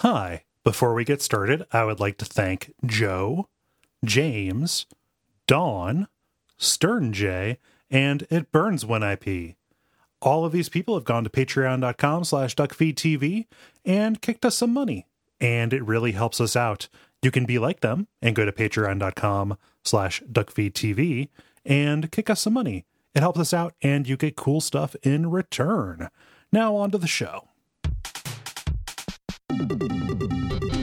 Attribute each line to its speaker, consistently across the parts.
Speaker 1: Hi. Before we get started, I would like to thank Joe, James, Dawn, Stern J, and It Burns When I Pee. All of these people have gone to patreon.com slash duckfeedtv and kicked us some money. And it really helps us out. You can be like them and go to patreon.com slash duckfeedtv and kick us some money. It helps us out and you get cool stuff in return. Now on to the show.
Speaker 2: ブブブブ。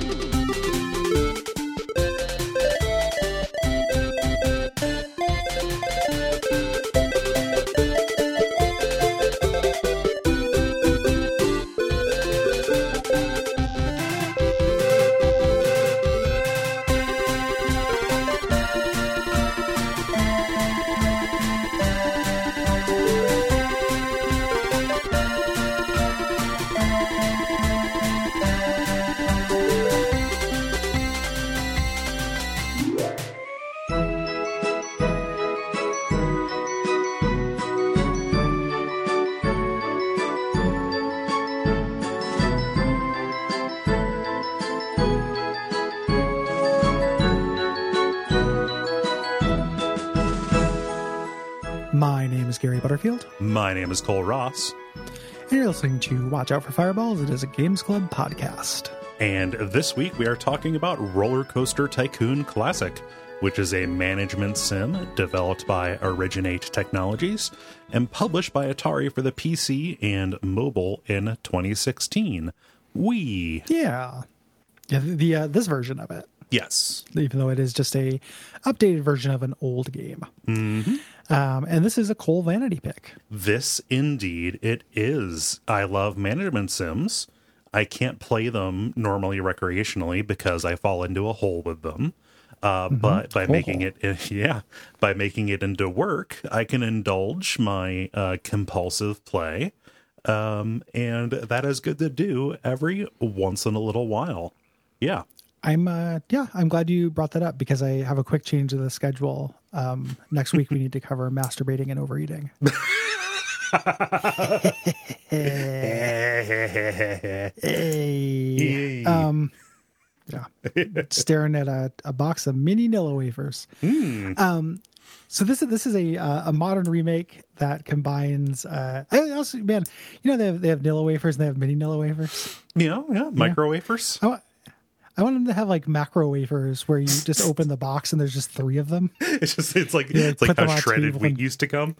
Speaker 2: Butterfield,
Speaker 1: My name is Cole Ross.
Speaker 2: and you're listening to Watch Out for Fireballs. It is a Games Club podcast.
Speaker 1: And this week we are talking about Roller Coaster Tycoon Classic, which is a management sim developed by Origin8 Technologies and published by Atari for the PC and mobile in 2016. We.
Speaker 2: Yeah, yeah. The, uh, this version of it,
Speaker 1: Yes.
Speaker 2: even though it is just a updated version of an old game, mm-hmm. Um, and this is a Cole Vanity pick.
Speaker 1: This indeed it is. I love management sims. I can't play them normally recreationally because I fall into a hole with them. Uh, But by making
Speaker 2: hole.
Speaker 1: it, yeah, by making it into work, I can indulge my uh, compulsive play, um, and that is good to do every once in a little while. Yeah,
Speaker 2: I'm uh, yeah, I'm glad you brought that up because I have a quick change of the schedule. Um, next week we need to cover masturbating and overeating. Hey. Um, yeah, staring at a, a box of mini Nilla wafers. Um, so this is this is a uh, a modern remake that combines. Uh, I also, man, you know they have they have Nilla wafers and they have mini Nilla wafers.
Speaker 1: Yeah, yeah, micro wafers.
Speaker 2: Want, I want them to have like macro wafers where you just open the box and there's just three of them.
Speaker 1: It's just it's like
Speaker 2: Yeah,
Speaker 1: it's like how shredded wheat
Speaker 2: and-
Speaker 1: used to come.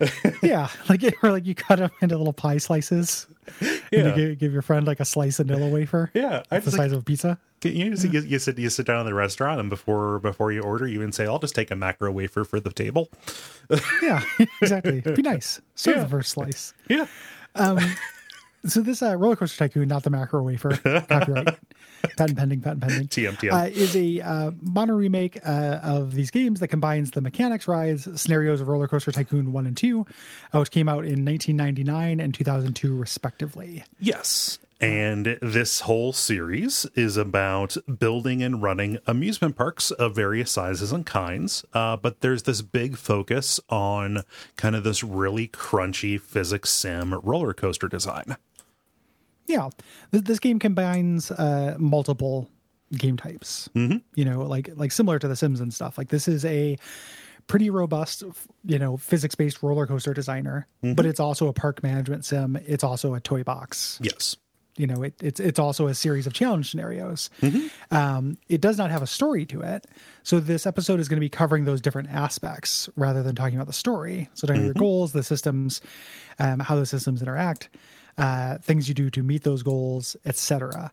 Speaker 2: yeah, like or like you cut them into little pie slices. And
Speaker 1: Yeah.
Speaker 2: you give, give your friend like a slice of Nilla wafer.
Speaker 1: Yeah, I
Speaker 2: the
Speaker 1: just
Speaker 2: size of a pizza.
Speaker 1: you, just, you, you sit you sit down in the restaurant and before before you order, you even say, "I'll just take a macro wafer for the table."
Speaker 2: Yeah, exactly. Be nice. Serve
Speaker 1: Yeah.
Speaker 2: the first slice.
Speaker 1: Yeah,
Speaker 2: Um, so this uh, roller coaster tycoon, not the macro wafer, copyright, patent pending, patent pending,
Speaker 1: TM, TM.
Speaker 2: Uh, is a uh, modern remake uh, of these games that combines the mechanics, rides, scenarios of Roller Coaster Tycoon one and two, uh, which came out in 1999 and 2002 respectively.
Speaker 1: yes. And this whole series is about building and running amusement parks of various sizes and kinds. Uh, but there's this big focus on kind of this really crunchy physics sim roller coaster design.
Speaker 2: Yeah, this, this game combines uh, multiple game types. Mm-hmm. You know, like like similar to The Sims and stuff. Like this is a pretty robust, you know, physics based roller coaster designer, but it's also a park management sim. It's also a toy box.
Speaker 1: Yes.
Speaker 2: You know, it, it's it's also a series of challenge scenarios. Um, it does not have a story to it, so this episode is going to be covering those different aspects rather than talking about the story. So, talking about your goals, the systems, um, how the systems interact, uh, things you do to meet those goals, etc.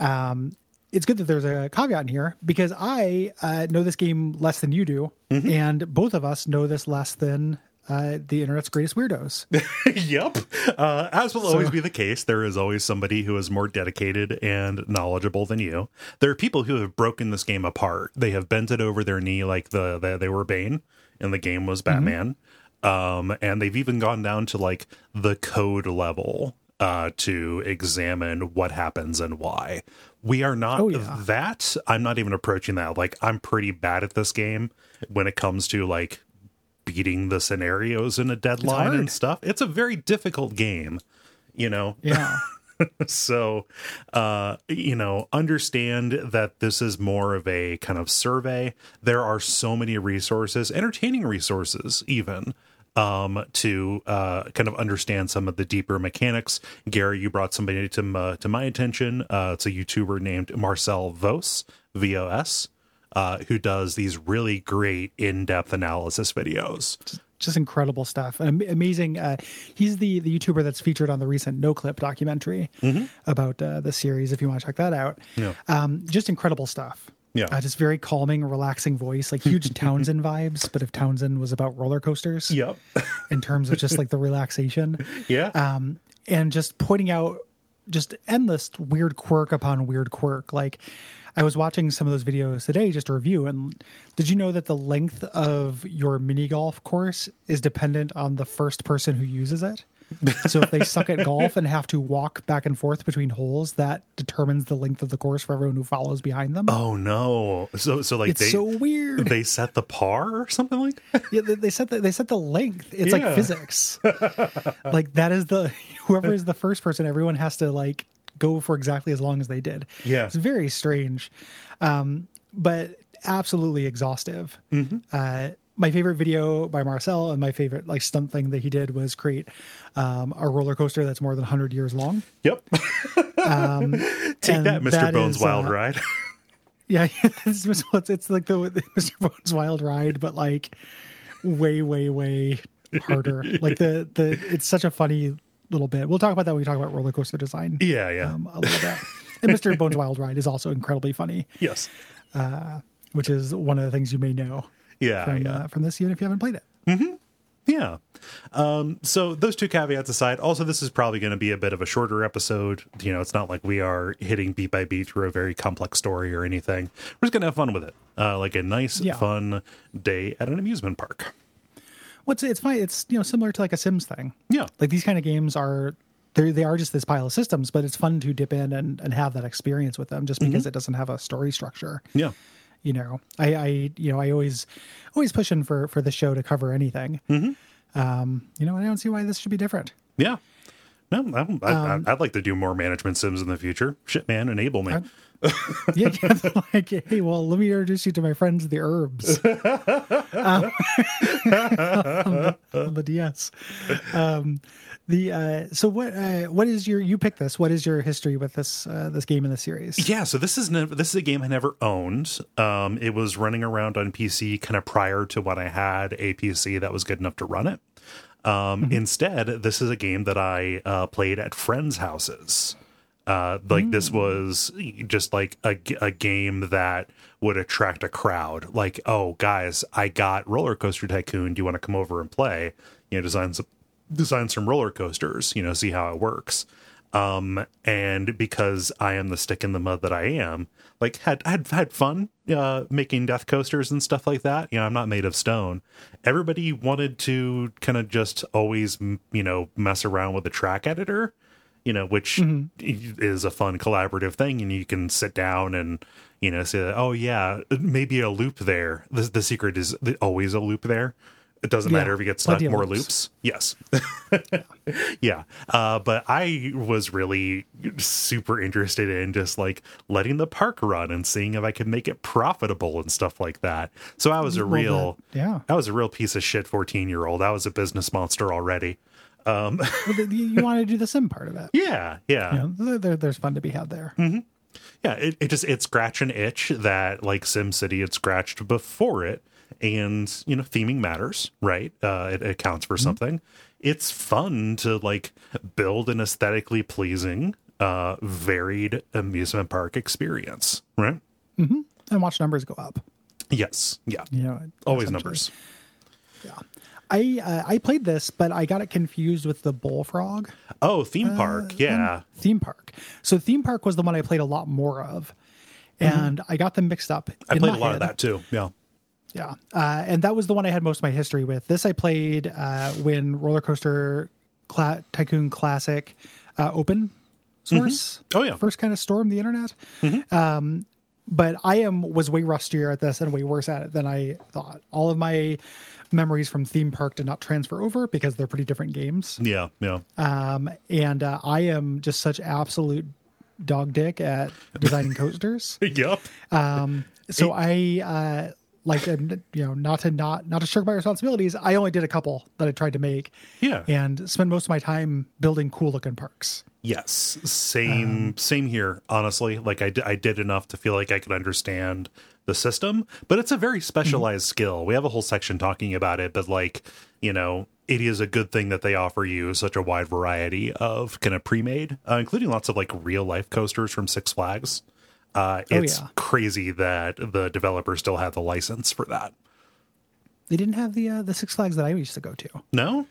Speaker 2: Um, it's good that there's a caveat in here because I uh, know this game less than you do, and both of us know this less than uh, the internet's greatest weirdos.
Speaker 1: yep. Uh, as will always be the case, there is always somebody who is more dedicated and knowledgeable than you. There are people who have broken this game apart. They have bent it over their knee like the, the they were Bane, and the game was Batman. Um, and they've even gone down to like the code level uh, to examine what happens and why. We are not
Speaker 2: Oh, yeah.
Speaker 1: that. I'm not even approaching that. Like I'm pretty bad at this game when it comes to like beating the scenarios in a deadline and stuff. It's a very difficult game, you know.
Speaker 2: Yeah.
Speaker 1: so, uh, you know, understand that this is more of a kind of survey. There are so many resources, entertaining resources, even um, to uh, kind of understand some of the deeper mechanics. Gary, you brought somebody to my, to my attention. Uh, it's a YouTuber named Marcel Vos, V O S, uh, who does these really great in depth analysis videos.
Speaker 2: Just incredible stuff. Am- amazing. Uh, he's the the YouTuber that's featured on the recent Noclip documentary about uh, the series. If you want to check that out,
Speaker 1: Yeah.
Speaker 2: um, just incredible stuff.
Speaker 1: Yeah.
Speaker 2: Uh, just very calming, relaxing voice, like huge Townsend vibes. But if Townsend was about roller coasters,
Speaker 1: Yep.
Speaker 2: in terms of just like the relaxation,
Speaker 1: yeah.
Speaker 2: um, and just pointing out just endless weird quirk upon weird quirk. Like I was watching some of those videos today just to review, and did you know that the length of your mini golf course is dependent on the first person who uses it? so if they suck at golf and have to walk back and forth between holes, that determines the length of the course for everyone who follows behind them.
Speaker 1: oh no. So so like
Speaker 2: it's
Speaker 1: they
Speaker 2: so weird.
Speaker 1: they set the par or something like that?
Speaker 2: yeah, they, they set the, they set the length. It's
Speaker 1: Yeah.
Speaker 2: like physics. like that is the whoever is the first person. Everyone has to like go for exactly as long as they did.
Speaker 1: Yeah.
Speaker 2: it's very strange, um, but absolutely exhaustive.
Speaker 1: Mm-hmm.
Speaker 2: Uh, my favorite video by Marcel and my favorite like stunt thing that he did was create um, a roller coaster that's more than 100 years long.
Speaker 1: Yep.
Speaker 2: Um,
Speaker 1: Take that, Mr.
Speaker 2: that
Speaker 1: Bones
Speaker 2: is,
Speaker 1: Wild
Speaker 2: uh,
Speaker 1: Ride.
Speaker 2: Yeah, it's, it's, it's like the, the Mr. Bones Wild Ride, but like way, way, way harder. like the the it's such a funny little bit. We'll talk about that when we talk about roller coaster design.
Speaker 1: yeah, yeah.
Speaker 2: Um, a little bit. And Mr. Bones Wild Ride is also incredibly funny,
Speaker 1: yes.
Speaker 2: which is one of the things you may know
Speaker 1: Yeah,
Speaker 2: from
Speaker 1: yeah.
Speaker 2: uh, from this, even if you haven't played it.
Speaker 1: Yeah. Um, so those two caveats aside, also this is probably going to be a bit of a shorter episode. You know, it's not like we are hitting beat by beat through a very complex story or anything. We're just going to have fun with it, uh, like a nice,
Speaker 2: Yeah.
Speaker 1: fun day at an amusement park.
Speaker 2: What's it's fine. It's you know similar to like a Sims thing.
Speaker 1: Yeah.
Speaker 2: Like these kind of games are. They they are just this pile of systems, but it's fun to dip in and, and have that experience with them, just because it doesn't have a story structure.
Speaker 1: Yeah.
Speaker 2: you know i i you know i always always pushing for for the show to cover anything
Speaker 1: Mm-hmm.
Speaker 2: um you know i don't see why this should be different
Speaker 1: Yeah. No, I, I,
Speaker 2: Um,
Speaker 1: I, I'd like to do more management sims in the future. Shit, man, enable me.
Speaker 2: yeah, yeah like hey well let me introduce you to my friends the herbs um, on the ds um the uh so what uh what is your you picked this what is your history with this uh this game in the series
Speaker 1: Yeah, so this is never this is a game I never owned. Um, it was running around on PC kind of prior to when I had a PC that was good enough to run it. Um, Instead, this is a game that I uh, played at friends' houses. Uh, like this was just like a game that would attract a crowd. Like, oh, guys, I got Roller Coaster Tycoon. Do you want to come over and play? You know, design some design some roller coasters. You know, see how it works um and because i am the stick in the mud that i am like had had had fun uh making death coasters and stuff like that. You know i'm not made of stone. Everybody wanted to kind of just always you know mess around with the track editor you know which is a fun collaborative thing and you can sit down and you know say oh yeah maybe a loop there. The, the secret is always a loop there it doesn't
Speaker 2: Yeah,
Speaker 1: matter if you get stuck more
Speaker 2: loops.
Speaker 1: loops. Yes. Yeah. Uh but i was really super interested in just like letting the park run and seeing if i could make it profitable and stuff like that. So i was a
Speaker 2: Well,
Speaker 1: real
Speaker 2: that- yeah.
Speaker 1: i was a real piece of shit 14 year old i was a business monster already. Um
Speaker 2: Well, you, want to do the sim part of it.
Speaker 1: Yeah yeah.
Speaker 2: You know there, there- there's fun to be had there.
Speaker 1: Yeah it, it just it scratched an itch that like SimCity had scratched before it and you know theming matters right? Uh it, it counts for something. It's fun to like build an aesthetically pleasing uh varied amusement park experience right? Mm-hmm.
Speaker 2: and watch numbers go up.
Speaker 1: Yes. Yeah.
Speaker 2: Know
Speaker 1: always numbers. Yeah.
Speaker 2: I uh, I played this, but I got it confused with the Bullfrog.
Speaker 1: Oh theme park. yeah.
Speaker 2: theme park. So theme park was the one I played a lot more of, and I got them mixed up.
Speaker 1: Mm-hmm. i played a lot of that too. Yeah
Speaker 2: Yeah, uh, and that was the one I had most of my history with. This I played uh, when Roller Coaster Cla- Tycoon Classic uh, open source.
Speaker 1: Oh, yeah.
Speaker 2: first kind of stormed the internet. Um, but I am was way rustier at this and way worse at it than I thought. All of my memories from theme park did not transfer over because they're pretty different games.
Speaker 1: Yeah, yeah.
Speaker 2: Um, and uh, I am just such absolute dog dick at designing coasters.
Speaker 1: yep.
Speaker 2: Um, so I uh, like um, you know not to not not to shirk my responsibilities. I only did a couple that I tried to make.
Speaker 1: Yeah.
Speaker 2: and spend most of my time building cool looking parks.
Speaker 1: Yes, same same here. Honestly, like I, d- I did enough to feel like I could understand the system, but it's a very specialized skill. We have a whole section talking about it, but like you know, it is a good thing that they offer you such a wide variety of kind of pre-made, uh, including lots of like real life coasters from Six Flags. Uh, it's
Speaker 2: yeah.
Speaker 1: crazy that the developer still had the license for that.
Speaker 2: They didn't have the uh, the Six Flags that I used to go to.
Speaker 1: No,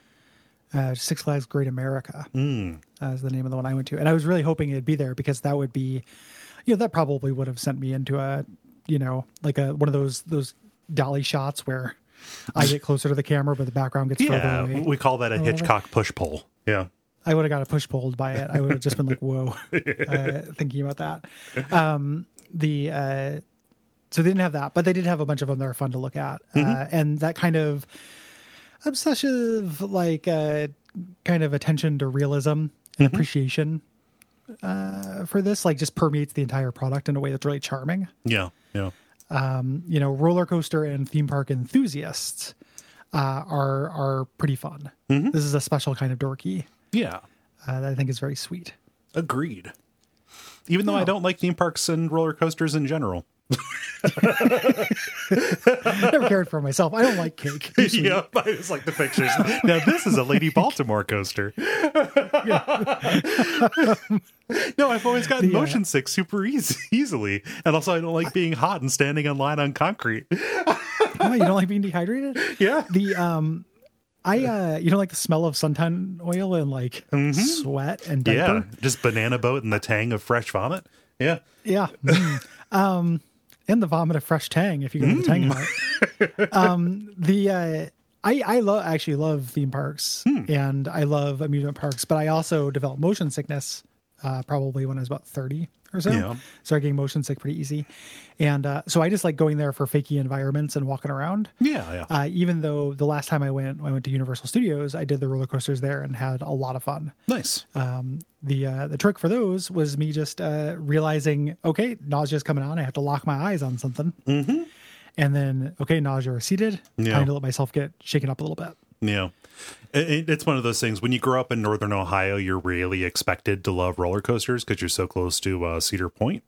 Speaker 2: Uh, Six Flags Great America uh, is the name of the one I went to, and I was really hoping it'd be there because that would be, you know, that probably would have sent me into a, you know, like a one of those those dolly shots where I get closer to the camera, but the background gets
Speaker 1: yeah,
Speaker 2: further away.
Speaker 1: we call that a. Hitchcock push pull. Yeah,
Speaker 2: I would have got a push pulled by it. I would have just been like, "Whoa!" uh, thinking about that. Um, the uh, so they didn't have that, but they did have a bunch of them that are fun to look at, uh, and that kind of obsessive, like uh, kind of attention to realism and appreciation uh, for this, like just permeates the entire product in a way that's really charming.
Speaker 1: yeah, yeah.
Speaker 2: You know, roller coaster and theme park enthusiasts uh, are are pretty fun. This is a special kind of dorky
Speaker 1: Yeah,
Speaker 2: uh, that I think is very sweet.
Speaker 1: agreed. Even though I
Speaker 2: Oh.
Speaker 1: don't like theme parks and roller coasters in general.
Speaker 2: I never cared for myself. I don't like cake.
Speaker 1: yeah, I just like the pictures. now this is a Lady Baltimore coaster. no, I've always gotten
Speaker 2: The, uh,
Speaker 1: motion sick super easy, easily, and also I don't like being hot and standing in line on concrete.
Speaker 2: Oh, you don't like being dehydrated?
Speaker 1: Yeah,
Speaker 2: The um, I uh, you don't like the smell of suntan oil and like sweat and diaper.
Speaker 1: yeah, just banana boat and the tang of fresh vomit. Yeah,
Speaker 2: Yeah. Mm. um, and the vomit of fresh tang if you go to the tang hut. Um, the uh, I I love actually love theme parks and I love amusement parks, but I also develop motion sickness uh, probably when I was about thirty or so.
Speaker 1: Yeah.
Speaker 2: Started getting motion sick pretty easy, and uh, so I just like going there for fakey environments and walking around.
Speaker 1: yeah, yeah.
Speaker 2: Uh, even though the last time I went, I went to Universal Studios, I did the roller coasters there and had a lot of fun
Speaker 1: nice.
Speaker 2: um, the uh, the trick for those was me just uh, realizing, okay, nausea's coming on. I have to lock my eyes on something, mm-hmm. and then okay, nausea receded.
Speaker 1: Yeah.
Speaker 2: Time to let myself get shaken up a little bit.
Speaker 1: Yeah. It, it- it's one of those things when you grow up in northern Ohio, you're really expected to love roller coasters because you're so close to uh, Cedar Point.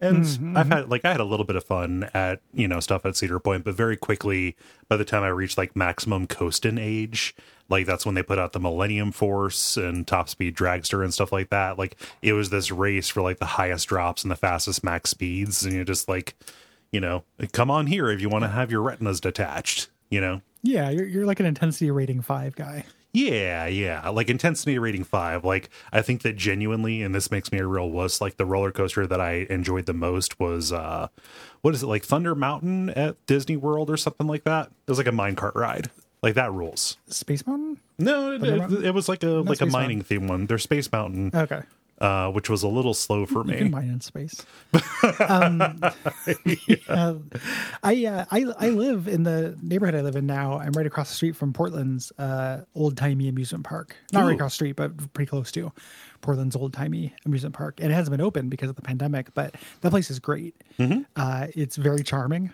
Speaker 1: And I've had like I had a little bit of fun at you know stuff at Cedar Point, but very quickly by the time I reached like maximum coasting age, like that's when they put out the Millennium Force and Top Speed Dragster and stuff like that. Like it was this race for like the highest drops and the fastest max speeds, and you're just like, you know, come on here if you want to have your retinas detached, you know.
Speaker 2: Yeah, you're you're like an intensity rating five guy.
Speaker 1: Yeah, yeah. Like intensity rating five. Like I think that genuinely, and this makes me a real wuss. Like the roller coaster that I enjoyed the most was uh what is it like Thunder Mountain at Disney World or something like that? It was like a minecart ride. Like that rules.
Speaker 2: Space Mountain.
Speaker 1: No, it, it, it was like a like a
Speaker 2: Space
Speaker 1: mining theme one. There's Space Mountain,
Speaker 2: Okay,
Speaker 1: uh, which was a little slow for
Speaker 2: you
Speaker 1: me.
Speaker 2: mine in space. um, uh, I uh, I I live in the neighborhood I live in now. I'm right across the street from Portland's uh, old timey amusement park. Not
Speaker 1: Ooh.
Speaker 2: right across the street, but pretty close to Portland's old timey amusement park. And it hasn't been open because of the pandemic, but that place is great. Uh, it's very charming.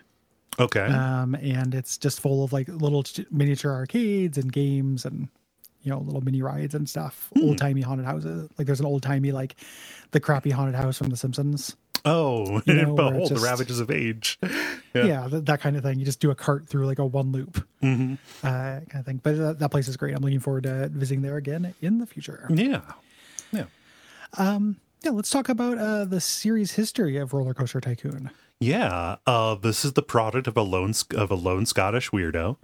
Speaker 1: Okay.
Speaker 2: um, and it's just full of like little miniature arcades and games and you know little mini rides and stuff.
Speaker 1: Hmm.
Speaker 2: Old timey haunted houses. Like there's an old timey like the crappy haunted house from The Simpsons.
Speaker 1: oh,
Speaker 2: you know,
Speaker 1: behold
Speaker 2: it's
Speaker 1: the ravages of age.
Speaker 2: Yeah, th- that kind of thing. You just do a cart through like a one loop
Speaker 1: Mm-hmm.
Speaker 2: uh, kind of thing. But that, that place is great. I'm looking forward to visiting there again in the future.
Speaker 1: Yeah. Yeah.
Speaker 2: Yeah, let's talk about uh, the series history of Roller Coaster Tycoon.
Speaker 1: Yeah, uh, this is the product of a lone of a lone Scottish weirdo.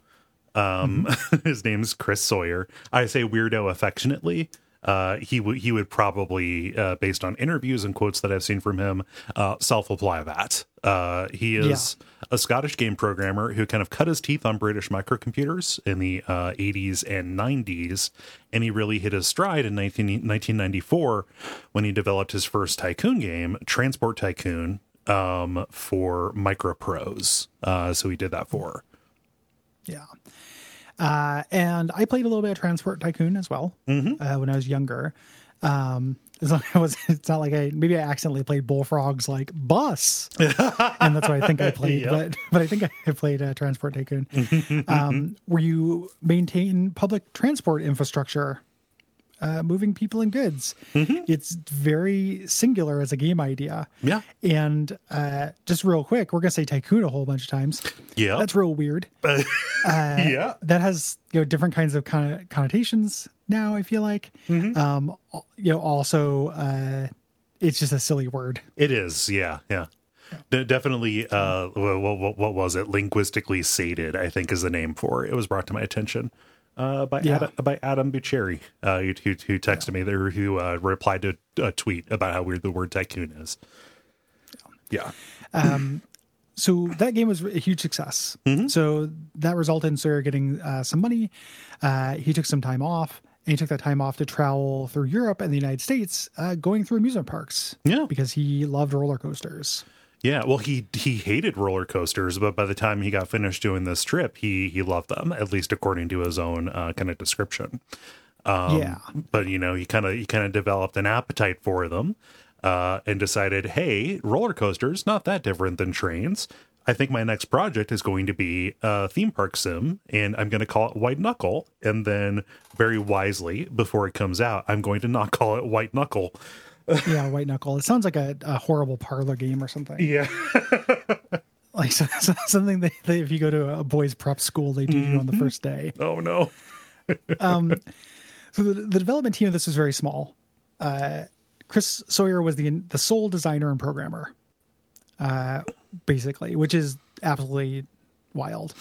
Speaker 1: Um, his name's Chris Sawyer. I say weirdo affectionately. Uh, he would he would probably, uh, based on interviews and quotes that I've seen from him, uh, self apply that. Uh, he is a Scottish game programmer who kind of cut his teeth on British microcomputers in the uh, 80s and 90s, and he really hit his stride in 19, 1994 when he developed his first tycoon game, Transport Tycoon, um, for Microprose. Uh, so he did that for.
Speaker 2: Yeah. Uh, and I played a little bit of Transport Tycoon as well
Speaker 1: Mm-hmm.
Speaker 2: uh, when I was younger. Um, it's not, it was, it's not like I maybe I accidentally played Bullfrogs like bus, and that's what I think I played.
Speaker 1: Yep.
Speaker 2: But but I think I played uh, Transport Tycoon, um, where you maintain public transport infrastructure, uh, moving people and goods.
Speaker 1: Mm-hmm.
Speaker 2: It's very singular as a game idea.
Speaker 1: Yeah.
Speaker 2: And uh, just real quick, we're gonna say tycoon a whole bunch of times.
Speaker 1: Yeah.
Speaker 2: That's real weird.
Speaker 1: yeah.
Speaker 2: That has you know different kinds of con- connotations now. I feel like,
Speaker 1: Mm-hmm.
Speaker 2: um, you know, also uh, it's just a silly word.
Speaker 1: It is, yeah, yeah. De- definitely. Uh, what, what, what was it? Linguistically sated, I think, is the name for it. It was brought to my attention uh, by
Speaker 2: Yeah.
Speaker 1: Adam, by Adam Bucheri, uh, who, who, who texted me there, who uh, replied to a tweet about how weird the word tycoon is. Yeah, Um,
Speaker 2: so that game was a huge success.
Speaker 1: Mm-hmm.
Speaker 2: So that resulted in Sawyer getting uh, some money. Uh, he took some time off, and he took that time off to travel through Europe and the United States, uh, going through amusement parks.
Speaker 1: Yeah.
Speaker 2: because he loved roller coasters.
Speaker 1: Yeah. Well, he he hated roller coasters, but by the time he got finished doing this trip, he he loved them, at least according to his own uh, kind of description. Um,
Speaker 2: yeah,
Speaker 1: but you know he kind of he kind of developed an appetite for them uh, and decided hey roller coasters not that different than trains i think my next project is going to be a theme park sim and i'm going to call it white knuckle and then very wisely before it comes out i'm going to not call it white knuckle
Speaker 2: yeah, white knuckle. It sounds like a, a horrible parlor game or something.
Speaker 1: yeah.
Speaker 2: Like so, so- something that, that if you go to a boys prep school they do you on the first day.
Speaker 1: Oh no.
Speaker 2: Um, so the, the development team of this was very small. Uh, chris sawyer was the the sole designer and programmer uh, basically which is absolutely wild.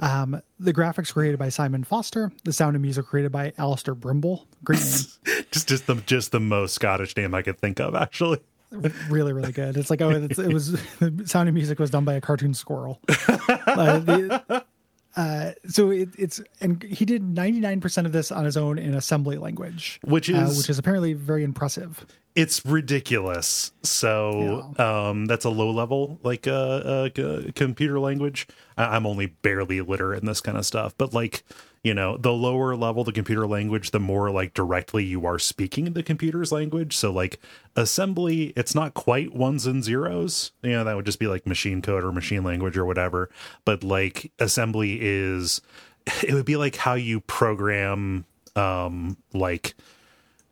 Speaker 2: Um, the graphics created by simon foster the sound and music created by allister brimble great name.
Speaker 1: Just just the just the most scottish name i could think of actually.
Speaker 2: Really really good. It's like oh it's, it was the sound and music was done by a cartoon squirrel. Uh, the, uh, so it, it's and he did 99% of this on his own in assembly language
Speaker 1: Which
Speaker 2: uh,
Speaker 1: is-
Speaker 2: which is apparently very impressive
Speaker 1: it's ridiculous. So um, that's a low level like uh, uh, computer language. I- I'm only barely literate in this kind of stuff, but like you know, the lower level the computer language, the more like directly you are speaking the computer's language. So like assembly, it's not quite ones and zeros. You know, that would just be like machine code or machine language or whatever. But like assembly is, it would be like how you program um like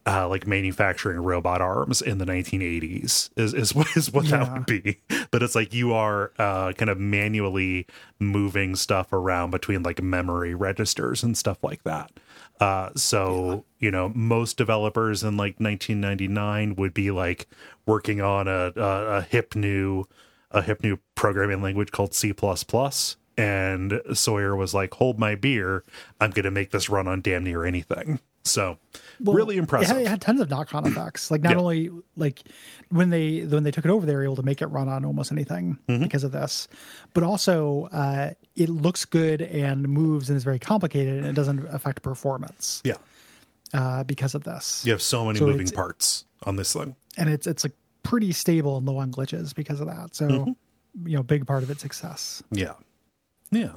Speaker 1: uh, like manufacturing robot arms in the 1980s is is what is what that would be. But it's like you are uh, kind of manually moving stuff around between like memory registers and stuff like that. Uh, so you know, most developers in like 1999 would be like working on a, a, a hip new a hip new programming language called C++. And Sawyer was like, "Hold my beer! I'm going to make this run on damn near anything." So, really
Speaker 2: It
Speaker 1: impressive.
Speaker 2: had, it had tons of knock-on effects. Like not
Speaker 1: Yeah.
Speaker 2: only like when they when they took it over, they were able to make it run on almost anything
Speaker 1: Mm-hmm.
Speaker 2: because of this. But also, uh, it looks good and moves and is very complicated, and it doesn't affect performance
Speaker 1: yeah.
Speaker 2: uh, because of this.
Speaker 1: You have so many
Speaker 2: So
Speaker 1: moving parts on this thing.
Speaker 2: and it's it's like pretty stable and low on glitches because of that. So,
Speaker 1: Mm-hmm.
Speaker 2: you know, big part of its success.
Speaker 1: Yeah. Yeah.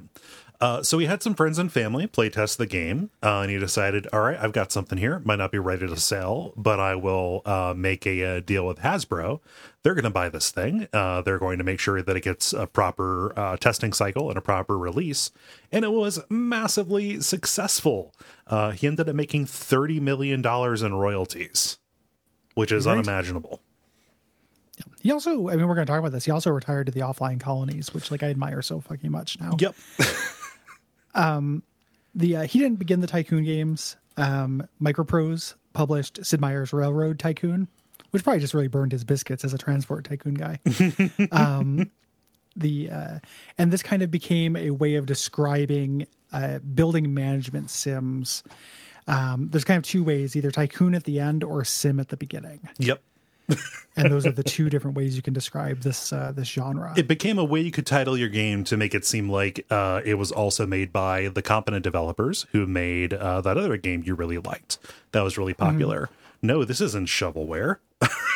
Speaker 1: Uh, so he had some friends and family play test the game, uh, and he decided, all right, I've got something here. Might not be ready to sell, but I will uh, make a, uh deal with Hasbro. They're going to buy this thing. Uh, they're going to make sure that it gets a proper uh, testing cycle and a proper release. And it was massively successful. Uh, he ended up making $30 million in royalties, which is
Speaker 2: Great.
Speaker 1: unimaginable.
Speaker 2: He also, I mean, we're going to talk about this. He also retired to the offline colonies, which like I admire so fucking much now.
Speaker 1: Yep.
Speaker 2: The uh, he didn't begin the Tycoon games. Um, Microprose published Sid Meier's Railroad Tycoon, which probably just really burned his biscuits as a transport tycoon guy. um, the uh, and this kind of became a way of describing uh, building management sims. Um, there's kind of two ways: either tycoon at the end or sim at the beginning,
Speaker 1: Yep.
Speaker 2: And those are the two different ways you can describe this uh, this genre.
Speaker 1: it became a way you could title your game to make it seem like uh, it was also made by the competent developers who made uh, that other game you really liked that was really popular no, this isn't shovelware.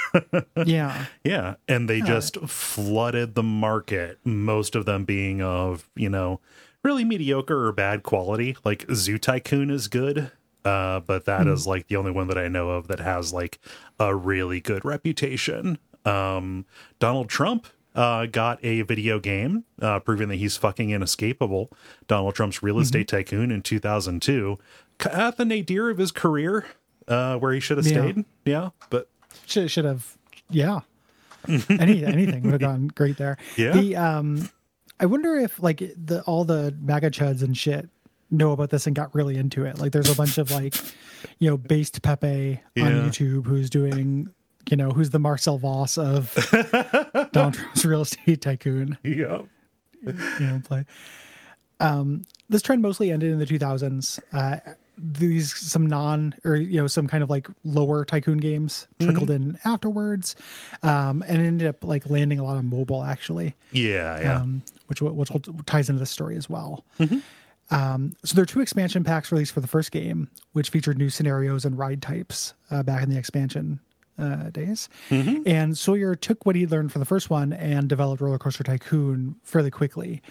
Speaker 2: yeah.
Speaker 1: Yeah. And they just flooded the market, most of them being of, you know, really mediocre or bad quality. Like Zoo Tycoon is good. Uh, but that is like the only one that I know of that has like a really good reputation. Um, Donald Trump uh, got a video game uh, proving that he's fucking inescapable. Donald Trump's real estate tycoon in 2002, at the nadir of his career, uh, where he should have
Speaker 2: Yeah.
Speaker 1: stayed. Yeah, but
Speaker 2: Should should have yeah. Any anything would have gone great there.
Speaker 1: Yeah.
Speaker 2: The um I wonder if like the all the MAGA chuds and shit know about this and got really into it. Like there's a bunch of like, you know, based Pepe on YouTube who's doing you know, who's the Marcel Vos of Donald Trump's real estate tycoon.
Speaker 1: yeah,
Speaker 2: you know, play. Um, this trend mostly ended in the 2000s. Uh, these some non or you know some kind of like lower tycoon games trickled in afterwards, um, and ended up like landing a lot on mobile actually,
Speaker 1: yeah, yeah.
Speaker 2: um, which which ties into the story as well. Um, so there are two expansion packs released for the first game, which featured new scenarios and ride types uh, back in the expansion uh, days. And Sawyer took what he learned from the first one and developed Roller Coaster Tycoon fairly quickly.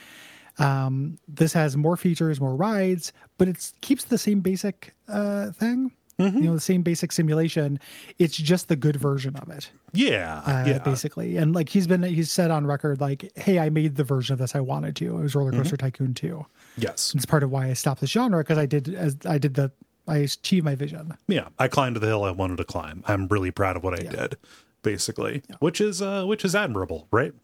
Speaker 2: Um, this has more features, more rides, but it keeps the same basic uh, thing. You know, the same basic simulation. It's just the good version of it
Speaker 1: yeah,
Speaker 2: uh,
Speaker 1: yeah.
Speaker 2: basically. And like he's been, he's said on record, like, "Hey, I made the version of this I wanted to. It was Roller Coaster Tycoon 2.
Speaker 1: Yes.
Speaker 2: It's part of why I stopped the genre because I did as I did the I achieved my vision.
Speaker 1: Yeah. I climbed the hill I wanted to climb. I'm really proud of what I did, basically, which is uh which is admirable, right?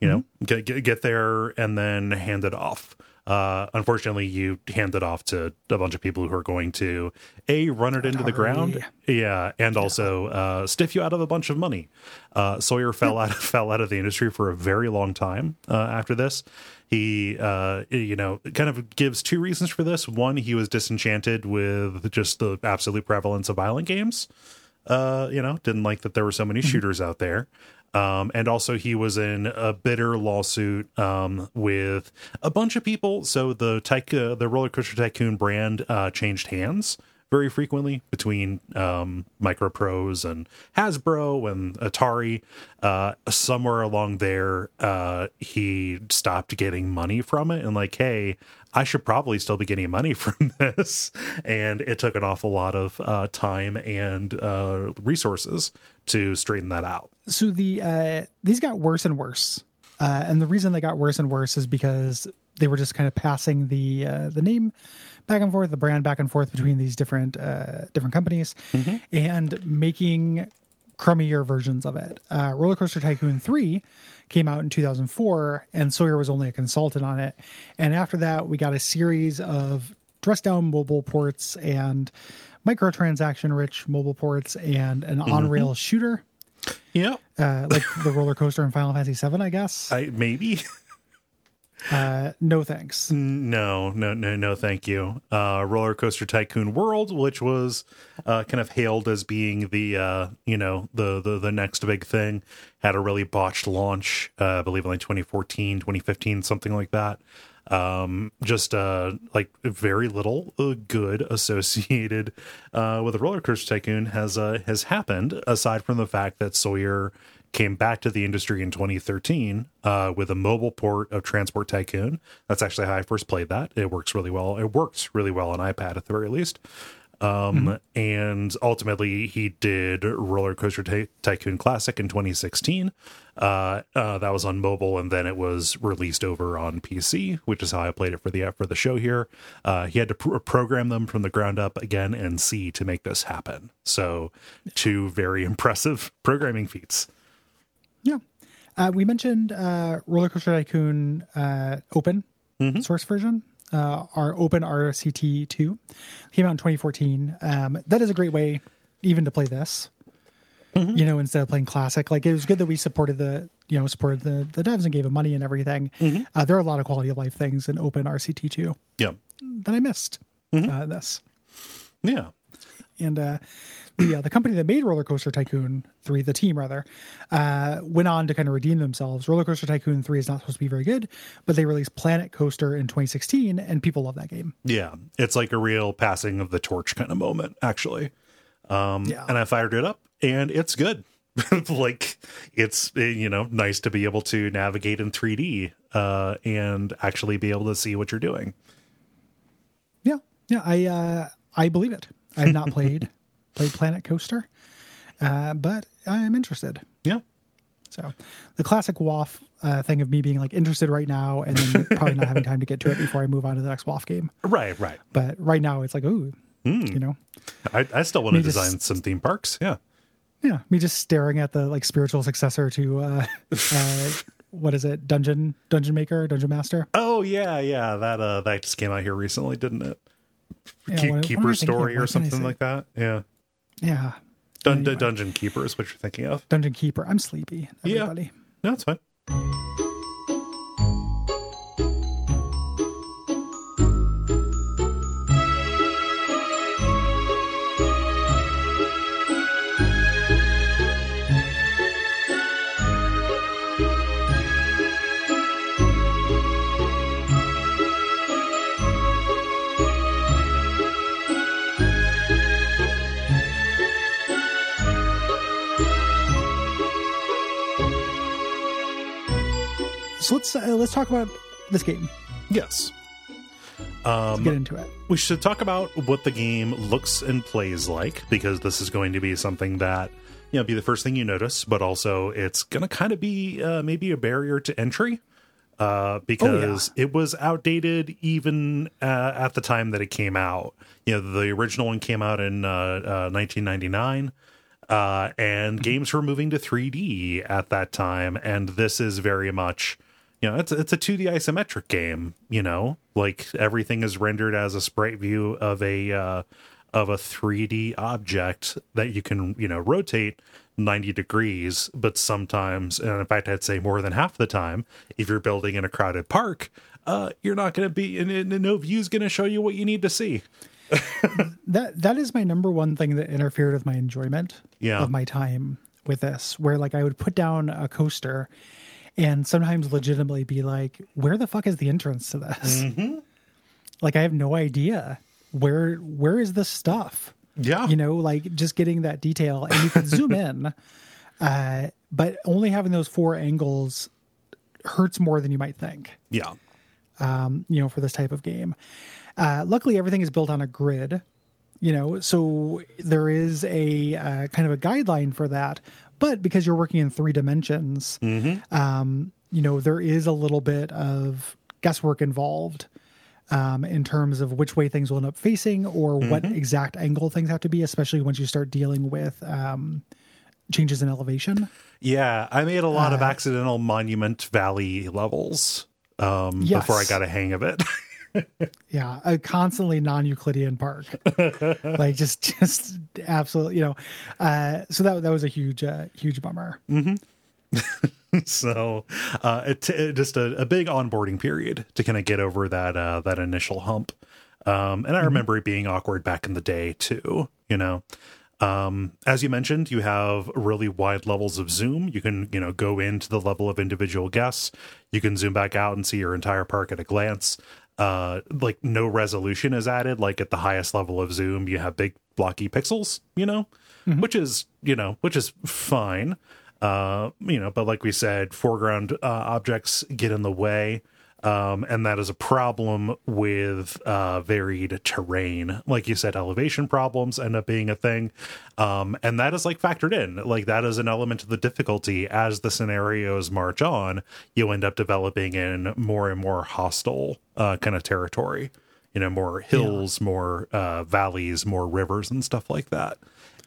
Speaker 1: You know, get, get get there and then hand it off. Uh, unfortunately, you hand it off to a bunch of people who are going to a run it into the ground, yeah, and also uh, stiff you out of a bunch of money. Uh, Sawyer fell out fell out of the industry for a very long time uh, after this. He, uh, you know, kind of gives two reasons for this. One, he was disenchanted with just the absolute prevalence of violent games. Uh, you know, didn't like that there were so many shooters out there. Um, and also he was in a bitter lawsuit um, with a bunch of people. So the tyco- the roller coaster tycoon brand uh, changed hands very frequently between um, Microprose and Hasbro and Atari. Uh, somewhere along there, uh, he stopped getting money from it and like, hey, I should probably still be getting money from this. And it took an awful lot of uh, time and uh, resources to straighten that out.
Speaker 2: So the uh, these got worse and worse, uh, and the reason they got worse and worse is because they were just kind of passing the uh, the name back and forth, the brand back and forth between these different uh, different companies, and making crummier versions of it. Uh, Roller Coaster Tycoon three came out in 2004, and Sawyer was only a consultant on it. And after that, we got a series of dressed down mobile ports and microtransaction rich mobile ports and an on rail shooter
Speaker 1: Yeah,
Speaker 2: uh, like the roller coaster in Final Fantasy VII, I guess.
Speaker 1: I maybe.
Speaker 2: Uh, no thanks.
Speaker 1: No, no, no, no, thank you. Uh, Roller Coaster Tycoon World, which was uh, kind of hailed as being the uh, you know the, the the next big thing, had a really botched launch. Uh, I believe in like 2014, 2015, something like that. Um, just uh, like very little uh, good associated uh, with the Roller Coaster Tycoon has uh, has happened aside from the fact that Sawyer came back to the industry in 2013 uh, with a mobile port of Transport Tycoon. That's actually how I first played that. It works really well. It works really well on iPad at the very least. Um, And ultimately, he did Roller Coaster Ty- Tycoon Classic in 2016. Uh, uh, that was on mobile, and then it was released over on PC, which is how I played it for the for the show here. Uh, he had to pr- program them from the ground up again in C to make this happen. So, two very impressive programming feats.
Speaker 2: Yeah. Uh, we mentioned uh, Roller Coaster Tycoon uh, open source version, uh, our open RCT 2. Came out in 2014. Um, that is a great way even to play this. You know, instead of playing classic, like it was good that we supported the, you know, supported the the devs and gave them money and everything. Uh, there are a lot of quality of life things in Open RCT two
Speaker 1: Yeah,
Speaker 2: that I missed. Uh, this
Speaker 1: yeah.
Speaker 2: and uh, the uh, the company that made Roller Coaster Tycoon three, the team rather, uh, went on to kind of redeem themselves. Roller Coaster Tycoon three is not supposed to be very good, but they released Planet Coaster in 2016, and people love that game.
Speaker 1: Yeah, it's like a real passing of the torch kind of moment, actually. Um,
Speaker 2: Yeah.
Speaker 1: and I fired it up, and it's good. like it's you know nice to be able to navigate in 3D uh, and actually be able to see what you're doing.
Speaker 2: Yeah, yeah, I uh, I believe it. I have not played played Planet Coaster, uh, but I am interested.
Speaker 1: Yeah,
Speaker 2: So the classic WAF uh, thing of me being like interested right now and then probably not having time to get to it before I move on to the next WAF game.
Speaker 1: right, right.
Speaker 2: But right now it's like, ooh, you know,
Speaker 1: I, I still want to
Speaker 2: Me just-
Speaker 1: design some theme parks. Yeah.
Speaker 2: yeah, me just staring at the like spiritual successor to uh, uh, what is it, Dungeon Dungeon Maker, Dungeon Master.
Speaker 1: Oh yeah, yeah. That uh that just came out here recently, didn't it?
Speaker 2: Yeah,
Speaker 1: Keep,
Speaker 2: what- what
Speaker 1: Keeper
Speaker 2: of?
Speaker 1: Story or something like that. Yeah.
Speaker 2: Yeah,
Speaker 1: Dun-
Speaker 2: Anyway.
Speaker 1: Dungeon Keeper is what you're thinking of.
Speaker 2: Dungeon Keeper. I'm sleepy.
Speaker 1: Yeah. No, that's fine.
Speaker 2: So let's uh, let's talk about this game.
Speaker 1: Yes.
Speaker 2: Let's
Speaker 1: Um,
Speaker 2: get into it.
Speaker 1: we should talk about what the game looks and plays like because this is going to be something that you know be the first thing you notice but also it's going to kind of be uh, maybe a barrier to entry uh, because it was outdated even uh, at the time that it came out you know the original one came out in uh, uh, 1999 uh, and games were moving to 3d at that time and this is very much you know it's it's a 2d isometric game you know like everything is rendered as a sprite view of a uh of a 3d object that you can you know rotate 90 degrees but sometimes and in fact i'd say more than half the time if you're building in a crowded park uh you're not going to be and, and no view's going to show you what you need to see
Speaker 2: that that is my number one thing that interfered with my enjoyment
Speaker 1: Yeah.
Speaker 2: of my time with this where like i would put down a coaster and sometimes legitimately be like where the fuck is the entrance to this? Like i have no idea. Where where is this stuff?
Speaker 1: Yeah.
Speaker 2: You know like just getting that detail. And you can zoom in uh but only having those four angles hurts more than you might think.
Speaker 1: Yeah.
Speaker 2: Um, you know, for this type of game. Uh, luckily, everything is built on a grid, you know, so there is a uh, kind of a guideline for that. But because you're working in three dimensions, um, you know, there is a little bit of guesswork involved um, in terms of which way things will end up facing or what exact angle things have to be, especially once you start dealing with um, changes in elevation.
Speaker 1: Yeah, I made a lot of accidental Monument Valley levels um,
Speaker 2: Yes.
Speaker 1: before I got a hang of it.
Speaker 2: Yeah, a constantly non-Euclidean park, like just just absolutely, you know. Uh, so that that was a huge uh, huge bummer.
Speaker 1: so uh, it, it just a, a big onboarding period to kind of get over that uh, that initial hump. Um, and I remember it being awkward back in the day too. You know, um, as you mentioned, you have really wide levels of zoom. You can you know go into the level of individual guests. You can zoom back out and see your entire park at a glance. Uh, like no resolution is added. Like at the highest level of zoom, you have big blocky pixels. You know, which is you know which is fine uh you know but like we said foreground uh, objects get in the way um and that is a problem with uh varied terrain. Like you said elevation problems end up being a thing. Um and that is like factored in. Like that is an element of the difficulty. As the scenarios march on you end up developing in more and more hostile uh kind of territory. You know more hills more uh valleys more rivers and stuff like that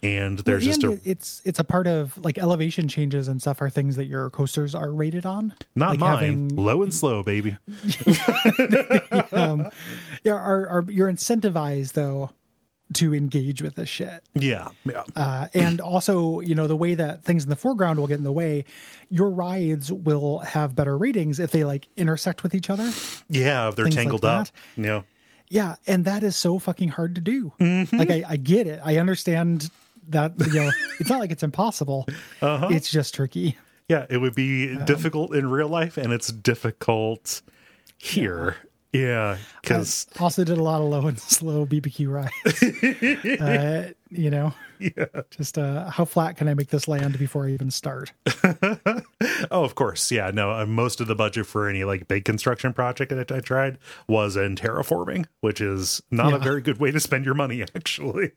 Speaker 1: and there's just a
Speaker 2: it's it's a part of like elevation changes and stuff are things that your coasters are rated on.
Speaker 1: Not
Speaker 2: like
Speaker 1: mine.
Speaker 2: having-
Speaker 1: Low and slow, baby.
Speaker 2: um, yeah, are, are you're incentivized though to engage with this shit.
Speaker 1: Yeah, yeah,
Speaker 2: Uh, and also, you know, the way that things in the foreground will get in the way, your rides will have better ratings if they like intersect with each other.
Speaker 1: yeah. They're
Speaker 2: Things like
Speaker 1: tangled up.
Speaker 2: that.
Speaker 1: Yeah,
Speaker 2: Yeah, and that is so fucking hard to do.
Speaker 1: Mm-hmm.
Speaker 2: Like I, I get it. I understand that you know it's not like it's impossible.
Speaker 1: Uh-huh.
Speaker 2: It's just tricky.
Speaker 1: yeah. It would be
Speaker 2: Um,
Speaker 1: difficult in real life, and it's difficult here. Yeah, because
Speaker 2: also did a lot of low and slow BBQ rides. uh, you know,
Speaker 1: yeah.
Speaker 2: just uh, how flat can I make this land before I even start?
Speaker 1: oh, of course, yeah. No, uh, most of the budget for any like big construction project that I tried was in terraforming, which is not
Speaker 2: Yeah.
Speaker 1: a very good way to spend your money, actually.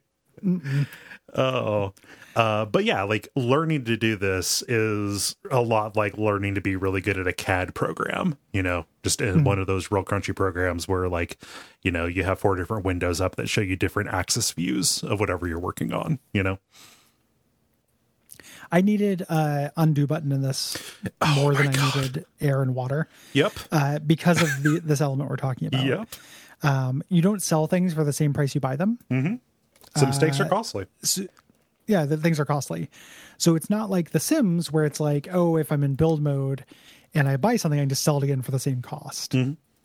Speaker 1: Oh, uh, but yeah, like learning to do this is a lot like learning to be really good at a CAD program. You know, just in one of those real crunchy programs where, like, you know, you have four different windows up that show you different axis views of whatever you're working on. You know,
Speaker 2: I needed uh, undo button in this more than I needed air and water
Speaker 1: yep,
Speaker 2: uh, because of the, this element we're talking about.
Speaker 1: yep.
Speaker 2: Um, you don't sell things for the same price you buy them.
Speaker 1: Some stakes are costly.
Speaker 2: yeah, the things are costly. So it's not like The Sims where it's like, oh, if I'm in build mode and I buy something, I can just sell it again for the same cost.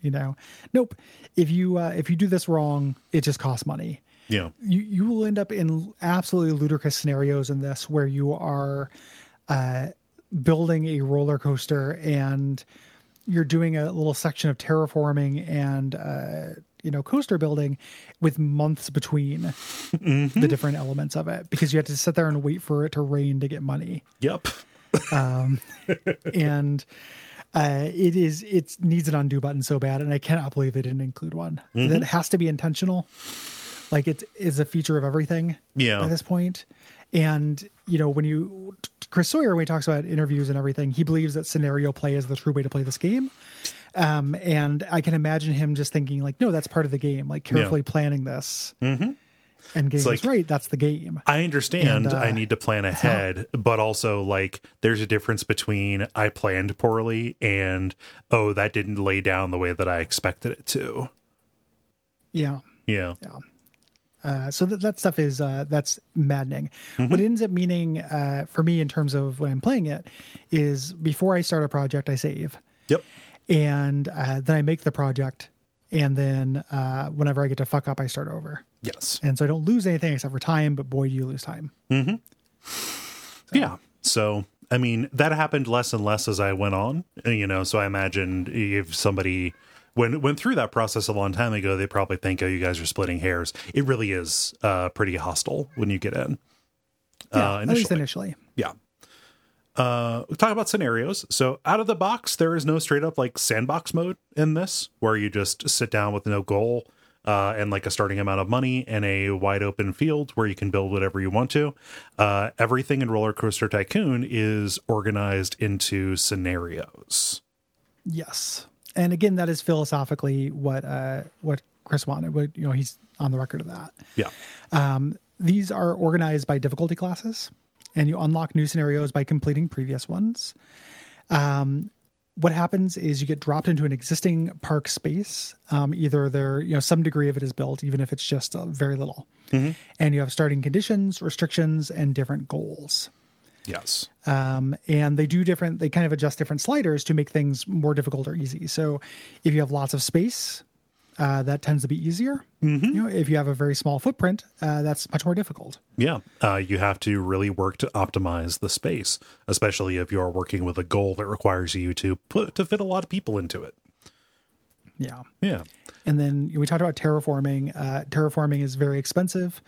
Speaker 2: You know, nope. If you uh, if you do this wrong, it just costs money.
Speaker 1: Yeah,
Speaker 2: You you will end up in absolutely ludicrous scenarios in this where you are uh, building a roller coaster and you're doing a little section of terraforming and uh, you know coaster building with months between mm-hmm. the different elements of it because you have to sit there and wait for it to rain to get money.
Speaker 1: Yep.
Speaker 2: Um, and uh, it is it needs an undo button so bad and i cannot believe they didn't include one. Mm-hmm. That has to be intentional. Like it is a feature of everything
Speaker 1: Yeah.
Speaker 2: at this point. And you know when you chris sawyer when he talks about interviews and everything he believes that scenario play is the true way to play this game um, and i can imagine him just thinking like no that's part of the game like carefully planning this mm-hmm. and getting
Speaker 1: like-
Speaker 2: right that's the game
Speaker 1: I understand
Speaker 2: And, uh,
Speaker 1: I need to plan ahead, but also like there's a difference between I planned poorly and oh that didn't lay down the way that I expected it to.
Speaker 2: yeah
Speaker 1: Yeah.
Speaker 2: Uh, so that, that stuff is uh, that's maddening.
Speaker 1: Mm-hmm.
Speaker 2: What it ends up meaning uh, for me in terms of when I'm playing it is before I start a project, I save,
Speaker 1: Yep.
Speaker 2: And uh, then I make the project, and then uh, whenever I get to fuck up, I start over,
Speaker 1: Yes.
Speaker 2: and so I don't lose anything except for time. But boy, do you lose time.
Speaker 1: Yeah. So I mean that happened less and less as I went on. You know, so I imagine if somebody went went through that process a long time ago, they probably think, "Oh, you guys are splitting hairs." It really is uh, pretty hostile when you get in.
Speaker 2: Yeah,
Speaker 1: uh,
Speaker 2: at least
Speaker 1: initially.
Speaker 2: initially.
Speaker 1: Yeah. Uh, talk about scenarios. So out of the box, there is no straight up like sandbox mode in this, where you just sit down with no goal uh, and like a starting amount of money and a wide open field where you can build whatever you want to. Uh, everything in Roller Coaster Tycoon is organized into scenarios.
Speaker 2: Yes, and again, that is philosophically what uh, what Chris wanted. What you know, he's on the record of that.
Speaker 1: Yeah.
Speaker 2: Um, these are organized by difficulty classes, and you unlock new scenarios by completing previous ones. Um, what happens is you get dropped into an existing park space. Um, either there, you know, some degree of it is built, even if it's just uh, very little, and you have starting conditions, restrictions, and different goals.
Speaker 1: Yes.
Speaker 2: Um, and they do different. They kind of adjust different sliders to make things more difficult or easy. So, if you have lots of space, uh, that tends to be easier. You know, if you have a very small footprint, uh, that's much more difficult.
Speaker 1: Yeah. Uh, you have to really work to optimize the space, especially if you're working with a goal that requires you to put to fit a lot of people into it.
Speaker 2: Yeah.
Speaker 1: Yeah.
Speaker 2: And then we talked about terraforming. Uh, terraforming is very expensive.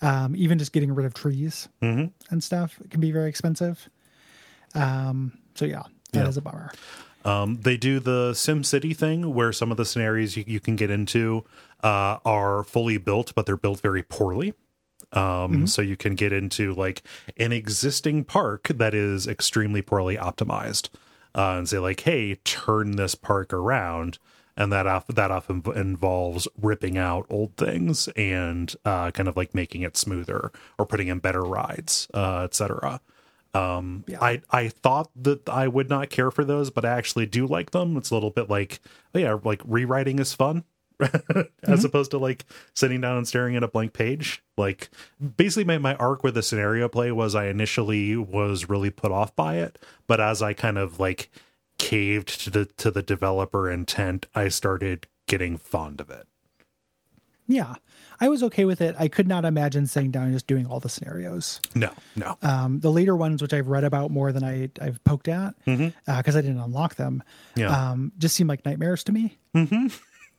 Speaker 2: Um, even just getting rid of trees and stuff can be very expensive. Um, so yeah, that is
Speaker 1: Yeah.
Speaker 2: a bummer.
Speaker 1: Um, they do the Sim City thing where some of the scenarios you, you can get into uh, are fully built, but they're built very poorly. Um, So you can get into like an existing park that is extremely poorly optimized uh, and say like, "Hey, turn this park around," and that off, that often involves ripping out old things and uh, kind of like making it smoother or putting in better rides, uh, etc. Um, I I thought that I would not care for those, but I actually do like them. It's a little bit like, oh yeah, like rewriting is fun. as opposed to like sitting down and staring at a blank page like basically my, my arc with the scenario play was i initially was really put off by it but as i kind of like caved to the to the developer intent i started getting fond of it
Speaker 2: Yeah, I was okay with it. I could not imagine sitting down and just doing all the scenarios.
Speaker 1: no no
Speaker 2: Um, the later ones, which I've read about more than I, I've poked at, because I didn't unlock them,
Speaker 1: Yeah.
Speaker 2: um, just seem like nightmares to me.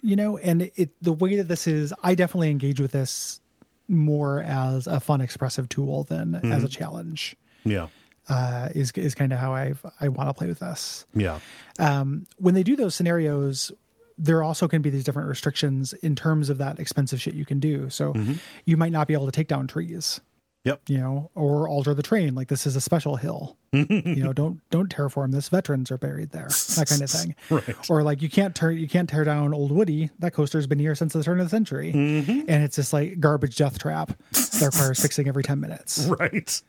Speaker 2: you know, and it the way that this is, I definitely engage with this more as a fun expressive tool than as a challenge.
Speaker 1: Yeah.
Speaker 2: Uh, is is kind of how I I want to play with this.
Speaker 1: Yeah.
Speaker 2: Um, when they do those scenarios, there also can be these different restrictions in terms of that expensive shit you can do. So you might not be able to take down trees,
Speaker 1: Yep.
Speaker 2: you know, or alter the terrain. Like this is a special hill. you know, don't don't terraform this. Veterans are buried there. That kind of thing.
Speaker 1: Right.
Speaker 2: Or like you can't tear you can't tear down Old Woody. That coaster's been here since the turn of the century, and it's this like garbage death trap that requires fixing every ten minutes.
Speaker 1: Right.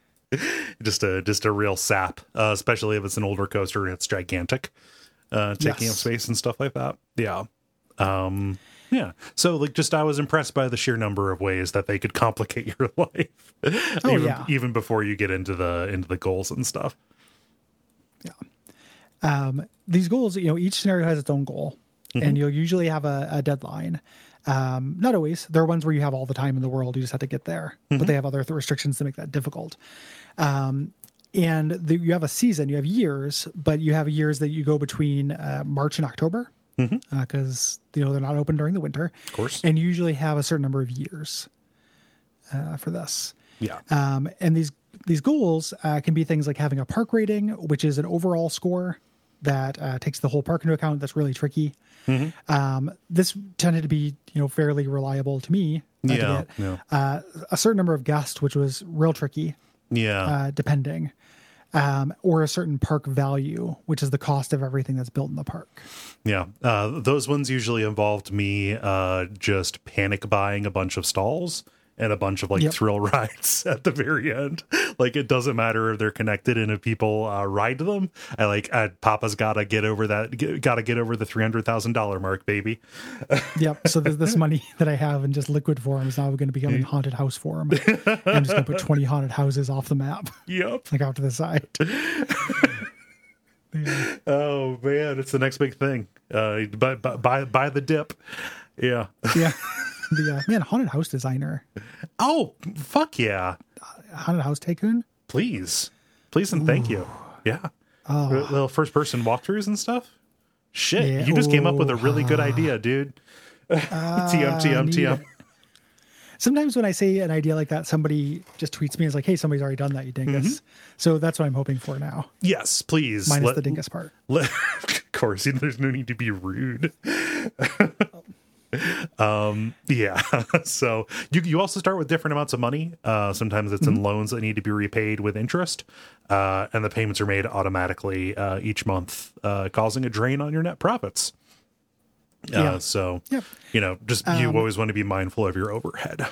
Speaker 1: Just a just a real sap, uh, especially if it's an older coaster and it's gigantic, uh, taking
Speaker 2: Yes.
Speaker 1: up space and stuff like that. Yeah. Um, yeah. So like just I was impressed by the sheer number of ways that they could complicate your life.
Speaker 2: Oh,
Speaker 1: even,
Speaker 2: yeah.
Speaker 1: even before you get into the into the goals and stuff. Yeah.
Speaker 2: Um, these goals, you know, each scenario has its own goal,
Speaker 1: Mm-hmm.
Speaker 2: and you'll usually have a, a deadline. Um, not always. There are ones where you have all the time in the world. You just have to get there,
Speaker 1: Mm-hmm.
Speaker 2: but they have other th- restrictions to make that difficult. Um, and the, you have a season. You have years, but you have years that you go between uh, March and October because you know they're not open during the winter. Of
Speaker 1: Mm-hmm. course.
Speaker 2: and you usually have a certain number of years uh, for this.
Speaker 1: Yeah.
Speaker 2: Um, and these these goals uh, can be things like having a park rating, which is an overall score that uh, takes the whole park into account. That's really tricky. Um, this tended to be you know fairly reliable to me. uh,
Speaker 1: Yeah, yeah.
Speaker 2: Uh, a certain number of guests, which was real tricky,
Speaker 1: Yeah.
Speaker 2: uh, depending. Um, or a certain park value, which is the cost of everything that's built in the park.
Speaker 1: Yeah, uh, those ones usually involved me uh, just panic buying a bunch of stalls and a bunch of like
Speaker 2: Yep.
Speaker 1: thrill rides at the very end. Like it doesn't matter if they're connected and if people uh, ride them. I like uh, Papa's got to get over that. Got to get over the three hundred thousand dollar mark, baby.
Speaker 2: Yep. So this, this money that I have in just liquid form is now going to become in haunted house form. I'm just going to put 20 haunted houses off the map,
Speaker 1: Yep.
Speaker 2: like out to the side. Yeah.
Speaker 1: Oh man, it's the next big thing. Uh, buy buy, buy the dip. Yeah.
Speaker 2: Yeah. The uh, man, haunted house designer,
Speaker 1: Oh fuck yeah!
Speaker 2: haunted house tycoon.
Speaker 1: Please, please and thank you. Yeah. Little first person walkthroughs and stuff. Shit,
Speaker 2: Yeah.
Speaker 1: you just came up with a really good idea, dude. TM, TM, TM.
Speaker 2: Sometimes when I say an idea like that, somebody just tweets me and is like, "Hey, somebody's already done that, you dingus." So that's what I'm hoping for now,
Speaker 1: Yes, please.
Speaker 2: minus
Speaker 1: Let-
Speaker 2: the dingus part.
Speaker 1: let- of course, there's no need to be rude. um, yeah. so you you also start with different amounts of money. Uh, sometimes it's in loans that need to be repaid with interest, uh, and the payments are made automatically uh, each month, uh, causing a drain on your net profits. Uh,
Speaker 2: Yeah.
Speaker 1: So
Speaker 2: Yep.
Speaker 1: you know, just you always want to be mindful of your overhead.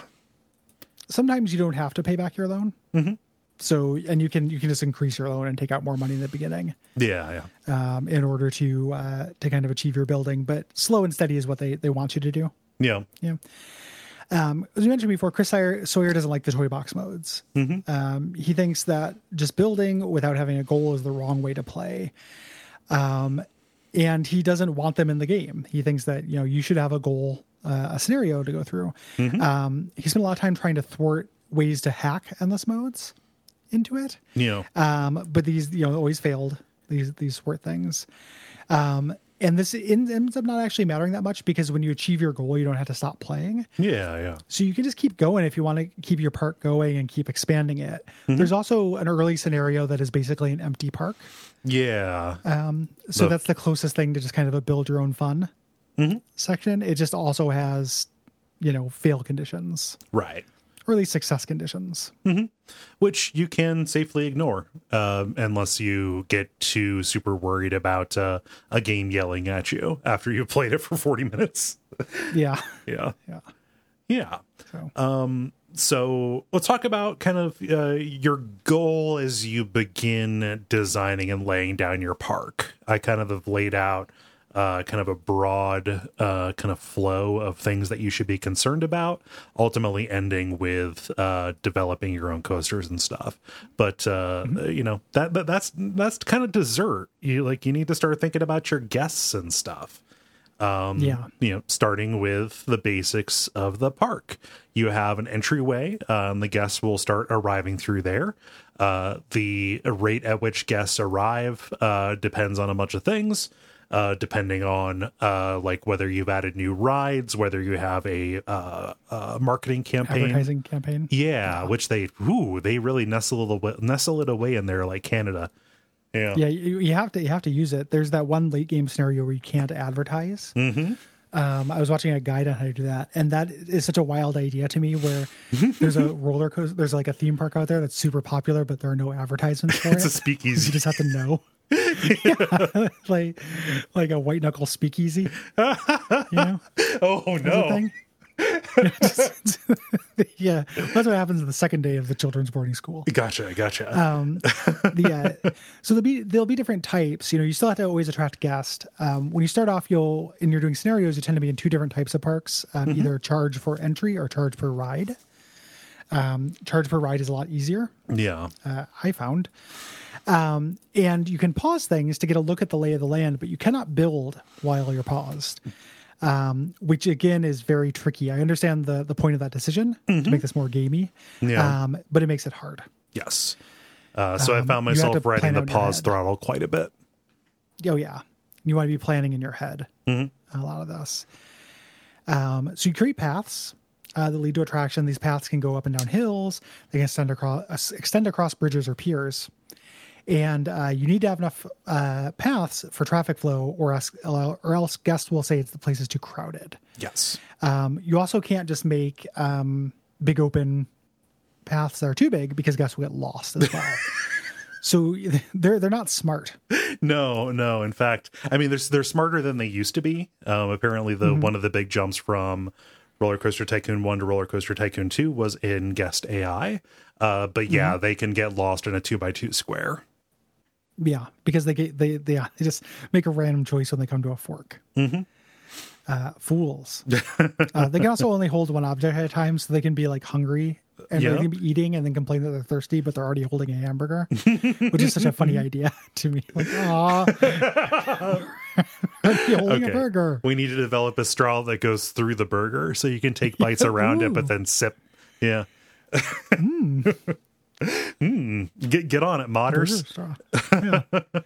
Speaker 2: Sometimes you don't have to pay back your loan. Mm-hmm. So, and you can you can just increase your loan and take out more money in the beginning.
Speaker 1: Yeah, yeah,
Speaker 2: um, in order to uh, to kind of achieve your building. But slow and steady is what they they want you to do.
Speaker 1: yeah.
Speaker 2: Yeah. Um, as we mentioned before, Chris Sawyer, Sawyer doesn't like the toy box modes. Um, he thinks that just building without having a goal is the wrong way to play. Um, and he doesn't want them in the game. He thinks that you know you should have a goal, uh, a scenario to go through. Um, he spent a lot of time trying to thwart ways to hack endless modes into it.
Speaker 1: Yeah.
Speaker 2: um, but these you know always failed these these sort things. Um, and this ends up not actually mattering that much because when you achieve your goal you don't have to stop playing.
Speaker 1: Yeah, yeah.
Speaker 2: so you can just keep going if you want to keep your park going and keep expanding it. There's also an early scenario that is basically an empty park.
Speaker 1: Yeah.
Speaker 2: Um, so
Speaker 1: The-
Speaker 2: that's the closest thing to just kind of a build your own fun section. It just also has you know fail conditions.
Speaker 1: Right.
Speaker 2: Least success conditions
Speaker 1: which you can safely ignore um, unless you get too super worried about uh, a game yelling at you after you've played it for 40 minutes.
Speaker 2: yeah
Speaker 1: yeah.
Speaker 2: yeah
Speaker 1: Yeah.
Speaker 2: so
Speaker 1: So let's talk about kind of uh, your goal as you begin designing and laying down your park. I kind of have laid out uh, kind of a broad uh, kind of flow of things that you should be concerned about, ultimately ending with uh, developing your own coasters and stuff. But uh, you know that, that that's that's kind of dessert. You like you need to start thinking about your guests and stuff
Speaker 2: yeah
Speaker 1: you know, starting with the basics of the park. You have an entryway, and the guests will start arriving through there. Uh, the rate at which guests arrive uh, depends on a bunch of things. Uh, depending on uh, like whether you've added new rides, whether you have a uh, uh, marketing campaign.
Speaker 2: Advertising campaign.
Speaker 1: Yeah, which they ooh they really nestle it away, nestle it away in there like Canada. Yeah.
Speaker 2: Yeah, you, you have to you have to use it. There's that one late game scenario where you can't advertise.
Speaker 1: Mm-hmm.
Speaker 2: Um, I was watching a guide on how to do that, and that is such a wild idea to me. Where there's a roller coaster, there's like a theme park out there that's super popular, but there are no advertisements for
Speaker 1: It's a
Speaker 2: it.
Speaker 1: speakeasy.
Speaker 2: You just have to know. yeah, like like a white knuckle speakeasy. You know,
Speaker 1: Oh no.
Speaker 2: yeah, that's what happens on the second day of the children's boarding school.
Speaker 1: Gotcha, gotcha.
Speaker 2: um the uh, so there'll be there'll be different types you know you still have to always attract guests um when you start off you'll and you're doing scenarios you tend to be in two different types of parks um, either charge for entry or charge per ride um charge per ride is a lot easier
Speaker 1: yeah.
Speaker 2: uh, i found um and you can pause things to get a look at the lay of the land but you cannot build while you're paused um, which again is very tricky. I understand the the point of that decision to make this more gamey,
Speaker 1: Yeah.
Speaker 2: um, but it makes it hard.
Speaker 1: Yes. Uh, so I
Speaker 2: Um,
Speaker 1: found myself
Speaker 2: to
Speaker 1: riding the
Speaker 2: out in your
Speaker 1: pause throttle quite a bit.
Speaker 2: Oh yeah, you want to be planning in your head.
Speaker 1: Mm-hmm.
Speaker 2: A lot of this. Um, so you create paths uh, that lead to attraction. These paths can go up and down hills. They can extend across extend across bridges or piers. And uh, you need to have enough uh, paths for traffic flow, or else, or else guests will say it's the place is too crowded.
Speaker 1: Yes.
Speaker 2: Um, you also can't just make um, big open paths that are too big because guests will get lost as well. so they're they're not smart.
Speaker 1: No, no. In fact, I mean, they're they're smarter than they used to be. Um, apparently, the
Speaker 2: Mm-hmm.
Speaker 1: one of the big jumps from Roller Coaster Tycoon One to Roller Coaster Tycoon Two was in guest AI. Uh, but yeah,
Speaker 2: Mm-hmm.
Speaker 1: they can get lost in a two by two square.
Speaker 2: Yeah, because they get they they, they just make a random choice when they come to a fork. Mm-hmm. Uh, fools. uh, they can also only hold one object at a time, so they can be like hungry and
Speaker 1: Yeah.
Speaker 2: they can be eating and then complain that they're thirsty, but they're already holding a hamburger, which is such a funny idea to me. Like, holding a burger.
Speaker 1: We need to develop a straw that goes through the burger so you can take bites around it, but then sip. Yeah. Mm. Get get on it, modders.
Speaker 2: Straw.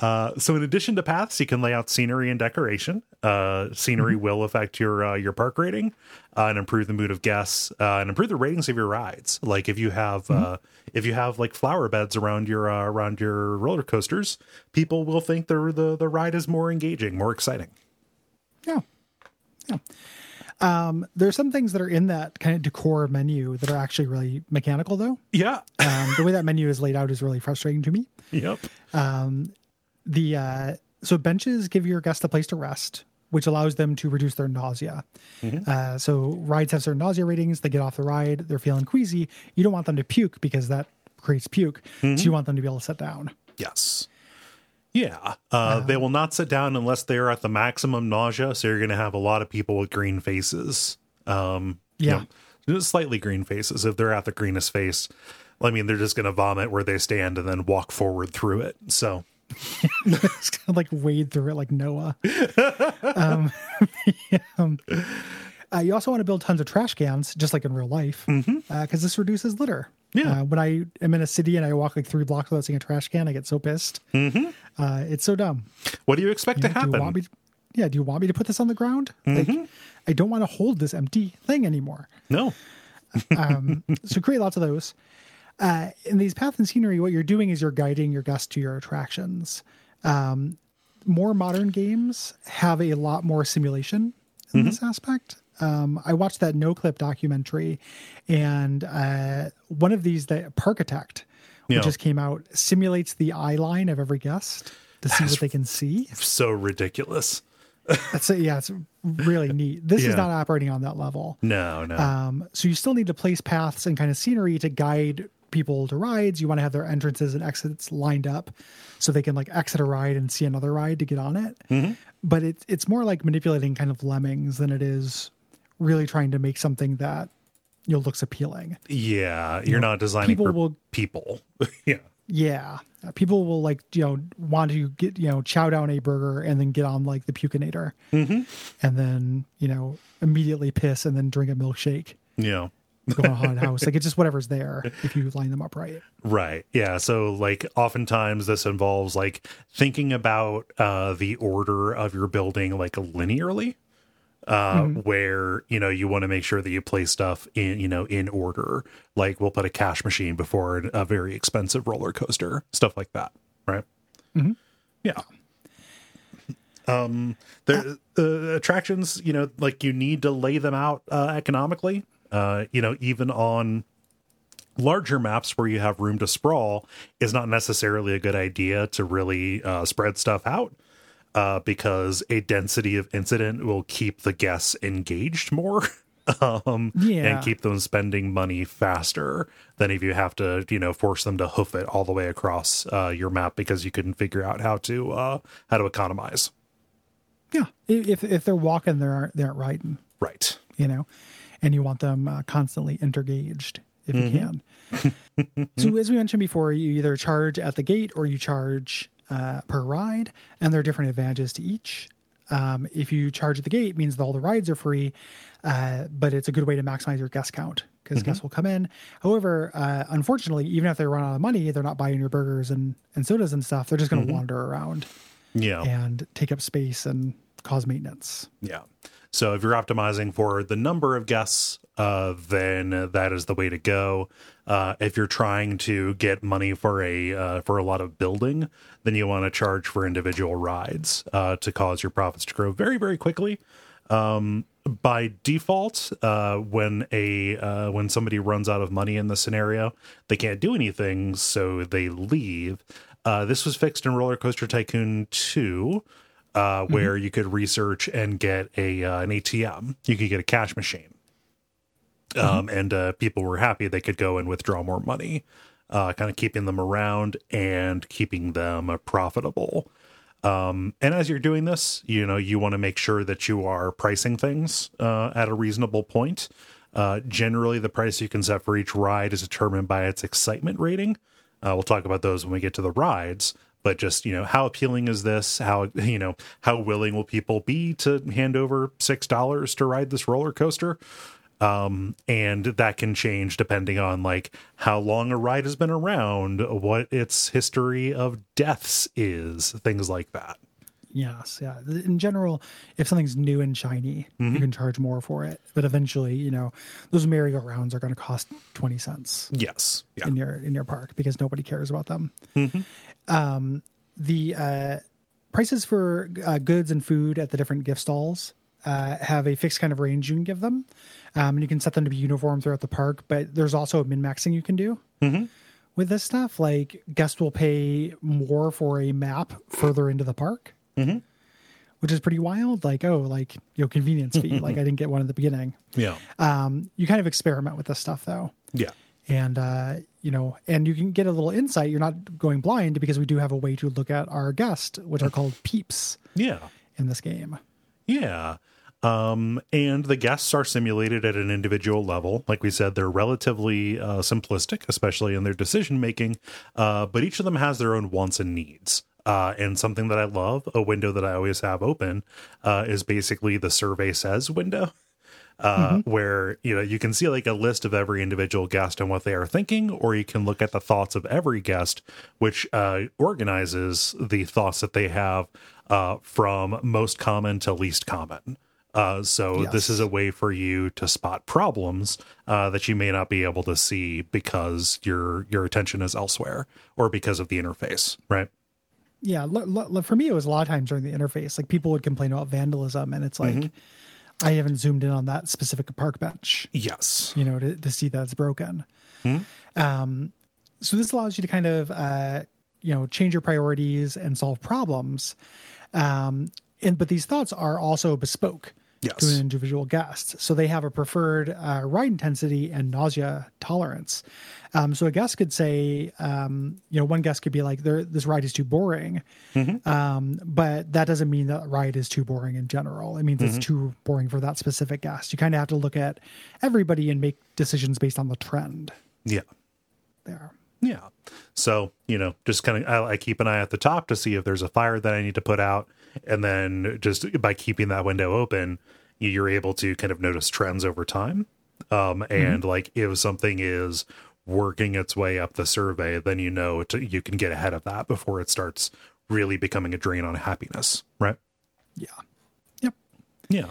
Speaker 1: Uh, so in addition to paths, you can lay out scenery and decoration. Uh, scenery will affect your uh, your park rating uh, and improve the mood of guests uh, and improve the ratings of your rides. Like if you have uh, if you have like flower beds around your uh, around your roller coasters, people will think the the the ride is more engaging, more exciting.
Speaker 2: Yeah. Yeah. Um, there's some things that are in that kind of decor menu that are actually really mechanical, though.
Speaker 1: Yeah.
Speaker 2: Um, the way that menu is laid out is really frustrating to me.
Speaker 1: yep.
Speaker 2: The uh, so benches give your guests a place to rest, which allows them to reduce their nausea. Uh, so rides have certain nausea ratings. They get off the ride, they're feeling queasy. You don't want them to puke because that creates puke. So you want them to be able to sit down.
Speaker 1: Yes. Yeah. Uh, they will not sit down unless they're at the maximum nausea. So you're going to have a lot of people with green faces. Um, you
Speaker 2: Yeah.
Speaker 1: know, slightly green faces. If they're at the greenest face, I mean, they're just going to vomit where they stand and then walk forward through it. So,
Speaker 2: It's kind of like wade through it like Noah. um, um, uh, you also want to build tons of trash cans, just like in real life, because this reduces litter.
Speaker 1: Yeah.
Speaker 2: Uh, when I am in a city and I walk like three blocks without seeing a trash can, I get so pissed. Uh, it's so dumb.
Speaker 1: what do you expect to
Speaker 2: Do you
Speaker 1: happen?
Speaker 2: want me? To, yeah. Do you want me to put this on the ground? Like, I don't want to hold this empty thing anymore.
Speaker 1: no.
Speaker 2: Um, so create lots of those. Uh, in these path and scenery, what you're doing is you're guiding your guests to your attractions. Um, more modern games have a lot more simulation in this aspect. Um, I watched that Noclip documentary, and uh, one of these, the Parkitect, which
Speaker 1: Yeah.
Speaker 2: just came out, simulates the eye line of every guest to see what they can see.
Speaker 1: So ridiculous.
Speaker 2: That's yeah, it's really neat. This
Speaker 1: Yeah.
Speaker 2: is not operating on that level.
Speaker 1: No, no.
Speaker 2: Um, so you still need to place paths and kind of scenery to guide people to rides. You want to have their entrances and exits lined up so they can like exit a ride and see another ride to get on it. But it's it's more like manipulating kind of lemmings than it is really trying to make something that you know looks appealing.
Speaker 1: yeah. You're not designing
Speaker 2: people
Speaker 1: for
Speaker 2: will-
Speaker 1: people. yeah.
Speaker 2: Yeah. People will like, you know, want to get, you know, chow down a burger and then get on like the pukinator and then, you know, immediately piss and then drink a milkshake.
Speaker 1: Yeah.
Speaker 2: go on a haunted house. Like it's just whatever's there if you line them up right.
Speaker 1: Right. Yeah. So, like, oftentimes this involves like thinking about uh, the order of your building like linearly, uh,
Speaker 2: Mm-hmm.
Speaker 1: where you know you want to make sure that you play stuff in you know in order. Like, we'll put a cash machine before a very expensive roller coaster, stuff like that. Right.
Speaker 2: Mm-hmm.
Speaker 1: Yeah. Um, the the attractions, you know, like you need to lay them out uh, economically. Uh, you know, even on larger maps where you have room to sprawl is not necessarily a good idea to really uh, spread stuff out uh, because a density of incident will keep the guests engaged more um,
Speaker 2: Yeah.
Speaker 1: and keep them spending money faster than if you have to you know force them to hoof it all the way across uh, your map because you couldn't figure out how to uh, how to economize
Speaker 2: Yeah. If if they're walking, they aren't they aren't riding.
Speaker 1: right
Speaker 2: you know, and you want them uh, constantly intergaged if you can. so as we mentioned before, you either charge at the gate or you charge uh, per ride, and there are different advantages to each. Um, if you charge at the gate, it means that all the rides are free, uh, but it's a good way to maximize your guest count because guests will come in. However, uh, unfortunately, even if they run out of money, they're not buying your burgers and, and sodas and stuff. They're just going to wander around
Speaker 1: yeah
Speaker 2: and take up space and cause maintenance.
Speaker 1: Yeah. So if you're optimizing for the number of guests, uh, then that is the way to go. Uh, if you're trying to get money for a uh, for a lot of building, then you want to charge for individual rides uh, to cause your profits to grow very very quickly. Um, by default, uh, when a uh, when somebody runs out of money in the scenario, they can't do anything, so they leave. Uh, this was fixed in Roller Coaster Tycoon 2 uh, where you could research and get a uh, an ATM. You could get a cash machine, um, and uh, people were happy they could go and withdraw more money, uh, kind of keeping them around and keeping them uh, profitable. Um, and as you're doing this, you know you want to make sure that you are pricing things uh, at a reasonable point. Uh, generally, the price you can set for each ride is determined by its excitement rating. Uh, we'll talk about those when we get to the rides. But just you know, how appealing is this? How you know how willing will people be to hand over six dollars to ride this roller coaster? Um, and that can change depending on like how long a ride has been around, what its history of deaths is, things like that.
Speaker 2: Yes, yeah. In general, if something's new and shiny, you can charge more for it. But eventually, you know, those merry-go-rounds are going to cost twenty cents
Speaker 1: Yes, yeah,
Speaker 2: in your in your park because nobody cares about them. Um, the uh, prices for uh, goods and food at the different gift stalls uh, have a fixed kind of range you can give them, um, and you can set them to be uniform throughout the park. But there's also a min maxing you can do with this stuff. Like guests will pay more for a map further into the park which is pretty wild. Like, oh, like you know, convenience fee. like I didn't get one at the beginning.
Speaker 1: yeah,
Speaker 2: Um, you kind of experiment with this stuff though,
Speaker 1: yeah,
Speaker 2: and uh, you know, and you can get a little insight. You're not going blind because we do have a way to look at our guest, which are called peeps
Speaker 1: yeah.
Speaker 2: in this game.
Speaker 1: Yeah. Um, and the guests are simulated at an individual level. Like we said, they're relatively uh, simplistic, especially in their decision making, uh, but each of them has their own wants and needs. Uh, and something that I love, a window that I always have open, uh, is basically the survey says window. Uh, where you know you can see like a list of every individual guest and what they are thinking, or you can look at the thoughts of every guest, which uh, organizes the thoughts that they have uh, from most common to least common. Uh, so this is a way for you to spot problems uh, that you may not be able to see because your your attention is elsewhere or because of the interface, right?
Speaker 2: Yeah, lo- lo- for me, it was a lot of times during the interface. Like people would complain about vandalism, and it's like I haven't zoomed in on that specific park bench.
Speaker 1: Yes.
Speaker 2: you know, to, to see that it's broken. Um, so this allows you to kind of, uh, you know, change your priorities and solve problems. Um, and but these thoughts are also bespoke to an individual guest. So they have a preferred uh, ride intensity and nausea tolerance. Um, so a guest could say, um, you know, one guest could be like, this ride is too boring," um, but that doesn't mean that ride is too boring in general. It means it's too boring for that specific guest. You kind of have to look at everybody and make decisions based on the trend
Speaker 1: Yeah.
Speaker 2: there.
Speaker 1: Yeah. So, you know, just kind of, I, I keep an eye at the top to see if there's a fire that I need to put out. And then just by keeping that window open, you- you're able to kind of notice trends over time. Um, and like if something is working its way up the survey, then you know to, you can get ahead of that before it starts really becoming a drain on happiness, right?
Speaker 2: Yeah. Yep.
Speaker 1: Yeah.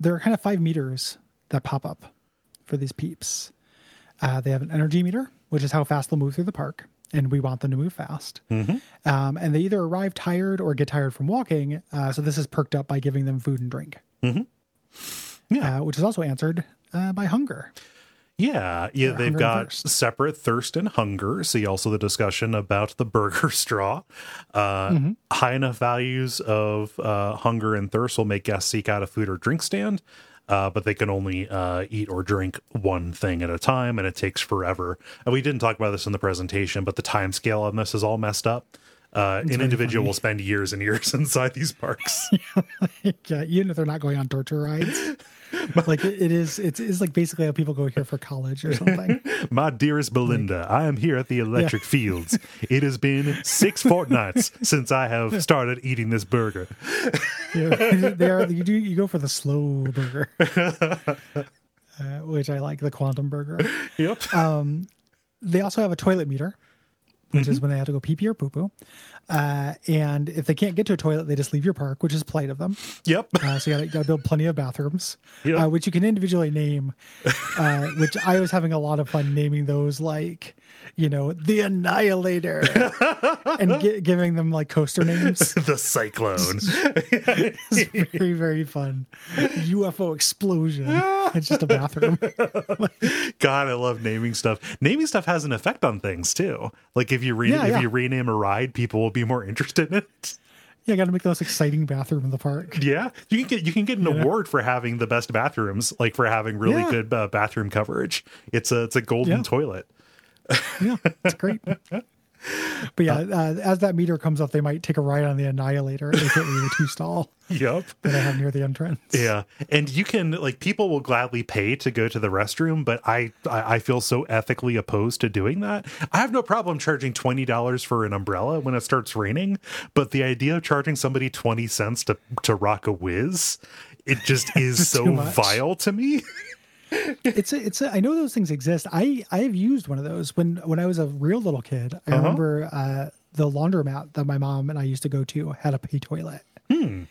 Speaker 2: There are kind of five meters that pop up for these peeps. Uh, they have an energy meter, which is how fast they'll move through the park, and we want them to move fast. Um, and they either arrive tired or get tired from walking. Uh, so this is perked up by giving them food and drink.
Speaker 1: Yeah.
Speaker 2: Uh, which is also answered uh, by hunger.
Speaker 1: Yeah, yeah,
Speaker 2: Or
Speaker 1: they've got separate thirst and hunger. See also the discussion about the burger straw. Uh,
Speaker 2: Mm-hmm.
Speaker 1: High enough values of uh, hunger and thirst will make guests seek out a food or drink stand, uh, but they can only uh, eat or drink one thing at a time, and it takes forever. And we didn't talk about this in the presentation, but the time scale on this is all messed up. Uh, an individual
Speaker 2: funny.
Speaker 1: will spend years and years inside these parks.
Speaker 2: yeah, even if they're not going on torture rides. But like it, is, it's, it's like basically how people go here for college or something.
Speaker 1: My dearest Belinda, I am here at the electric fields. It has been six fortnights since I have started eating this burger.
Speaker 2: Yeah, they are. You do. You go for the slow burger, uh, which I like, the quantum burger.
Speaker 1: Yep.
Speaker 2: They also have a toilet meter, which is when they have to go pee pee or poo poo. Uh, and if they can't get to a toilet, they just leave your park, which is polite of them.
Speaker 1: yep.
Speaker 2: Uh, so you gotta, gotta build plenty of bathrooms,
Speaker 1: Yeah.
Speaker 2: uh, which you can individually name. Uh, which I was having a lot of fun naming those, like you know, the Annihilator, and gi- giving them like coaster names.
Speaker 1: the cyclone.
Speaker 2: It's very very fun. UFO explosion. It's just a bathroom.
Speaker 1: God, I love naming stuff. Naming stuff has an effect on things too. Like if you re-
Speaker 2: Yeah,
Speaker 1: if
Speaker 2: yeah.
Speaker 1: you rename a ride, people will be more interested in it.
Speaker 2: Yeah, I got to make the most exciting bathroom in the park.
Speaker 1: Yeah, you can get you can get an award for having the best bathrooms, like for having really
Speaker 2: Yeah.
Speaker 1: good uh, bathroom coverage. It's a it's a golden
Speaker 2: Yeah.
Speaker 1: toilet.
Speaker 2: Yeah, it's great. But yeah, uh, as that meter comes up, they might take a ride on the Annihilator, aka the two stall
Speaker 1: Yep.
Speaker 2: that I have near the entrance.
Speaker 1: Yeah, and you can like people will gladly pay to go to the restroom, but I I, I feel so ethically opposed to doing that. I have no problem charging twenty dollars for an umbrella when it starts raining, but the idea of charging somebody twenty cents to to rock a whiz, it just is so
Speaker 2: much.
Speaker 1: vile to me.
Speaker 2: It's a, it's a, I know those things exist. I I have used one of those when when I was a real little kid. I uh-huh. remember uh, the laundromat that my mom and I used to go to had a pay toilet. Hmm.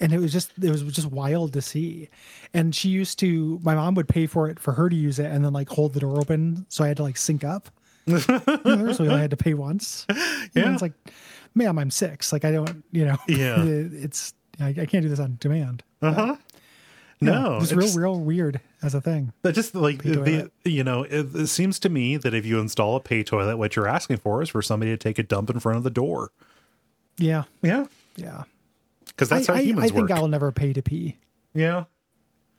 Speaker 2: And it was just it was just wild to see. And she used to my mom would pay for it for her to use it and then like hold the door open so I had to like sync up. You know, so I had to pay once. You know,
Speaker 1: Yeah.
Speaker 2: it's like, ma'am, I'm six. Like I don't, you know,
Speaker 1: Yeah.
Speaker 2: it's I, I can't do this on demand. Uh-huh.
Speaker 1: No,
Speaker 2: it's
Speaker 1: it's-
Speaker 2: real, real weird as a thing.
Speaker 1: But just like the, you know, it, it seems to me that if you install a pay toilet, what you're asking for is for somebody to take a dump in front of the door.
Speaker 2: Yeah,
Speaker 1: Yeah,
Speaker 2: yeah.
Speaker 1: because that's
Speaker 2: I,
Speaker 1: how
Speaker 2: I-
Speaker 1: humans
Speaker 2: I think
Speaker 1: work.
Speaker 2: I'll never pay to pee
Speaker 1: yeah,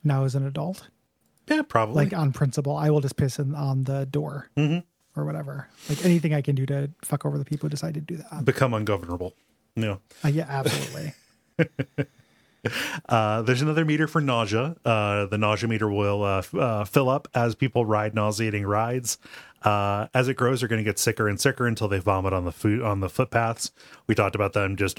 Speaker 2: now as an adult.
Speaker 1: yeah, probably.
Speaker 2: Like on principle, I will just piss in, on the door or whatever. Like anything I can do to fuck over the people who decide to do that.
Speaker 1: become ungovernable. Yeah.
Speaker 2: Uh, yeah, absolutely.
Speaker 1: Uh, there's another meter for nausea. Uh, the nausea meter will uh, uh, fill up as people ride nauseating rides. Uh, as it grows, they're going to get sicker and sicker until they vomit on the food on the footpaths. We talked about them just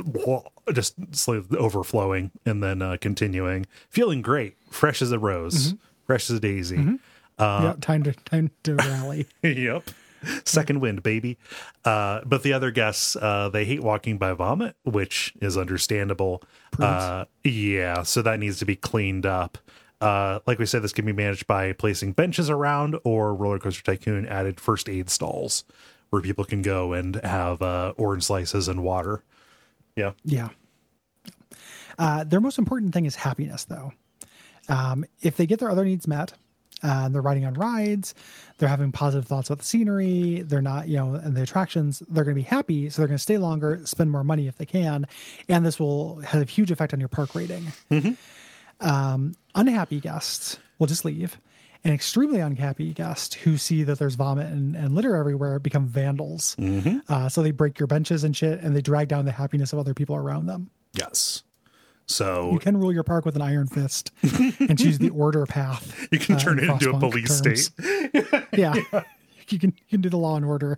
Speaker 1: just overflowing and then uh, continuing, feeling great, fresh as a rose, fresh as a daisy.
Speaker 2: yeah, time to time to rally.
Speaker 1: yep. Second wind, baby. Uh, but the other guests, uh, they hate walking by vomit, which is understandable. Uh, yeah, so that needs to be cleaned up. Uh, like we said, this can be managed by placing benches around, or Roller Coaster Tycoon added first aid stalls where people can go and have uh, orange slices and water. Yeah.
Speaker 2: Yeah. Uh, their most important thing is happiness, though. Um, if they get their other needs met, uh, they're riding on rides, they're having positive thoughts about the scenery, they're not, you know, and the attractions, they're going to be happy. So they're going to stay longer, spend more money if they can. And this will have a huge effect on your park rating. Um, unhappy guests will just leave. An extremely unhappy guest who see that there's vomit and, and litter everywhere become vandals. Uh, so they break your benches and shit, and they drag down the happiness of other people around them.
Speaker 1: Yes. So
Speaker 2: You can rule your park with an iron fist and choose the order path.
Speaker 1: you can
Speaker 2: uh,
Speaker 1: turn it into a police
Speaker 2: terms.
Speaker 1: state.
Speaker 2: Yeah. You can you can do the law and order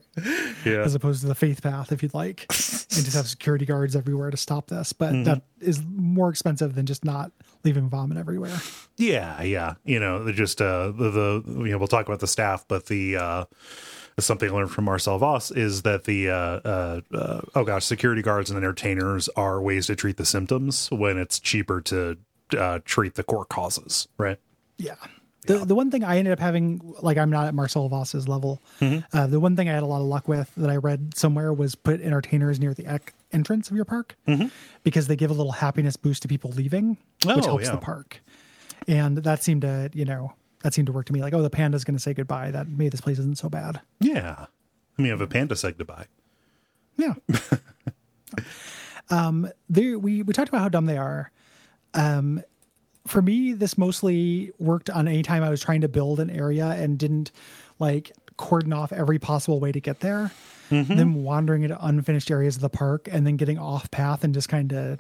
Speaker 1: Yeah.
Speaker 2: as opposed to the faith path if you'd like, and just have security guards everywhere to stop this. But
Speaker 1: Mm-hmm.
Speaker 2: that is more expensive than just not leaving vomit everywhere.
Speaker 1: Yeah, yeah. You know, just uh the, the you know, we'll talk about the staff, but the uh something I learned from Marcel Vos is that the uh, uh, uh, oh gosh, security guards and entertainers are ways to treat the symptoms when it's cheaper to uh, treat the core causes, right?
Speaker 2: Yeah. The, the one thing I ended up having, like I'm not at Marcel Vos's level. Uh, the one thing I had a lot of luck with that I read somewhere was put entertainers near the ec- entrance of your park because they give a little happiness boost to people leaving, which
Speaker 1: Oh,
Speaker 2: helps
Speaker 1: yeah.
Speaker 2: the park. And that seemed to, you know, that seemed to work to me. Like, oh, the panda's going to say goodbye. That maybe this place isn't so bad.
Speaker 1: Yeah. I mean, have a panda said goodbye.
Speaker 2: Yeah. um, there we we talked about how dumb they are. Um, for me, this mostly worked on any time I was trying to build an area and didn't like cordon off every possible way to get there. Them wandering into unfinished areas of the park and then getting off path and just kind of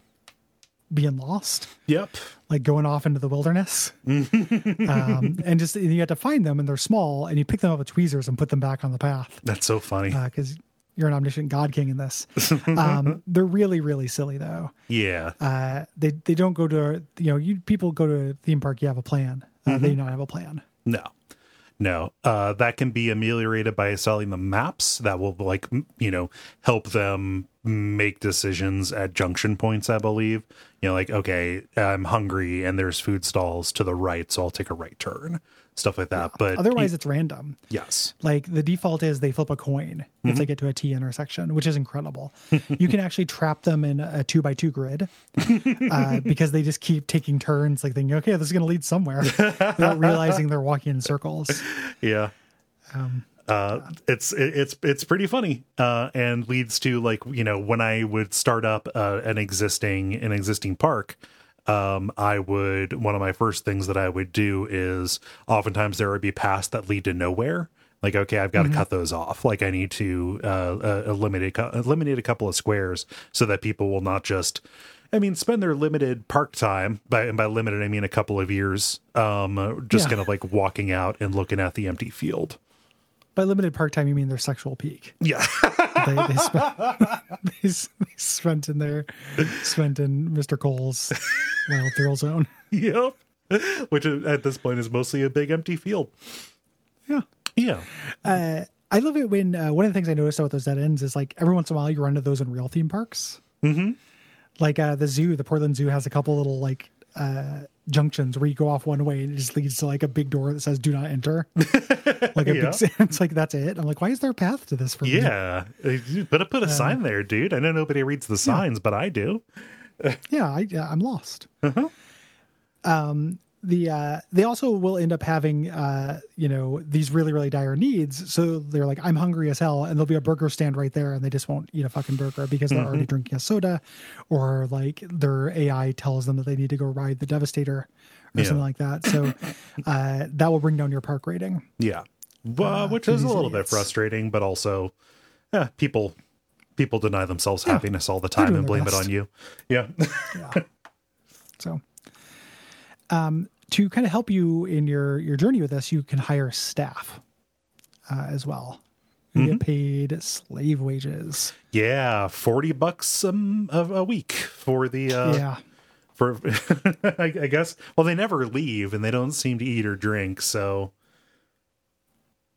Speaker 2: being lost,
Speaker 1: Yep.
Speaker 2: like going off into the wilderness. um, and just you have to find them and they're small and you pick them up with tweezers and put them back on the path
Speaker 1: That's so funny.
Speaker 2: because you're an omniscient god king in this. Um, they're really, really silly though.
Speaker 1: yeah.
Speaker 2: Uh, they they don't go to you know you people go to a theme park. You have a plan. Uh, They do not have a plan.
Speaker 1: No. No. Uh, that can be ameliorated by selling them maps that will like you know help them make decisions at junction points, I believe. You know, like, okay, I'm hungry and there's food stalls to the right, so I'll take a right turn. Stuff like that. But
Speaker 2: Otherwise, it's random.
Speaker 1: yes.
Speaker 2: Like the default is they flip a coin if they get to a T intersection, which is incredible. you can actually trap them in a two by two grid uh, because they just keep taking turns, like thinking, okay, this is going to lead somewhere, without realizing they're walking in circles.
Speaker 1: Yeah. uh, it's it's it's pretty funny, uh, and leads to like you know when I would start up uh, an existing an existing park, um, I would one of my first things that I would do is oftentimes there would be paths that lead to nowhere. Like okay, I've got to cut those off. Like I need to uh, uh, eliminate eliminate a couple of squares so that people will not just. I mean, spend their limited park time by and by limited I mean a couple of years, um, just
Speaker 2: Yeah.
Speaker 1: kind of like walking out and looking at the empty field.
Speaker 2: By limited park time, you mean their sexual peak.
Speaker 1: Yeah.
Speaker 2: they, they, spent, they, they spent in there, spent in Mr. Cole's wild thrill zone.
Speaker 1: yep. Which at this point is mostly a big empty field.
Speaker 2: Yeah.
Speaker 1: Yeah.
Speaker 2: Uh, I love it when uh, one of the things I noticed about those dead ends is like every once in a while you run into those in real theme parks. Mm-hmm. Like uh, the zoo, the Portland Zoo has a couple little like uh, junctions where you go off one way and it just leads to like a big door that says "Do not enter." like a
Speaker 1: Yeah.
Speaker 2: big, it's like that's it. I'm like, why is there a path to this for me?
Speaker 1: Yeah. You Put a put a sign there, dude. I know nobody reads the signs, but I do.
Speaker 2: yeah, I, yeah, I'm lost. Um, the uh, they also will end up having uh, you know these really really dire needs. So they're like, I'm hungry as hell, and there'll be a burger stand right there, and they just won't eat a fucking burger because they're already drinking a soda, or like their AI tells them that they need to go ride the Devastator or
Speaker 1: Yeah.
Speaker 2: something like that. So uh, that will bring down your park rating.
Speaker 1: Yeah. Well, which is a little bit frustrating, but also yeah, people people deny themselves happiness all the time and blame it on you. Yeah.
Speaker 2: Yeah. so, um, to kind of help you in your your journey with this, you can hire staff uh, as well. You get paid slave wages.
Speaker 1: yeah. 40 bucks um, a, a week for the uh
Speaker 2: yeah,
Speaker 1: for I, I guess well they never leave and they don't seem to eat or drink, so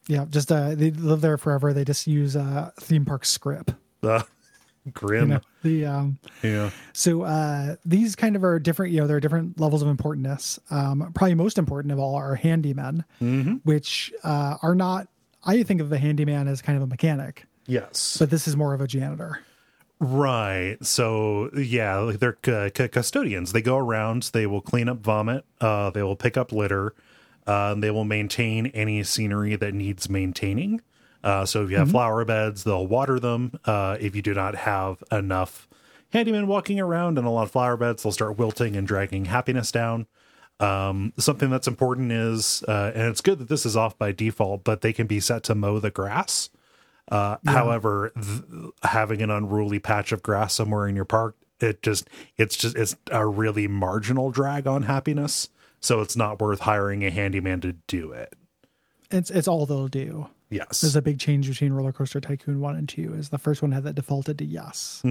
Speaker 2: yeah. Just uh, they live there forever. They just use uh, theme park script.
Speaker 1: uh,
Speaker 2: You
Speaker 1: grim.
Speaker 2: know, the um,
Speaker 1: Yeah.
Speaker 2: So uh, these kind of are different. You know, there are different levels of importance. Um, probably most important of all are handymen, which uh, are not. I think of the handyman as kind of a mechanic,
Speaker 1: Yes.
Speaker 2: but this is more of a janitor.
Speaker 1: Right. So yeah, they're cu- cu- custodians. They go around. They will clean up vomit. Uh, they will pick up litter. Uh, they will maintain any scenery that needs maintaining. Uh, so if you have flower beds, they'll water them. Uh, if you do not have enough handymen walking around and a lot of flower beds, they'll start wilting and dragging happiness down. Um, something that's important is, uh, and it's good that this is off by default, but they can be set to mow the grass. Uh, However, th- having an unruly patch of grass somewhere in your park, it just it's just it's a really marginal drag on happiness. So it's not worth hiring a handyman to do it.
Speaker 2: It's it's all they'll do.
Speaker 1: Yes.
Speaker 2: There's a big change between Roller Coaster Tycoon one and two. Is the first one had that defaulted to yes.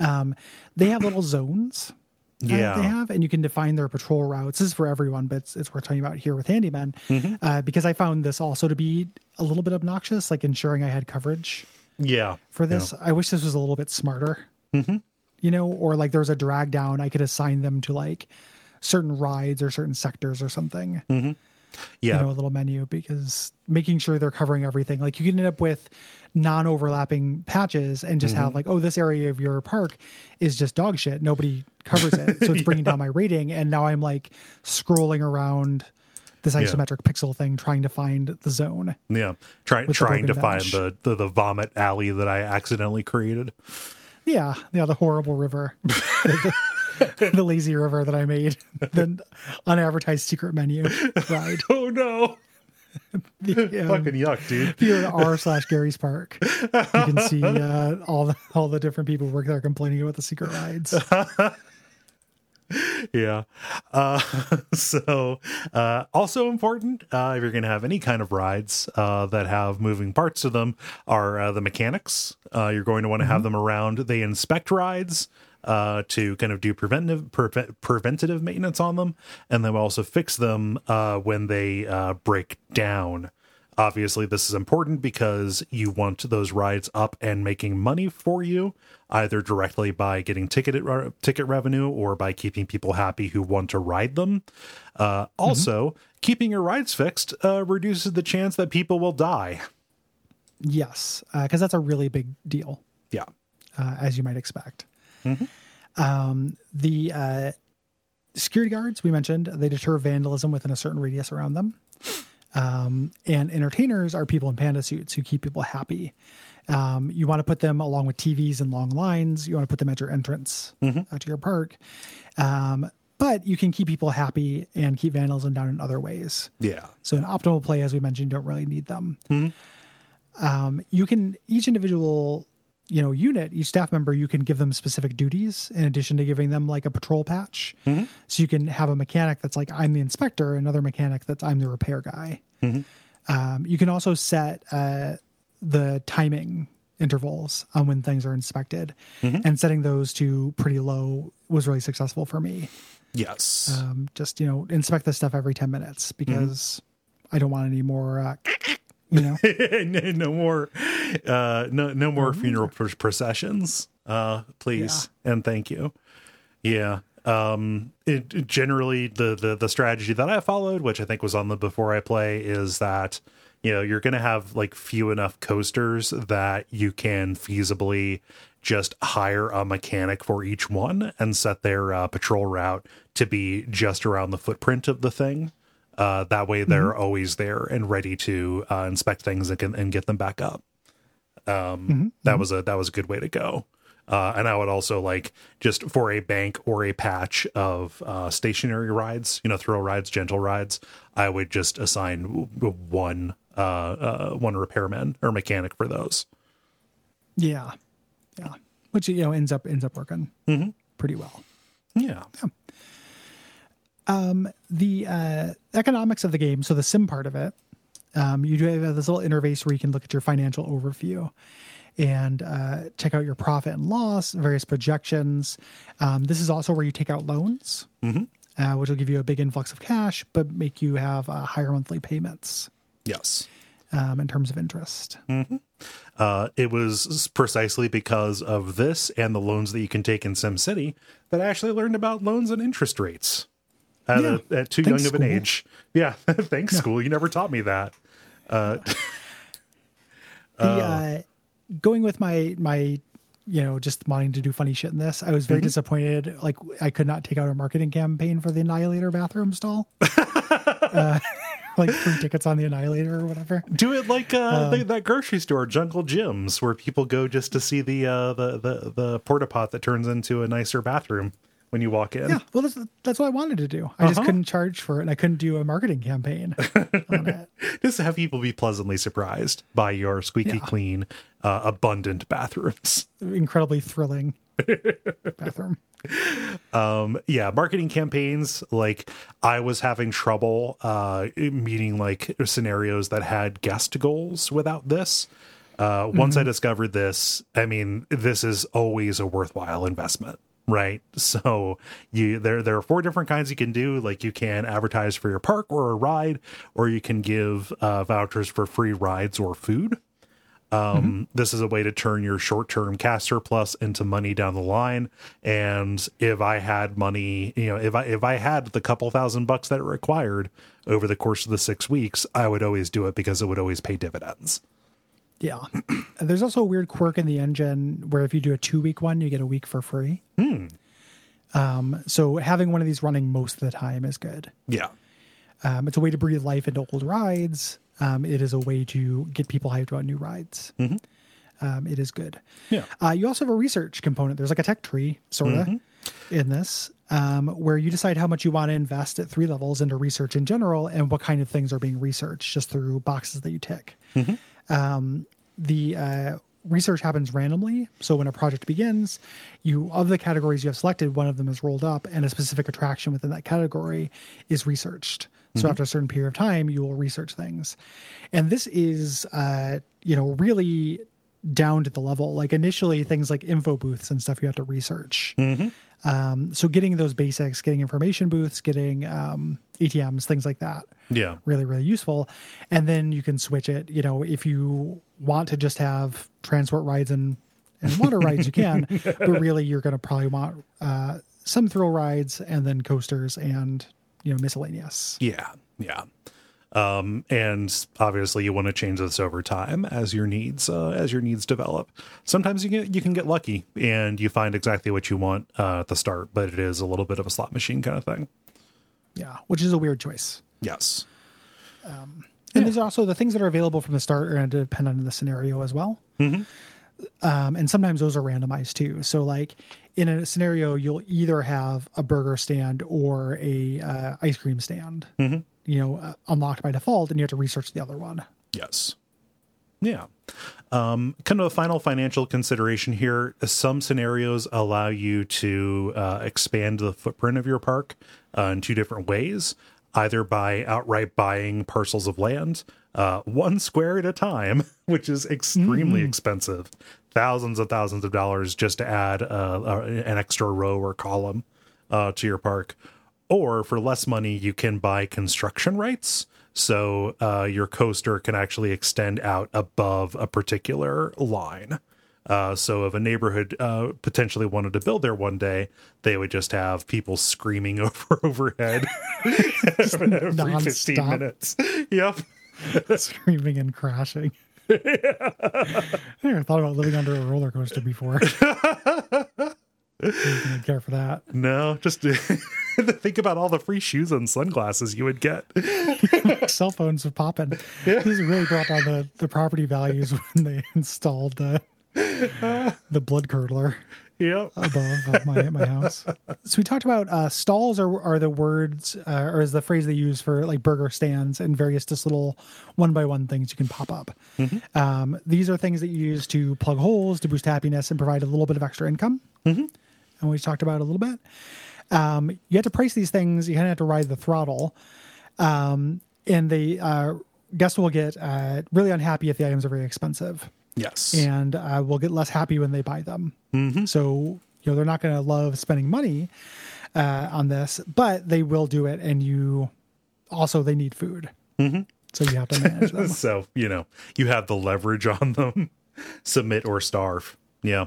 Speaker 2: Um, they have little zones
Speaker 1: Yeah.
Speaker 2: they have, and you can define their patrol routes. This is for everyone, but it's, it's worth talking about here with Handyman
Speaker 1: Mm-hmm.
Speaker 2: uh, because I found this also to be a little bit obnoxious, like ensuring I had coverage
Speaker 1: Yeah.
Speaker 2: for this. I wish this was a little bit smarter, mm-hmm. you know, or like there was a drag down, I could assign them to like certain rides or certain sectors or something.
Speaker 1: Mm. Yeah.
Speaker 2: you know, a little menu because making sure they're covering everything. Like you can end up with non-overlapping patches and just
Speaker 1: Mm-hmm.
Speaker 2: have like, oh, this area of your park is just dog shit. Nobody covers it, so it's bringing down my rating. And now I'm like scrolling around this isometric pixel thing trying to find the zone.
Speaker 1: yeah. Try, trying to find the, the, the vomit alley that I accidentally created.
Speaker 2: Yeah, yeah, the horrible river, the, lazy river that I made, the unadvertised secret menu ride.
Speaker 1: Oh, no.
Speaker 2: The, um,
Speaker 1: Fucking yuck, dude.
Speaker 2: if you're at r slash Gary's Park, you can see uh, all the all the different people who work there complaining about the secret rides.
Speaker 1: yeah. Uh, so, uh, also important, uh, if you're going to have any kind of rides uh, that have moving parts to them, are uh, the mechanics. Uh, you're going to want to have them around. They inspect rides uh, to kind of do preventive preve- preventative maintenance on them, and then we also fix them uh, when they uh, break down. Obviously, this is important because you want those rides up and making money for you, either directly by getting ticket ticket revenue or by keeping people happy who want to ride them. Uh, also, keeping your rides fixed uh, reduces the chance that people will die.
Speaker 2: Yes, because that's a really big deal,
Speaker 1: Yeah,
Speaker 2: uh, as you might expect. Um, the uh, security guards we mentioned they deter vandalism within a certain radius around them. Um, and entertainers are people in panda suits who keep people happy. Um, you want to put them along with TVs and long lines. You want to put them at your entrance uh, to your park. Um, but you can keep people happy and keep vandalism down in other ways.
Speaker 1: yeah,
Speaker 2: So in optimal play, as we mentioned, you don't really need them. Um, you can each individual, you know, unit, each staff member, you can give them specific duties in addition to giving them like a patrol patch. So you can have a mechanic that's like I'm the inspector, another mechanic that's I'm the repair guy. Um, you can also set uh, the timing intervals on when things are inspected, and setting those to pretty low was really successful for me.
Speaker 1: Yes,
Speaker 2: um, just you know inspect this stuff every 10 minutes because i don't want any more uh, you know
Speaker 1: no, no more, uh, no, no more funeral pr- processions, uh, please and thank you. Yeah. Um, it, it generally the, the the strategy that I followed, which I think was on the before I play, is that you know you're going to have like few enough coasters that you can feasibly just hire a mechanic for each one and set their uh, patrol route to be just around the footprint of the thing. Uh, that way, they're always there and ready to uh, inspect things and, and get them back up. Um, That was a that was a good way to go. Uh, and I would also like just for a bank or a patch of uh, stationary rides, you know, thrill rides, gentle rides. I would just assign one uh, uh, one repairman or mechanic for those.
Speaker 2: yeah yeah which you know ends up ends up working pretty well
Speaker 1: Yeah.
Speaker 2: Yeah, the uh, economics of the game so the sim part of it um, you do have this little interface where you can look at your financial overview and uh, check out your profit and loss various projections. Um, this is also where you take out loans uh, which will give you a big influx of cash but make you have uh, higher monthly payments.
Speaker 1: Yes.
Speaker 2: um, in terms of interest. Mm-hmm.
Speaker 1: Uh, it was precisely because of this and the loans that you can take in SimCity that I actually learned about loans and interest rates at,
Speaker 2: Yeah.
Speaker 1: a, at too
Speaker 2: Thanks,
Speaker 1: young of an
Speaker 2: school.
Speaker 1: age. Yeah, thanks, school. You never taught me that.
Speaker 2: the uh, going with my my you know just wanting to do funny shit in this i was very disappointed like i could not take out a marketing campaign for the annihilator bathroom stall uh, like free tickets on the annihilator or whatever
Speaker 1: Do it like uh,
Speaker 2: Um,
Speaker 1: the, that grocery store, Jungle Jim's, where people go just to see the uh, the the the porta pot that turns into a nicer bathroom when you walk in.
Speaker 2: yeah well that's, that's what i wanted to do i just
Speaker 1: Uh-huh.
Speaker 2: couldn't charge for it and i couldn't do a marketing campaign on it
Speaker 1: Just to have people be pleasantly surprised by your squeaky
Speaker 2: Yeah.
Speaker 1: clean, uh, abundant bathrooms.
Speaker 2: incredibly thrilling bathroom
Speaker 1: um yeah marketing campaigns like i was having trouble uh meeting like scenarios that had guest goals without this uh once i discovered this i mean this is always a worthwhile investment right? So you there there are four different kinds you can do. Like you can advertise for your park or a ride, or you can give uh, vouchers for free rides or food. Um, This is a way to turn your short term cash surplus into money down the line. And if I had money, you know, if I if I had the couple thousand bucks that it required over the course of the six weeks, I would always do it because it would always pay dividends.
Speaker 2: Yeah. There's also a weird quirk in the engine where if you do a two week one, you get a week for free. Hmm. Um, so having one of these running most of the time is good.
Speaker 1: Yeah.
Speaker 2: Um, it's a way to breathe life into old rides. Um, it is a way to get people hyped about new rides. Hmm. Um, it is good.
Speaker 1: Yeah.
Speaker 2: Uh, you also have a research component. There's like a tech tree, sort of, in this, um, where you decide how much you want to invest at three levels into research in general and what kind of things are being researched just through boxes that you tick. Um, the uh, research happens randomly. So when a project begins, you of the categories you have selected, one of them is rolled up, and a specific attraction within that category is researched. So after a certain period of time, you will research things, and this is, uh, you know, really down to the level. Like initially, things like info booths and stuff you have to research. Um, so getting those basics, getting information booths, getting um, ATMs, things like that
Speaker 1: Yeah.
Speaker 2: really really useful and then you can switch it you know if you want to just have transport rides and and water rides you can but really you're going to probably want uh some thrill rides and then coasters and you know miscellaneous
Speaker 1: Yeah, yeah. Um, and obviously, you want to change this over time as your needs uh, as your needs develop. Sometimes you get you can get lucky and you find exactly what you want uh, at the start, but it is a little bit of a slot machine kind of thing.
Speaker 2: Yeah which is a weird choice
Speaker 1: Yes.
Speaker 2: and there's also the things that are available from the start are going to depend on the scenario as well um, and sometimes those are randomized too so like in a scenario you'll either have a burger stand or a uh, ice cream stand you know uh, unlocked by default and you have to research the other one
Speaker 1: Yes. Yeah. Um, kind of a final financial consideration here. Some scenarios allow you to uh, expand the footprint of your park uh, in two different ways either by outright buying parcels of land, uh, one square at a time, which is extremely expensive, thousands and thousands of dollars just to add uh, uh, an extra row or column uh, to your park. Or for less money, you can buy construction rights. So uh, your coaster can actually extend out above a particular line. Uh, so if a neighborhood uh, potentially wanted to build there one day, they would just have people screaming over overhead every 15 minutes. Yep.
Speaker 2: screaming and crashing I never thought about living under a roller coaster before. Care for that.
Speaker 1: No, just think about all the free shoes and sunglasses you would get.
Speaker 2: Cell phones are popping. Yeah. This really brought down the, the property values when they installed the the blood curdler
Speaker 1: Yep.
Speaker 2: above my my house. So we talked about uh, stalls are are the words uh, or is the phrase they use for like burger stands and various just little one by one things you can pop up. Um, these are things that you use to plug holes to boost happiness and provide a little bit of extra income. And we talked about it a little bit. Um, you have to price these things. You kind of have to ride the throttle, um, and the uh, guests will get uh, really unhappy if the items are very expensive
Speaker 1: Yes.
Speaker 2: and uh, will get less happy when they buy them. So you know they're not going to love spending money uh, on this, but they will do it. And you also they need food, so you have to manage them.
Speaker 1: so you know you have the leverage on them submit or starve yeah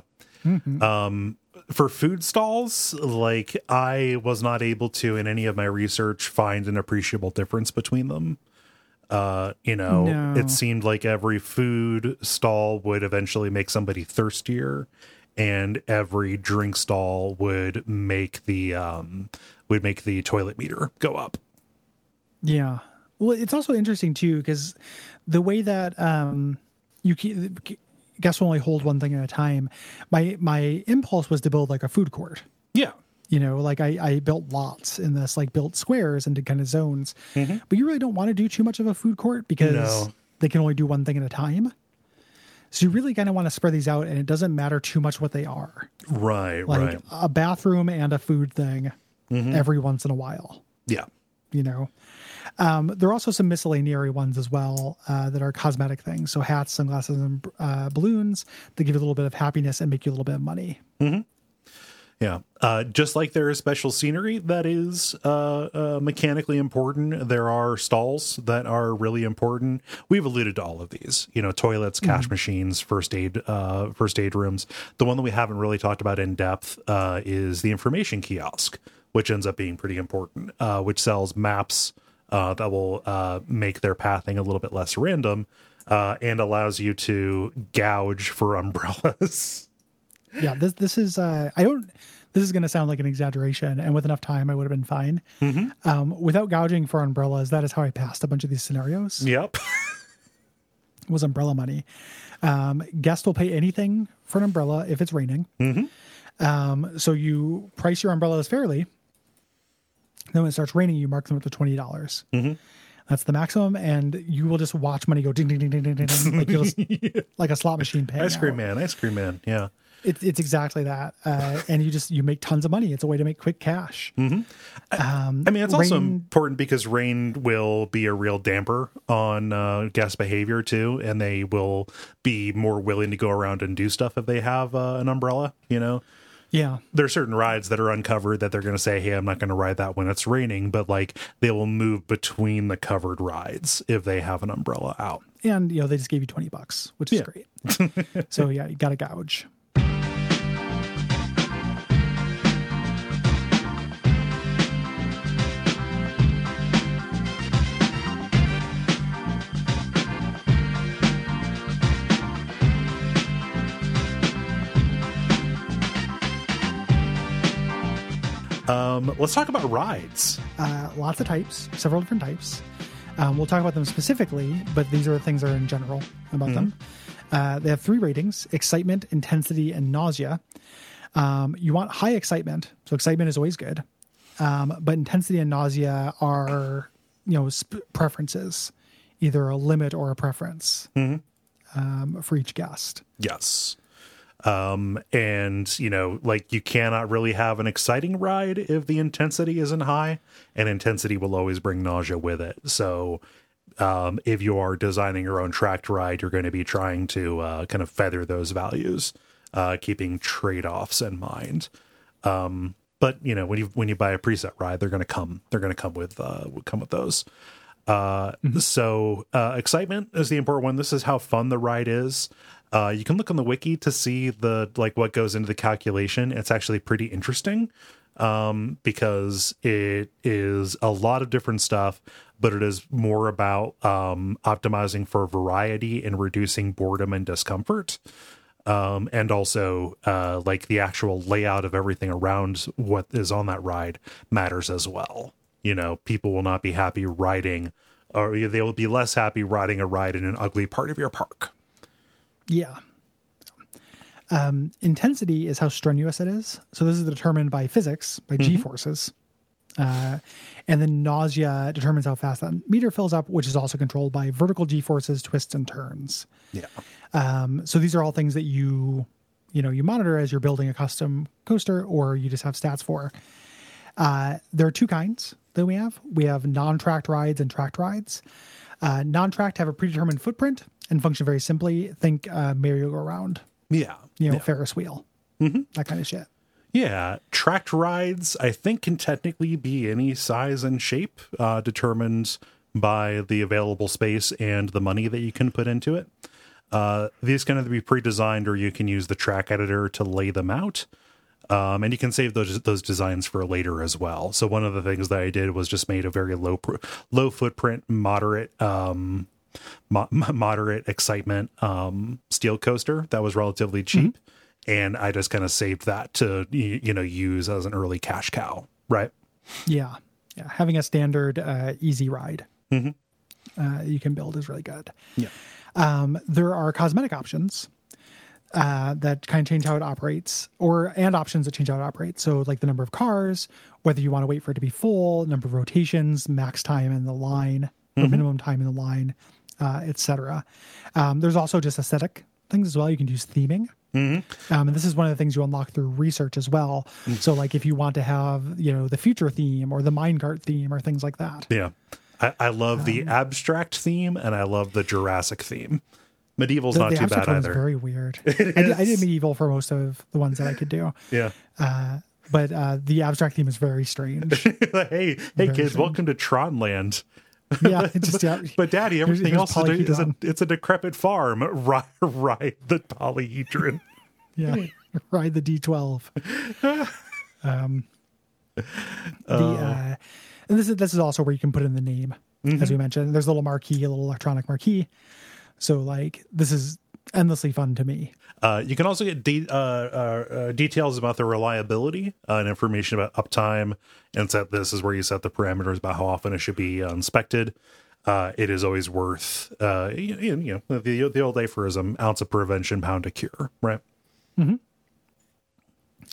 Speaker 1: um for food stalls like i was not able to in any of my research find an appreciable difference between them uh you know
Speaker 2: No.
Speaker 1: it seemed like every food stall would eventually make somebody thirstier and every drink stall would make the um would make the toilet meter go up
Speaker 2: Yeah. Well, it's also interesting too because the way that um, you can, guests will only hold one thing at a time. My my impulse was to build like a food court.
Speaker 1: yeah
Speaker 2: You know, like I, I built lots in this, like built squares into kind of zones. Mm-hmm. But you really don't want to do too much of a food court because
Speaker 1: No.
Speaker 2: they can only do one thing at a time. So you really kind of want to spread these out, and it doesn't matter too much what they are.
Speaker 1: right
Speaker 2: Like
Speaker 1: right
Speaker 2: a bathroom and a food thing mm-hmm. every once in a while
Speaker 1: yeah
Speaker 2: you know. Um, there are also some miscellaneous ones as well uh, that are cosmetic things. So hats, sunglasses, and uh, balloons that give you a little bit of happiness and make you a little bit of money.
Speaker 1: Yeah. Uh, just like there is special scenery that is uh, uh, mechanically important, there are stalls that are really important. We've alluded to all of these, you know, toilets, cash machines, first aid, uh, first aid rooms. The one that we haven't really talked about in depth uh, is the information kiosk, which ends up being pretty important, uh, which sells maps uh, that will uh, make their pathing a little bit less random uh, and allows you to gouge for umbrellas.
Speaker 2: yeah this this is uh i don't this is going to sound like an exaggeration and with enough time i would have been fine. Um without gouging for umbrellas that is how i passed a bunch of these scenarios.
Speaker 1: Yep.
Speaker 2: was umbrella money. Um guest will pay anything for an umbrella if it's raining. Um so you price your umbrellas fairly then when it starts raining you mark them up to $20 that's the maximum and you will just watch money go ding ding ding ding ding ding, like, just, like a slot machine paying
Speaker 1: Ice cream
Speaker 2: out.
Speaker 1: man, ice cream man. Yeah.
Speaker 2: It's it's exactly that, uh, and you just you make tons of money. It's a way to make quick cash. Um,
Speaker 1: I mean, it's also important because rain will be a real damper on uh, guest behavior too, and they will be more willing to go around and do stuff if they have uh, an umbrella. You know,
Speaker 2: Yeah,
Speaker 1: there are certain rides that are uncovered that they're going to say, "Hey, I'm not going to ride that when it's raining," but like they will move between the covered rides if they have an umbrella out.
Speaker 2: and you know they just gave you twenty bucks, which is
Speaker 1: Yeah.
Speaker 2: great. so yeah, you got to gouge.
Speaker 1: Um, let's talk about rides.
Speaker 2: Uh, lots of types, several different types. Um, we'll talk about them specifically, but these are the things that are in general about them. Uh, they have three ratings: excitement, intensity, and nausea. Um, you want high excitement, so excitement is always good. Um, but intensity and nausea are, you know, sp- preferences, either a limit or a preference um, for each guest.
Speaker 1: Yes. Um, and you know, like you cannot really have an exciting ride if the intensity isn't high, and intensity will always bring nausea with it. So, um, if you are designing your own tracked ride, you're going to be trying to uh, kind of feather those values, uh, keeping trade offs in mind. Um, but you know, when you when you buy a preset ride, they're going to come they're going to come with uh, come with those. Uh, so uh, excitement is the important one. This is how fun the ride is. Uh, you can look on the wiki to see the like what goes into the calculation. It's actually pretty interesting um, because it is a lot of different stuff, but it is more about um, optimizing for variety and reducing boredom and discomfort. Um, and also uh, like the actual layout of everything around what is on that ride matters as well. You know, people will not be happy riding, or they will be less happy riding a ride in an ugly part of your park.
Speaker 2: Yeah. Um, intensity is how strenuous it is. So this is determined by physics, by g forces. Uh, and then nausea determines how fast that meter fills up, which is also controlled by vertical g forces, twists, and turns.
Speaker 1: Yeah.
Speaker 2: Um, so these are all things that you, you know, you monitor as you're building a custom coaster, or you just have stats for. Uh, there are two kinds that we have. We have non-tracked rides and tracked rides. Uh, non-tracked have a predetermined footprint and function very simply. Think uh, merry-go-round,
Speaker 1: Yeah.
Speaker 2: you know, Ferris wheel, that kind of shit.
Speaker 1: Yeah, tracked rides I think can technically be any size and shape, uh, determined by the available space and the money that you can put into it. Uh, these can either be pre-designed or you can use the track editor to lay them out. Um, and you can save those those designs for later as well. So one of the things that I did was just made a very low low footprint, moderate um, mo- moderate excitement um, steel coaster that was relatively cheap, and I just kind of saved that to y- you know use as an early cash cow, right?
Speaker 2: Yeah, yeah. Having a standard uh, easy ride uh, you can build is really good.
Speaker 1: Yeah.
Speaker 2: Um, there are cosmetic options uh, that kind of change how it operates, or and options that change how it operates. So, like the number of cars, whether you want to wait for it to be full, number of rotations, max time in the line, or minimum time in the line, uh, etc. Um, there's also just aesthetic things as well. You can use theming. Um, and this is one of the things you unlock through research as well. So, like if you want to have, you know, the future theme or the minecart theme or things like that.
Speaker 1: Yeah, I, I love the
Speaker 2: Um,
Speaker 1: abstract theme and I love the Jurassic theme. Medieval's
Speaker 2: The,
Speaker 1: not
Speaker 2: the
Speaker 1: too bad
Speaker 2: abstract one is
Speaker 1: either.
Speaker 2: very weird. I, did, I did medieval for most of the ones that I could do.
Speaker 1: yeah,
Speaker 2: Uh, but uh, the abstract theme is very strange.
Speaker 1: hey, hey, kids,
Speaker 2: strange.
Speaker 1: welcome to Tron Tronland.
Speaker 2: Yeah, just yeah.
Speaker 1: But daddy, everything
Speaker 2: here's
Speaker 1: else is a, is a it's a decrepit farm. Ride, ride the polyhedron.
Speaker 2: yeah, ride the D12. Um, the uh, and this is this is also where you can put in the name, as we mentioned. There's a little marquee, a little electronic marquee. So like this is endlessly fun to me.
Speaker 1: Uh, you can also get de- uh, uh, uh, details about the reliability uh, and information about uptime. And set this is where you set the parameters about how often it should be uh, inspected. Uh, it is always worth, uh, you, you know, the the old aphorism: ounce of prevention, pound of cure. Right?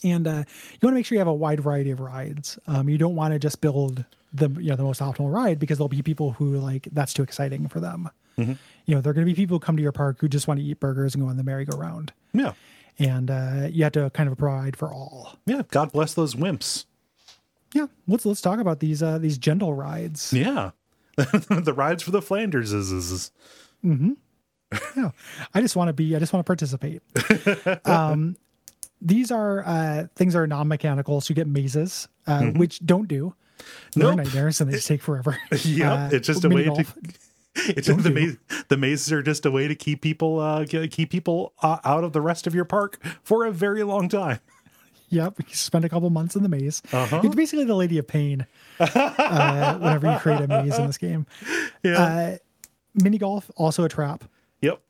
Speaker 2: and uh, you want to make sure you have a wide variety of rides. Um, you don't want to just build the you know the most optimal ride because there'll be people who like that's too exciting for them. You know, there are going to be people who come to your park who just want to eat burgers and go on the merry-go-round,
Speaker 1: Yeah,
Speaker 2: and uh, you have to kind of provide for all.
Speaker 1: yeah. God bless those wimps.
Speaker 2: Yeah, let's let's talk about these uh, these gentle rides.
Speaker 1: Yeah, the rides for the Flanders is, is
Speaker 2: Yeah, I just want to be. I just want to participate. um, these are uh, things that are non-mechanical, so you get mazes, uh, which don't do. They're
Speaker 1: Nope.
Speaker 2: nightmares and they just take forever.
Speaker 1: yeah,
Speaker 2: Uh,
Speaker 1: it's just a way to. It's
Speaker 2: Don't
Speaker 1: the maze, the mazes are just a way to keep people uh keep people uh, out of the rest of your park for a very long time.
Speaker 2: Yep, you spend a couple months in the maze.
Speaker 1: Uh-huh.
Speaker 2: It's basically the Lady of Pain. uh, whenever you create a maze in this game,
Speaker 1: Yeah.
Speaker 2: uh, mini golf also a trap.
Speaker 1: yep.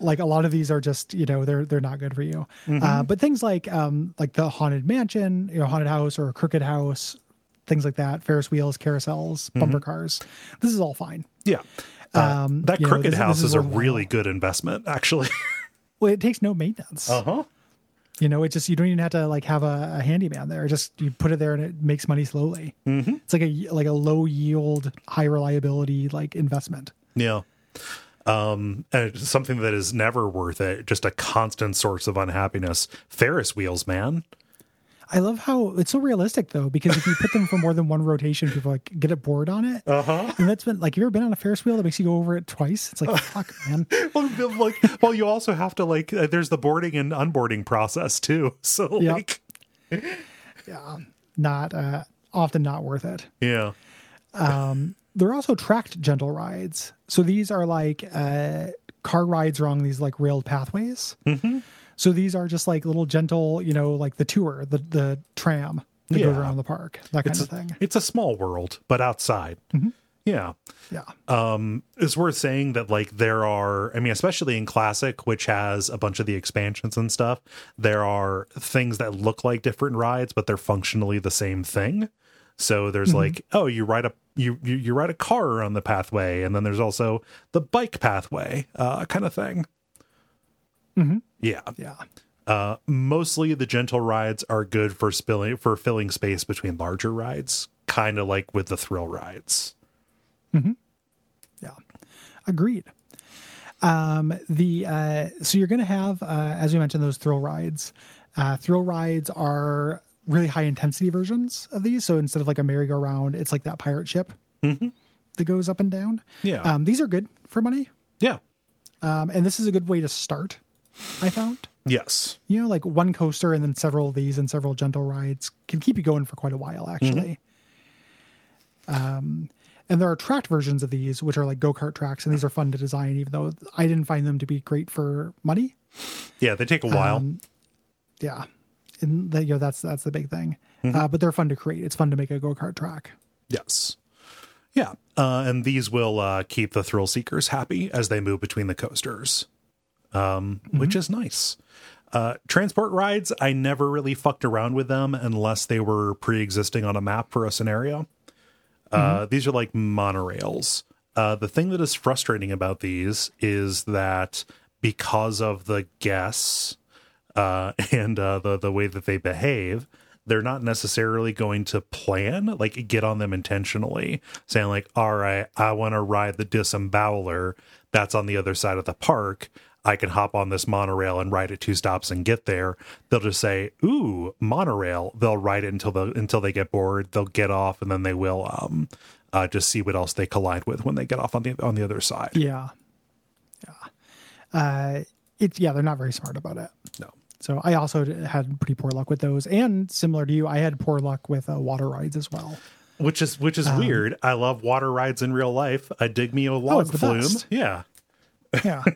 Speaker 2: Like a lot of these are just you know they're they're not good for you.
Speaker 1: Mm-hmm.
Speaker 2: Uh, but things like um like the haunted mansion, you know, haunted house or crooked house, things like that, Ferris wheels, carousels, bumper
Speaker 1: Mm-hmm.
Speaker 2: cars. This is all fine.
Speaker 1: Yeah. Uh,
Speaker 2: Um,
Speaker 1: that
Speaker 2: you know,
Speaker 1: crooked
Speaker 2: this-
Speaker 1: house
Speaker 2: this
Speaker 1: is,
Speaker 2: is
Speaker 1: a really good investment, actually.
Speaker 2: Well, it takes no maintenance.
Speaker 1: Uh huh.
Speaker 2: You know, it just you don't even have to like have a, a handyman there. Just you put it there and it makes money slowly. Mm-hmm. It's like a like a low yield, high reliability like investment.
Speaker 1: Yeah. Um, and something that is never worth it, just a constant source of unhappiness. Ferris wheels, man.
Speaker 2: I love how it's so realistic though, because if you put them for more than one rotation, people like get it bored on it.
Speaker 1: Uh huh.
Speaker 2: And that's been like, you ever been on a Ferris wheel that makes you go over it twice? It's like, fuck, man.
Speaker 1: Well, like, well, you also have to like. Uh, there's the boarding and unboarding process too. So
Speaker 2: Yep.
Speaker 1: like,
Speaker 2: Yeah, not uh, often not worth it.
Speaker 1: yeah.
Speaker 2: Um there are also tracked gentle rides. So these are like uh, car rides along these like railed pathways. Mm-hmm. So these are just like little gentle, you know, like the tour, the the tram that goes around the park, that kind
Speaker 1: It's
Speaker 2: of thing.
Speaker 1: It's a small world, but outside. Yeah.
Speaker 2: Yeah.
Speaker 1: um it's worth saying that like there are i mean especially in classic which has a bunch of the expansions and stuff there are things that look like different rides but they're functionally the same thing so there's like oh you ride a you, you you ride a car on the pathway and then there's also the bike pathway uh kind of thing yeah
Speaker 2: Yeah.
Speaker 1: uh mostly the gentle rides are good for spilling for filling space between larger rides kind of like with the thrill rides
Speaker 2: Yeah. Agreed. Um, the uh, so you're going to have, uh, as we mentioned, those thrill rides. Uh, thrill rides are really high intensity versions of these. So instead of like a merry-go-round, it's like that pirate ship that goes up and down.
Speaker 1: Yeah.
Speaker 2: Um, these are good for money,
Speaker 1: yeah
Speaker 2: um, and this is a good way to start. I found.
Speaker 1: yes
Speaker 2: You know, like one coaster and then several of these and several gentle rides can keep you going for quite a while, actually. Um, and there are tracked versions of these, which are like go kart tracks, and these are fun to design, even though I didn't find them to be great for money.
Speaker 1: Yeah, they take a while.
Speaker 2: Um, Yeah, and that, you know that's that's the big thing. Uh, but they're fun to create. It's fun to make a go kart track.
Speaker 1: yes. Yeah. Uh, and these will uh, keep the thrill seekers happy as they move between the coasters, um, which is nice. Uh, transport rides, I never really fucked around with them unless they were pre existing on a map for a scenario. Uh, These are like monorails. Uh, the thing that is frustrating about these is that because of the guests uh, and uh, the the way that they behave, they're not necessarily going to plan like get on them intentionally, saying like, "All right, I want to ride the disemboweler that's on the other side of the park." I can hop on this monorail and ride it two stops and get there. They'll just say, "Ooh, monorail." They'll ride it until the until they get bored. They'll get off and then they will um uh, just see what else they collide with when they get off on the on the other side.
Speaker 2: Yeah, yeah. Uh, it's yeah, they're not very smart about it.
Speaker 1: No.
Speaker 2: So I also had pretty poor luck with those, and similar to you, I had poor luck with uh, water rides as well.
Speaker 1: Which is which is um, weird. I love water rides in real life. I dig me a oh, log oh, flume. Yeah,
Speaker 2: yeah.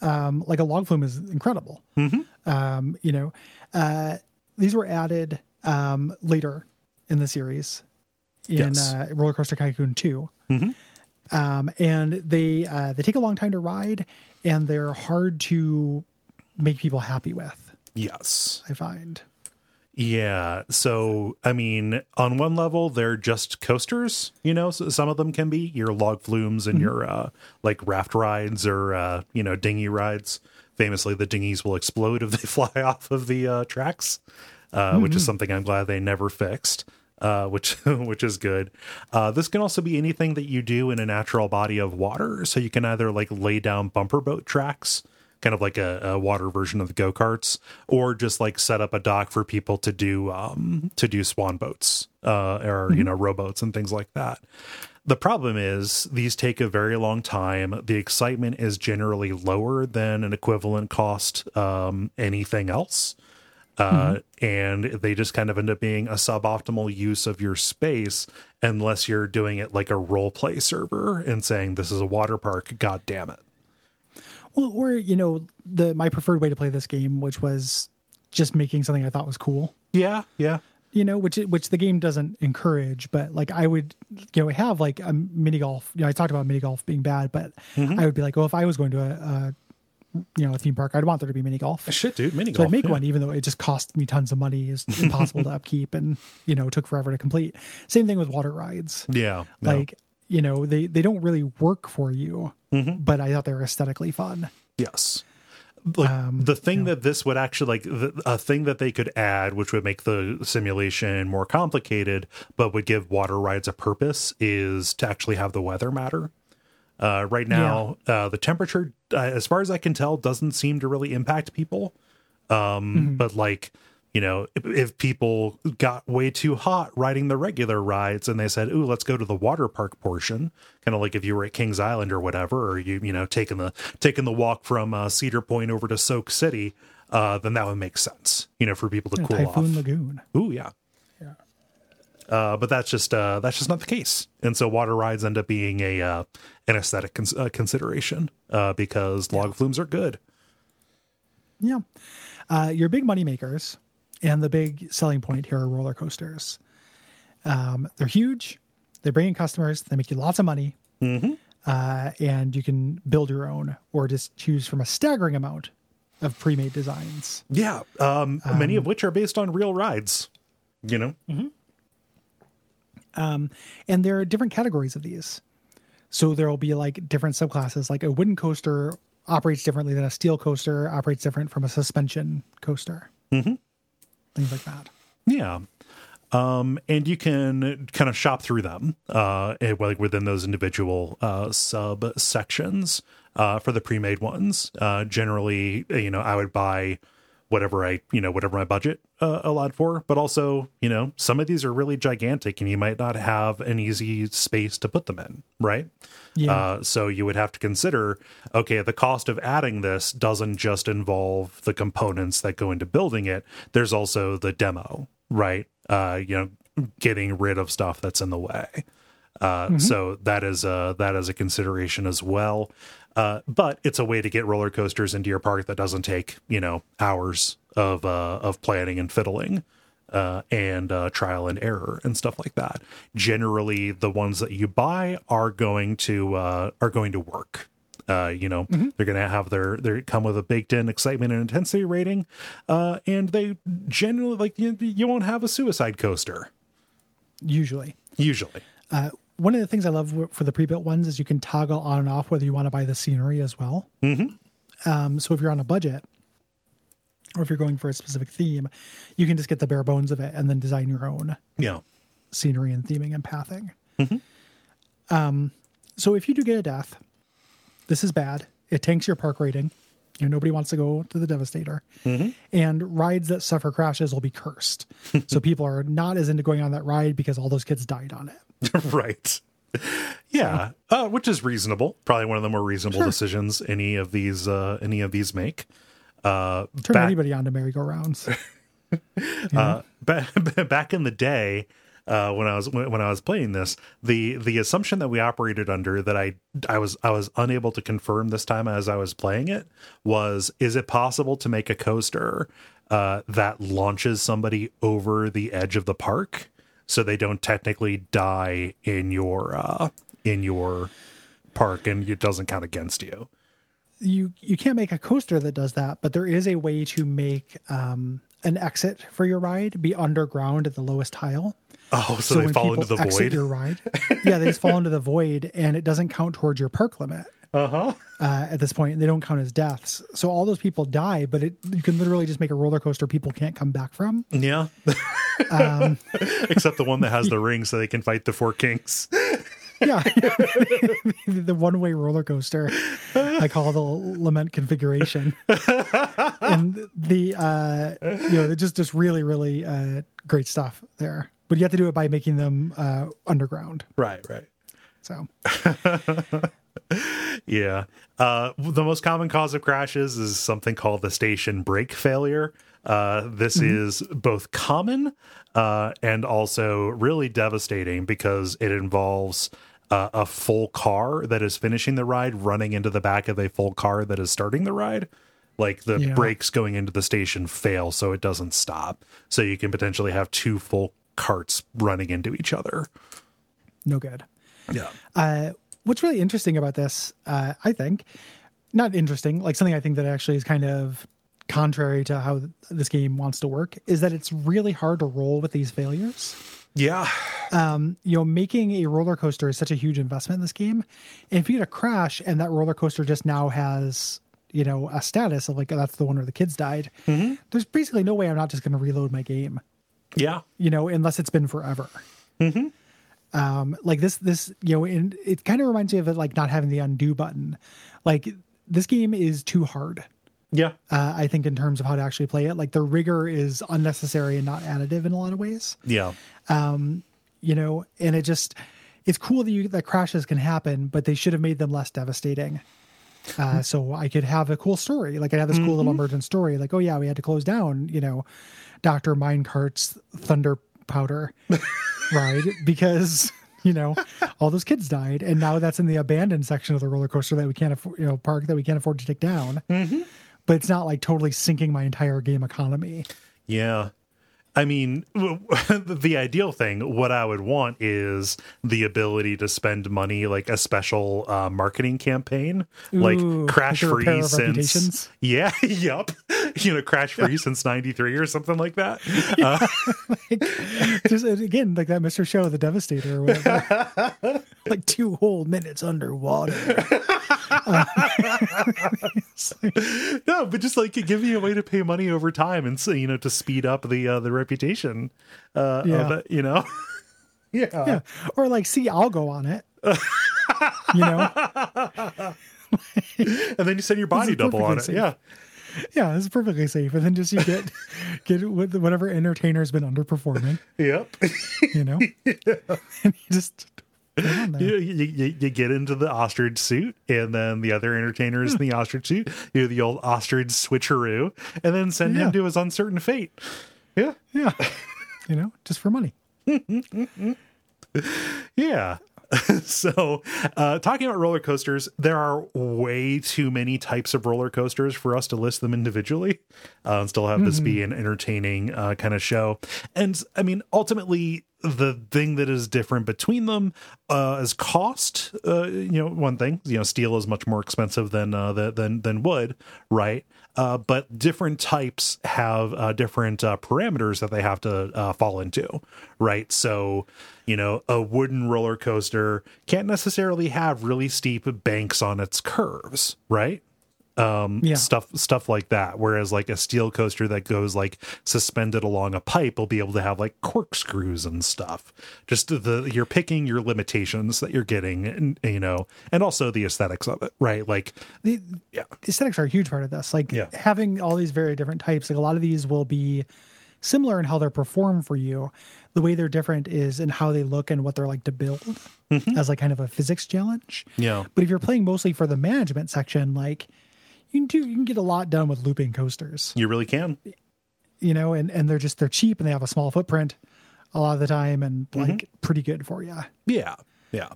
Speaker 2: um, like a log flume is incredible. Mm-hmm. Um, you know, uh, these were added um, later in the series in yes. uh, Roller Coaster Tycoon 2 mm-hmm. Um, and they uh, they take a long time to ride, and they're hard to make people happy with.
Speaker 1: Yes,
Speaker 2: I find.
Speaker 1: Yeah. So, I mean, on one level, they're just coasters. You know, so some of them can be your log flumes and mm-hmm. your uh, like raft rides or uh, you know dinghy rides. Famously, the dinghies will explode if they fly off of the uh, tracks, uh, mm-hmm. which is mm-hmm. something I'm glad they never fixed. Uh, which which is good. Uh, this can also be anything that you do in a natural body of water. So you can either like lay down bumper boat tracks kind of like a, a water version of the go karts, or just like set up a dock for people to do um, to do swan boats uh, or mm-hmm. you know rowboats and things like that. The problem is these take a very long time. The excitement is generally lower than an equivalent cost um, anything else. Uh, mm-hmm. and they just kind of end up being a suboptimal use of your space unless you're doing it like a role play server and saying this is a water park god damn it
Speaker 2: well, or you know, the my preferred way to play this game, which was just making something I thought was cool.
Speaker 1: Yeah, yeah.
Speaker 2: You know, which which the game doesn't encourage, but like I would, you know, have like a mini golf. You know, I talked about mini golf being bad, but mm-hmm. I would be like, well, if I was going to a, a you know a theme park i'd want there to be mini golf
Speaker 1: shit dude mini
Speaker 2: so
Speaker 1: golf
Speaker 2: i'd make
Speaker 1: yeah.
Speaker 2: one even though it just cost me tons of money is impossible to upkeep and you know took forever to complete same thing with water rides
Speaker 1: yeah
Speaker 2: like you know they they don't really work for you mm-hmm. but I thought they were aesthetically fun.
Speaker 1: Yes. Like um, the thing yeah. that this would actually like the, a thing that they could add, which would make the simulation more complicated, but would give water rides a purpose, is to actually have the weather matter. Uh, right now, yeah. uh, the temperature, uh, as far as I can tell, doesn't seem to really impact people. Um, mm-hmm. But like you know, if, if, people got way too hot riding the regular rides and they said, "Ooh, let's go to the water park portion," kind of like if you were at Kings Island or whatever, or you you know taking the taking the walk from uh, Cedar Point over to Soak City, uh, then that would make sense, you know, for people to yeah, cool
Speaker 2: Typhoon
Speaker 1: off.
Speaker 2: Lagoon.
Speaker 1: Ooh, yeah.
Speaker 2: Yeah.
Speaker 1: Uh, but that's just uh, that's just not the case, and so water rides end up being a uh, an aesthetic cons- uh, consideration uh, because log flumes are good.
Speaker 2: Yeah, uh, your big money makers and the big selling point here are roller coasters. Um, they're huge. They bring in customers. They make you lots of money. Mm-hmm. Uh, and you can build your own or just choose from a staggering amount of pre-made designs.
Speaker 1: Yeah, um, um, many of which are based on real rides. You know, mm-hmm.
Speaker 2: um, and there are different categories of these. So there will be like different subclasses. Like a wooden coaster operates differently than a steel coaster. Operates different from a suspension coaster. Mm-hmm things like that.
Speaker 1: Yeah. Um, and you can kind of shop through them, uh, like within those individual uh, sub sections uh, for the pre-made ones. Uh, generally, you know, I would buy whatever I, you know, whatever my budget uh, allowed for. But also, you know, some of these are really gigantic, and you might not have an easy space to put them in, right? Yeah. Uh, so you would have to consider, okay, the cost of adding this doesn't just involve the components that go into building it. There's also the demo, right? Uh, you know, getting rid of stuff that's in the way. Uh, mm-hmm. So that is a that is a consideration as well. Uh, but it's a way to get roller coasters into your park that doesn't take you know hours of uh, of planning and fiddling uh, and uh, trial and error and stuff like that. Generally, the ones that you buy are going to uh, are going to work. Uh, you know, mm-hmm. they're going to have their they come with a baked in excitement and intensity rating, uh, and they generally like you, you won't have a suicide coaster.
Speaker 2: Usually,
Speaker 1: usually.
Speaker 2: One of the things I love for the pre-built ones is you can toggle on and off whether you want to buy the scenery as well. Mm-hmm. Um, so if you're on a budget, or if you're going for a specific theme, you can just get the bare bones of it and then design your own.
Speaker 1: Yeah.
Speaker 2: Scenery and theming and pathing. Mm-hmm. Um, so if you do get a death, this is bad. It tanks your park rating. You know, nobody wants to go to the Devastator. Mm-hmm. And rides that suffer crashes will be cursed. so people are not as into going on that ride because all those kids died on it.
Speaker 1: right. Yeah, uh, which is reasonable. Probably one of the more reasonable sure. decisions any of these uh, any of these make. Uh,
Speaker 2: Turn
Speaker 1: back,
Speaker 2: anybody on to merry-go-rounds.
Speaker 1: uh, ba- back in the day, uh, when I was when, when I was playing this, the the assumption that we operated under that I I was I was unable to confirm this time as I was playing it was is it possible to make a coaster uh, that launches somebody over the edge of the park so they don't technically die in your uh, in your park and it doesn't count against you.
Speaker 2: you you can't make a coaster that does that, but there is a way to make um, an exit for your ride be underground at the lowest tile.
Speaker 1: Oh, so, they
Speaker 2: when
Speaker 1: fall into the void.
Speaker 2: Your ride, yeah, they just fall into the void, and it doesn't count towards your park limit
Speaker 1: Uh-huh.
Speaker 2: uh, at this point. They don't count as deaths, so all those people die. But it, you can literally just make a roller coaster people can't come back from.
Speaker 1: Yeah.
Speaker 2: Um,
Speaker 1: Except the one that has the ring so they can fight the four kings.
Speaker 2: yeah, the one way roller coaster I call the lament configuration, and the uh, you know just just really really uh, great stuff there. But you have to do it by making them uh, underground.
Speaker 1: Right, right.
Speaker 2: So
Speaker 1: Yeah. Uh, the most common cause of crashes is something called the station brake failure. Uh, this is both common uh, and also really devastating because it involves uh, a full car that is finishing the ride running into the back of a full car that is starting the ride. Like the
Speaker 2: Yeah.
Speaker 1: brakes going into the station fail so it doesn't stop. So you can potentially have two full carts running into each other.
Speaker 2: no good.
Speaker 1: Yeah.
Speaker 2: Uh, what's really interesting about this, uh, I think, not interesting, like something I think that actually is kind of contrary to how this game wants to work, is that it's really hard to roll with these failures.
Speaker 1: Yeah.
Speaker 2: um, you know, making a roller coaster is such a huge investment in this game. And if you get a crash and that roller coaster just now has, you know, a status of like, that's the one where the kids died, there's basically no way I'm not just going to reload my game,
Speaker 1: Yeah.
Speaker 2: you know, unless it's been forever. Um, like this, this, you know, and it kind of reminds me of it like not having the undo button. Like this game is too hard.
Speaker 1: Yeah.
Speaker 2: Uh, I think in terms of how to actually play it, like the rigor is unnecessary and not additive in a lot of ways.
Speaker 1: Yeah.
Speaker 2: um you know and it just it's cool that you that crashes can happen but they should have made them less devastating uh, so i could have a cool story like i have this cool little emergent story like oh yeah we had to close down you know dr minecart's thunder powder ride because you know all those kids died. And now that's in the abandoned section of the roller coaster that we can't afford you know park that we can't afford to take down. Mm-hmm. But it's not like totally sinking my entire game economy.
Speaker 1: Yeah. I mean, the ideal thing, what I would want is the ability to spend money like a special uh, marketing campaign,
Speaker 2: Ooh,
Speaker 1: like crash
Speaker 2: like
Speaker 1: free since. Yeah, yep. You know, crash free since 93 or something like that. Uh,
Speaker 2: just uh, again like that Mr. Show, the Devastator, or whatever. like two whole minutes underwater.
Speaker 1: no, but just like give me a way to pay money over time and so, you know, to speed up the uh, the reputation uh,
Speaker 2: Yeah.
Speaker 1: of it, you know? yeah.
Speaker 2: Yeah, or like, see, I'll go on it. you know,
Speaker 1: And then you send your body double on it.
Speaker 2: perfectly
Speaker 1: Yeah.
Speaker 2: yeah, it's perfectly safe. And then just you get get with whatever entertainer's been underperforming.
Speaker 1: Yep.
Speaker 2: You know, and you just put it on there.
Speaker 1: you, you, you, you get into the ostrich suit, and then the other entertainer is in the ostrich suit. You do the old ostrich switcheroo, and then send
Speaker 2: Yeah.
Speaker 1: him to his uncertain fate. Yeah,
Speaker 2: yeah, you know, just for money.
Speaker 1: yeah. so, uh, talking about roller coasters, there are way too many types of roller coasters for us to list them individually uh, and still have this be an entertaining uh, kind of show. And I mean, ultimately, the thing that is different between them uh, is cost. Uh, you know, one thing, you know, steel is much more expensive than uh, the, than than wood, right? Uh, but different types have uh, different uh, parameters that they have to uh, fall into, right? So, you know, a wooden roller coaster can't necessarily have really steep banks on its curves, right? Um,
Speaker 2: Yeah.
Speaker 1: stuff stuff like that. Whereas like a steel coaster that goes like suspended along a pipe will be able to have like corkscrews and stuff. Just the you're picking your limitations that you're getting, and you know, and also the aesthetics of it, right? Like,
Speaker 2: the
Speaker 1: yeah,
Speaker 2: aesthetics are a huge part of this. Like
Speaker 1: Yeah.
Speaker 2: having all these very different types, like a lot of these will be similar in how they're performed for you. The way they're different is in how they look and what they're like to build as like kind of a physics challenge.
Speaker 1: yeah,
Speaker 2: But if you're playing mostly for the management section, like you can do you can get a lot done with looping coasters.
Speaker 1: You really can.
Speaker 2: You know, and and they're just they're cheap and they have a small footprint a lot of the time and mm-hmm. like pretty good for you.
Speaker 1: Yeah. Yeah.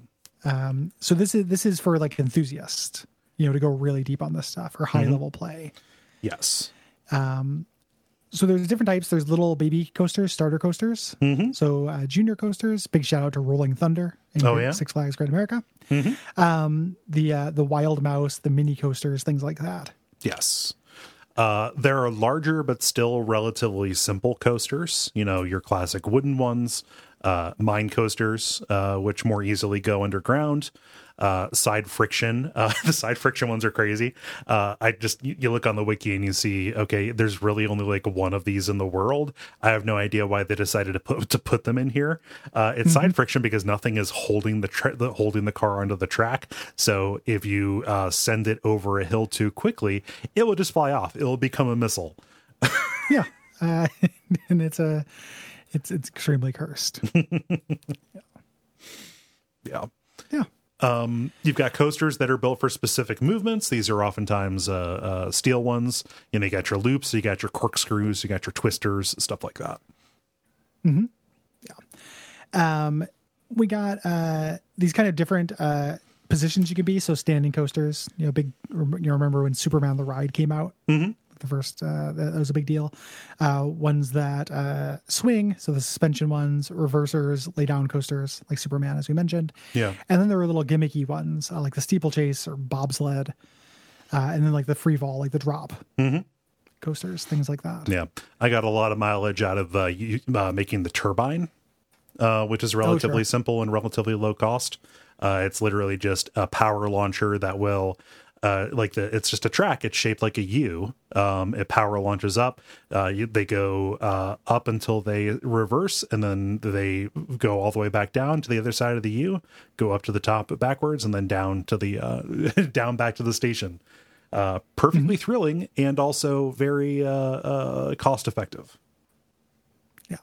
Speaker 2: Um, so this is this is for like enthusiasts, you know, to go really deep on this stuff or high mm-hmm. level play.
Speaker 1: Yes.
Speaker 2: Um, So there's different types. There's little baby coasters, starter coasters. Mm-hmm. So uh, junior coasters. Big shout out to Rolling Thunder. in
Speaker 1: Oh, yeah?
Speaker 2: Six Flags Great America. Um, the uh, the Wild Mouse, the mini coasters, things like that.
Speaker 1: Yes. Uh, there are larger but still relatively simple coasters. You know, your classic wooden ones, uh, mine coasters, uh, which more easily go underground. Uh, side friction. Uh, the side friction ones are crazy. Uh, I just you, you look on the wiki and you see, okay, there's really only like one of these in the world. I have no idea why they decided to put to put them in here. Uh, it's side friction because nothing is holding the, tra- the holding the car onto the track. So if you uh, send it over a hill too quickly, it will just fly off. It will become a missile.
Speaker 2: Yeah, uh, and it's a it's it's extremely cursed.
Speaker 1: Yeah.
Speaker 2: yeah.
Speaker 1: Um, you've got coasters that are built for specific movements. These are oftentimes uh, uh, steel ones. You know, you got your loops, you got your corkscrews, you got your twisters, stuff like that. Mm-hmm. Yeah.
Speaker 2: Um, we got uh, these kind of different uh, positions you can be. So standing coasters, you know, big. You remember when Superman the Ride came out? Mm-hmm. The first uh, that, was a big deal. Uh, ones that uh, swing, so the suspension ones, reversers, lay down coasters like Superman, as we mentioned.
Speaker 1: Yeah.
Speaker 2: And then there were little gimmicky ones uh, like the steeplechase or bobsled, uh, and then like the free fall, like the drop coasters, things like that.
Speaker 1: Yeah, I got a lot of mileage out of uh, you, uh, making the turbine, uh, which is relatively
Speaker 2: sure.
Speaker 1: simple and relatively low cost. Uh, it's literally just a power launcher that will, uh, like the it's just a track. It's shaped like a U. Um, it power launches up. Uh, you, they go uh, up until they reverse, and then they go all the way back down to the other side of the U. Go up to the top backwards, and then down to the uh, down back to the station uh, perfectly thrilling and also very uh, uh, cost effective.
Speaker 2: Yeah.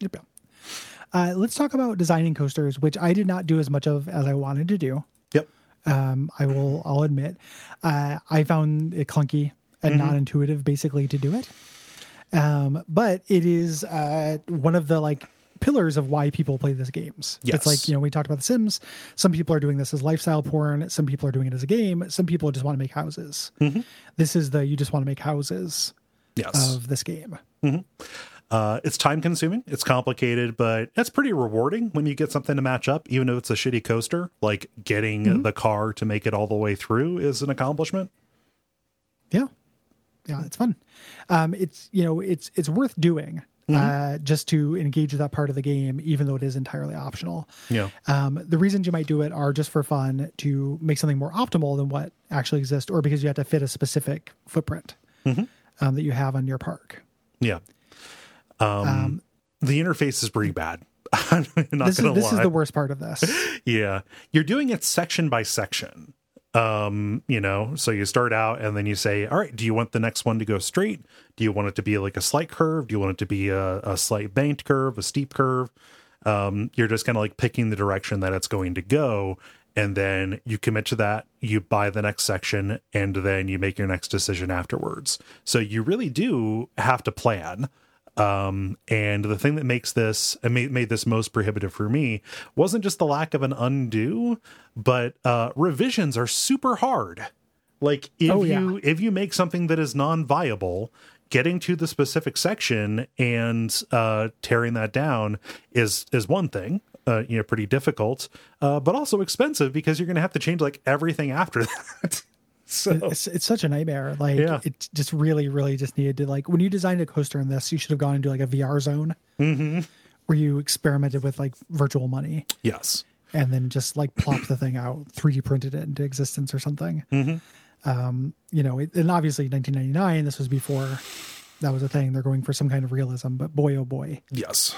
Speaker 2: Yep. yep. Uh, let's talk about designing coasters, which I did not do as much of as I wanted to do. Um, I will, I'll admit, uh, I found it clunky and not intuitive, basically, to do it. Um, but it is uh, one of the like pillars of why people play these games.
Speaker 1: Yes.
Speaker 2: It's like you know we talked about The Sims. Some people are doing this as lifestyle porn. Some people are doing it as a game. Some people just want to make houses. This is the you just want to make houses
Speaker 1: Yes.
Speaker 2: of this game.
Speaker 1: Uh, it's time consuming. It's complicated, but it's pretty rewarding when you get something to match up, even if it's a shitty coaster. Like getting the car to make it all the way through is an accomplishment.
Speaker 2: Yeah. Yeah, it's fun. Um, it's you know, it's it's worth doing uh, just to engage with that part of the game, even though it is entirely optional.
Speaker 1: Yeah.
Speaker 2: Um, the reasons you might do it are just for fun to make something more optimal than what actually exists, or because you have to fit a specific footprint um, that you have on your park.
Speaker 1: Yeah. Um, the interface is pretty bad. I'm not
Speaker 2: This is this
Speaker 1: lie.
Speaker 2: is the worst part of this.
Speaker 1: Yeah. You're doing it section by section. Um, you know, so you start out and then you say, all right, do you want the next one to go straight? Do you want it to be like a slight curve? Do you want it to be a, a slight banked curve, a steep curve? Um, you're just kind of like picking the direction that it's going to go. And then you commit to that, you buy the next section, and then you make your next decision afterwards. So you really do have to plan. Um, and the thing that makes this and made, made this most prohibitive for me wasn't just the lack of an undo, but uh, revisions are super hard. Like if
Speaker 2: Oh, yeah.
Speaker 1: you if you make something that is non-viable, getting to the specific section and uh, tearing that down is is one thing. Uh, you know, pretty difficult, uh, but also expensive because you're going to have to change like everything after that. So
Speaker 2: it's, it's such a nightmare. Like
Speaker 1: Yeah.
Speaker 2: it just really, really just needed to like when you designed a coaster in this, you should have gone into like a VR zone where you experimented with like virtual money
Speaker 1: yes,
Speaker 2: and then just like plop the thing out, 3D printed it into existence or something. Um, you know, it, and obviously 1999, this was before that was a thing. They're going for some kind of realism, but boy, oh boy.
Speaker 1: yes,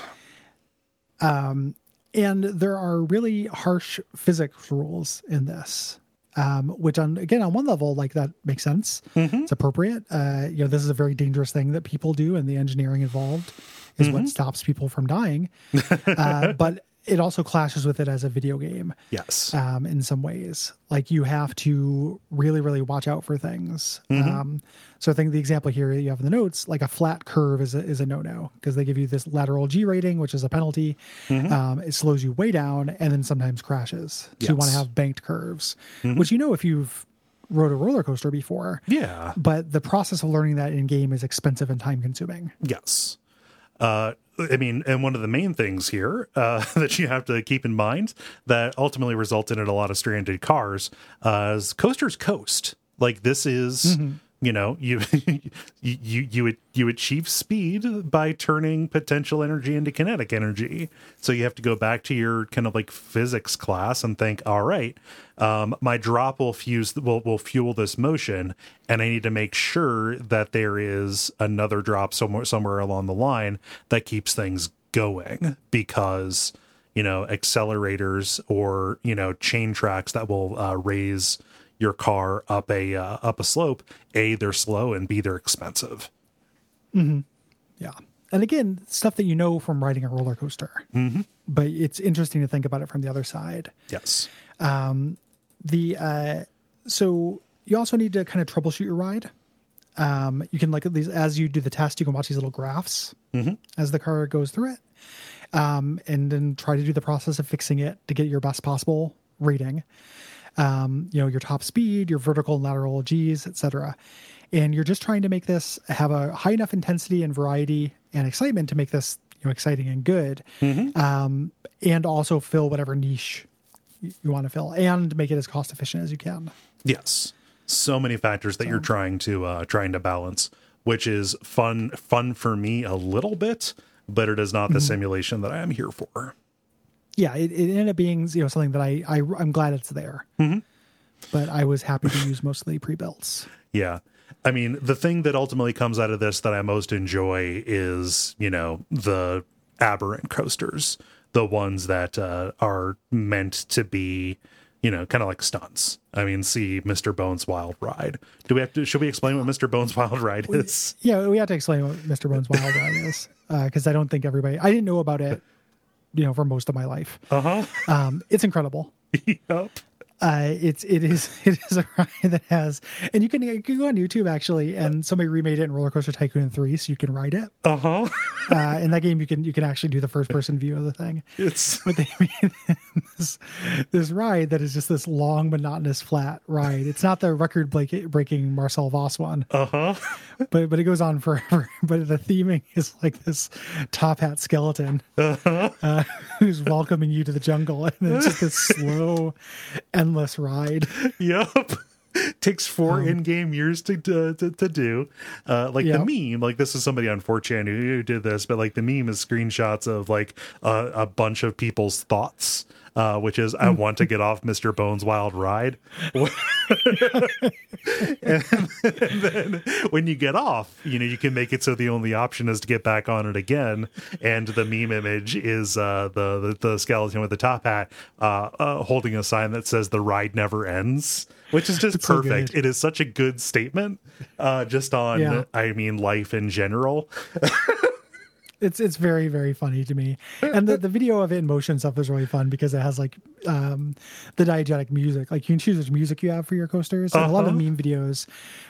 Speaker 1: Um,
Speaker 2: and there are really harsh physics rules in this um, which on again on one level like that makes sense. It's appropriate. Uh, you know this is a very dangerous thing that people do and the engineering involved is what stops people from dying. Uh, but it also clashes with it as a video game
Speaker 1: Yes.
Speaker 2: um, in some ways. Like you have to really, really watch out for things. Um, so I think the example here that you have in the notes, like a flat curve is a, is a no no because they give you this lateral G rating, which is a penalty. Um, it slows you way down and then sometimes crashes. So you want to have banked curves, which you know if you've rode a roller coaster before.
Speaker 1: yeah.
Speaker 2: But the process of learning that in game is expensive and time consuming.
Speaker 1: Yes. Uh, I mean, and one of the main things here uh, that you have to keep in mind that ultimately resulted in a lot of stranded cars uh, is coasters coast. Like this is, you know, you you you you achieve speed by turning potential energy into kinetic energy. So you have to go back to your kind of like physics class and think, all right, um, my drop will fuse will will fuel this motion, and I need to make sure that there is another drop somewhere somewhere along the line that keeps things going because you know accelerators or you know chain tracks that will uh, raise your car up a uh, up a slope a they're slow and b they're expensive
Speaker 2: Yeah. And again, stuff that you know from riding a roller coaster. Mm-hmm. But it's interesting to think about it from the other side.
Speaker 1: yes
Speaker 2: The uh, so you also need to kind of troubleshoot your ride. Um, you can like at these as you do the test, you can watch these little graphs as the car goes through it, um, and then try to do the process of fixing it to get your best possible rating. Um, you know your top speed, your vertical and lateral G's, etc. And you're just trying to make this have a high enough intensity and variety and excitement to make this you know exciting and good, um, and also fill whatever niche you want to fill and make it as cost efficient as you can.
Speaker 1: yes so many factors that you're trying to uh trying to balance which is fun fun for me a little bit but it is not the simulation that i am here for
Speaker 2: Yeah, it, it ended up being you know something that I, I I'm glad it's there, but I was happy to use mostly pre builts.
Speaker 1: Yeah. I mean, the thing that ultimately comes out of this that I most enjoy is, you know, the aberrant coasters, the ones that uh, are meant to be, you know, kind of like stunts. I mean, see Mr. Bones Wild Ride. Do we have to, should we explain what Mr. Bones Wild Ride is?
Speaker 2: Yeah, we have to explain what Mr. Bones Wild Ride is because I don't think everybody I didn't know about it, you know, for most of my life.
Speaker 1: Uh huh.
Speaker 2: Um, it's incredible.
Speaker 1: yep.
Speaker 2: Uh, it's it is it is a ride that has and you can you can go on YouTube actually and somebody remade it in Roller Coaster Tycoon three so you can ride it.
Speaker 1: Uh huh.
Speaker 2: Uh, in that game you can you can actually do the first person view of the thing.
Speaker 1: It's,
Speaker 2: but they made this, this ride that is just this long monotonous flat ride it's not the record breaking Marcel Vos one
Speaker 1: uh huh.
Speaker 2: but but it goes on forever but the theming is like this top hat skeleton uh, who's welcoming you to the jungle and it's just this slow endless ride
Speaker 1: Yep. Takes four in-game years to to, to, to do. Uh, like
Speaker 2: Yeah.
Speaker 1: the meme, like this is somebody on 4chan who, who did this, but like the meme is screenshots of like a, a bunch of people's thoughts, uh, which is I want to get off Mr. Bones Wild Ride. and then when you get off, you know, you can make it so the only option is to get back on it again. And the meme image is uh, the, the the skeleton with the top hat uh, uh, holding a sign that says "the ride never ends," which is just
Speaker 2: so
Speaker 1: perfect.
Speaker 2: good.
Speaker 1: it is such a good statement, uh, just on
Speaker 2: Yeah.
Speaker 1: I mean life in general.
Speaker 2: it's it's very very funny to me and the, the video of it in motion stuff is really fun because it has like um the diegetic music like you can choose which music you have for your coasters and a lot of
Speaker 1: Uh-huh.
Speaker 2: meme videos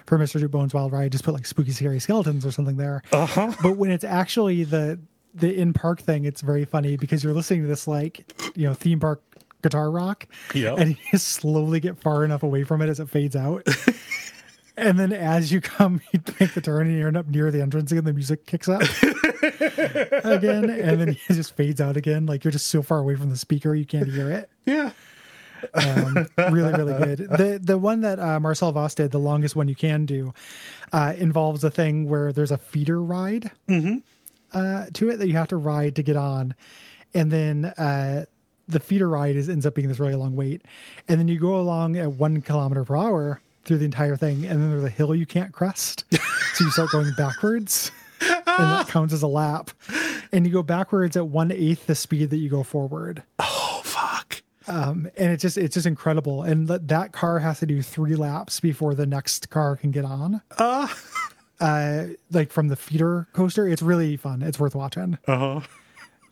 Speaker 2: for mr Duke bones wild ride just put like spooky scary skeletons or something there
Speaker 1: Uh-huh.
Speaker 2: but when it's actually the the in park thing it's very funny because you're listening to this like you know theme park guitar rock
Speaker 1: Yep.
Speaker 2: and you slowly get far enough away from it as it fades out and then as you come you make the turn and you end up near the entrance again the music kicks up again and then it just fades out again. Like you're just so far away from the speaker you can't hear it.
Speaker 1: Yeah.
Speaker 2: um, really really good. The the one that uh, Marcel Vos did the longest one you can do uh, involves a thing where there's a feeder ride uh, to it that you have to ride to get on. And then uh, the feeder ride is ends up being this really long wait. And then you go along at one kilometer per hour through the entire thing and then there's a hill you can't crest so you start going backwards and that counts as a lap and you go backwards at one eighth the speed that you go forward
Speaker 1: Oh fuck.
Speaker 2: um, and it's just it's just incredible. And th- that car has to do three laps before the next car can get on.
Speaker 1: Uh
Speaker 2: Uh, like from the feeder coaster, it's really fun. It's worth watching.
Speaker 1: Uh huh.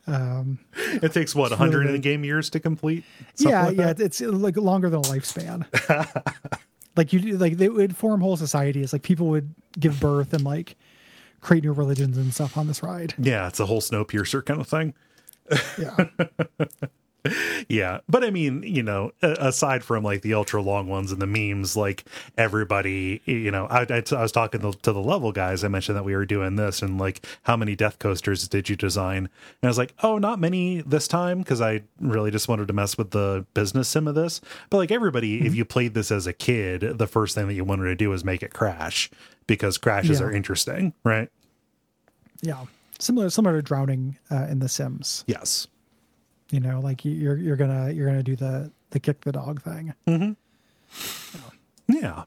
Speaker 2: Um,
Speaker 1: It takes what, 100 in game years to complete?
Speaker 2: Yeah,
Speaker 1: like
Speaker 2: yeah, it's like longer than a lifespan. like you, like they would form whole societies. Like people would give birth and like create new religions and stuff on this ride.
Speaker 1: Yeah, it's a whole Snowpiercer kind of thing.
Speaker 2: Yeah,
Speaker 1: Yeah, but I mean, you know, aside from like the ultra long ones and the memes, like everybody, you know, I, I, I was talking to, to the level guys. I mentioned that we were doing this, and like, how many death coasters did you design? And I was like, oh, not many this time because I really just wanted to mess with the business sim of this. But like everybody, if you played this as a kid, the first thing that you wanted to do was make it crash because crashes
Speaker 2: Yeah.
Speaker 1: are interesting, right?
Speaker 2: yeah. Similar, similar to drowning uh, in The Sims.
Speaker 1: Yes.
Speaker 2: You know, like you- you're you're gonna you're gonna do the the kick the dog thing.
Speaker 1: Yeah.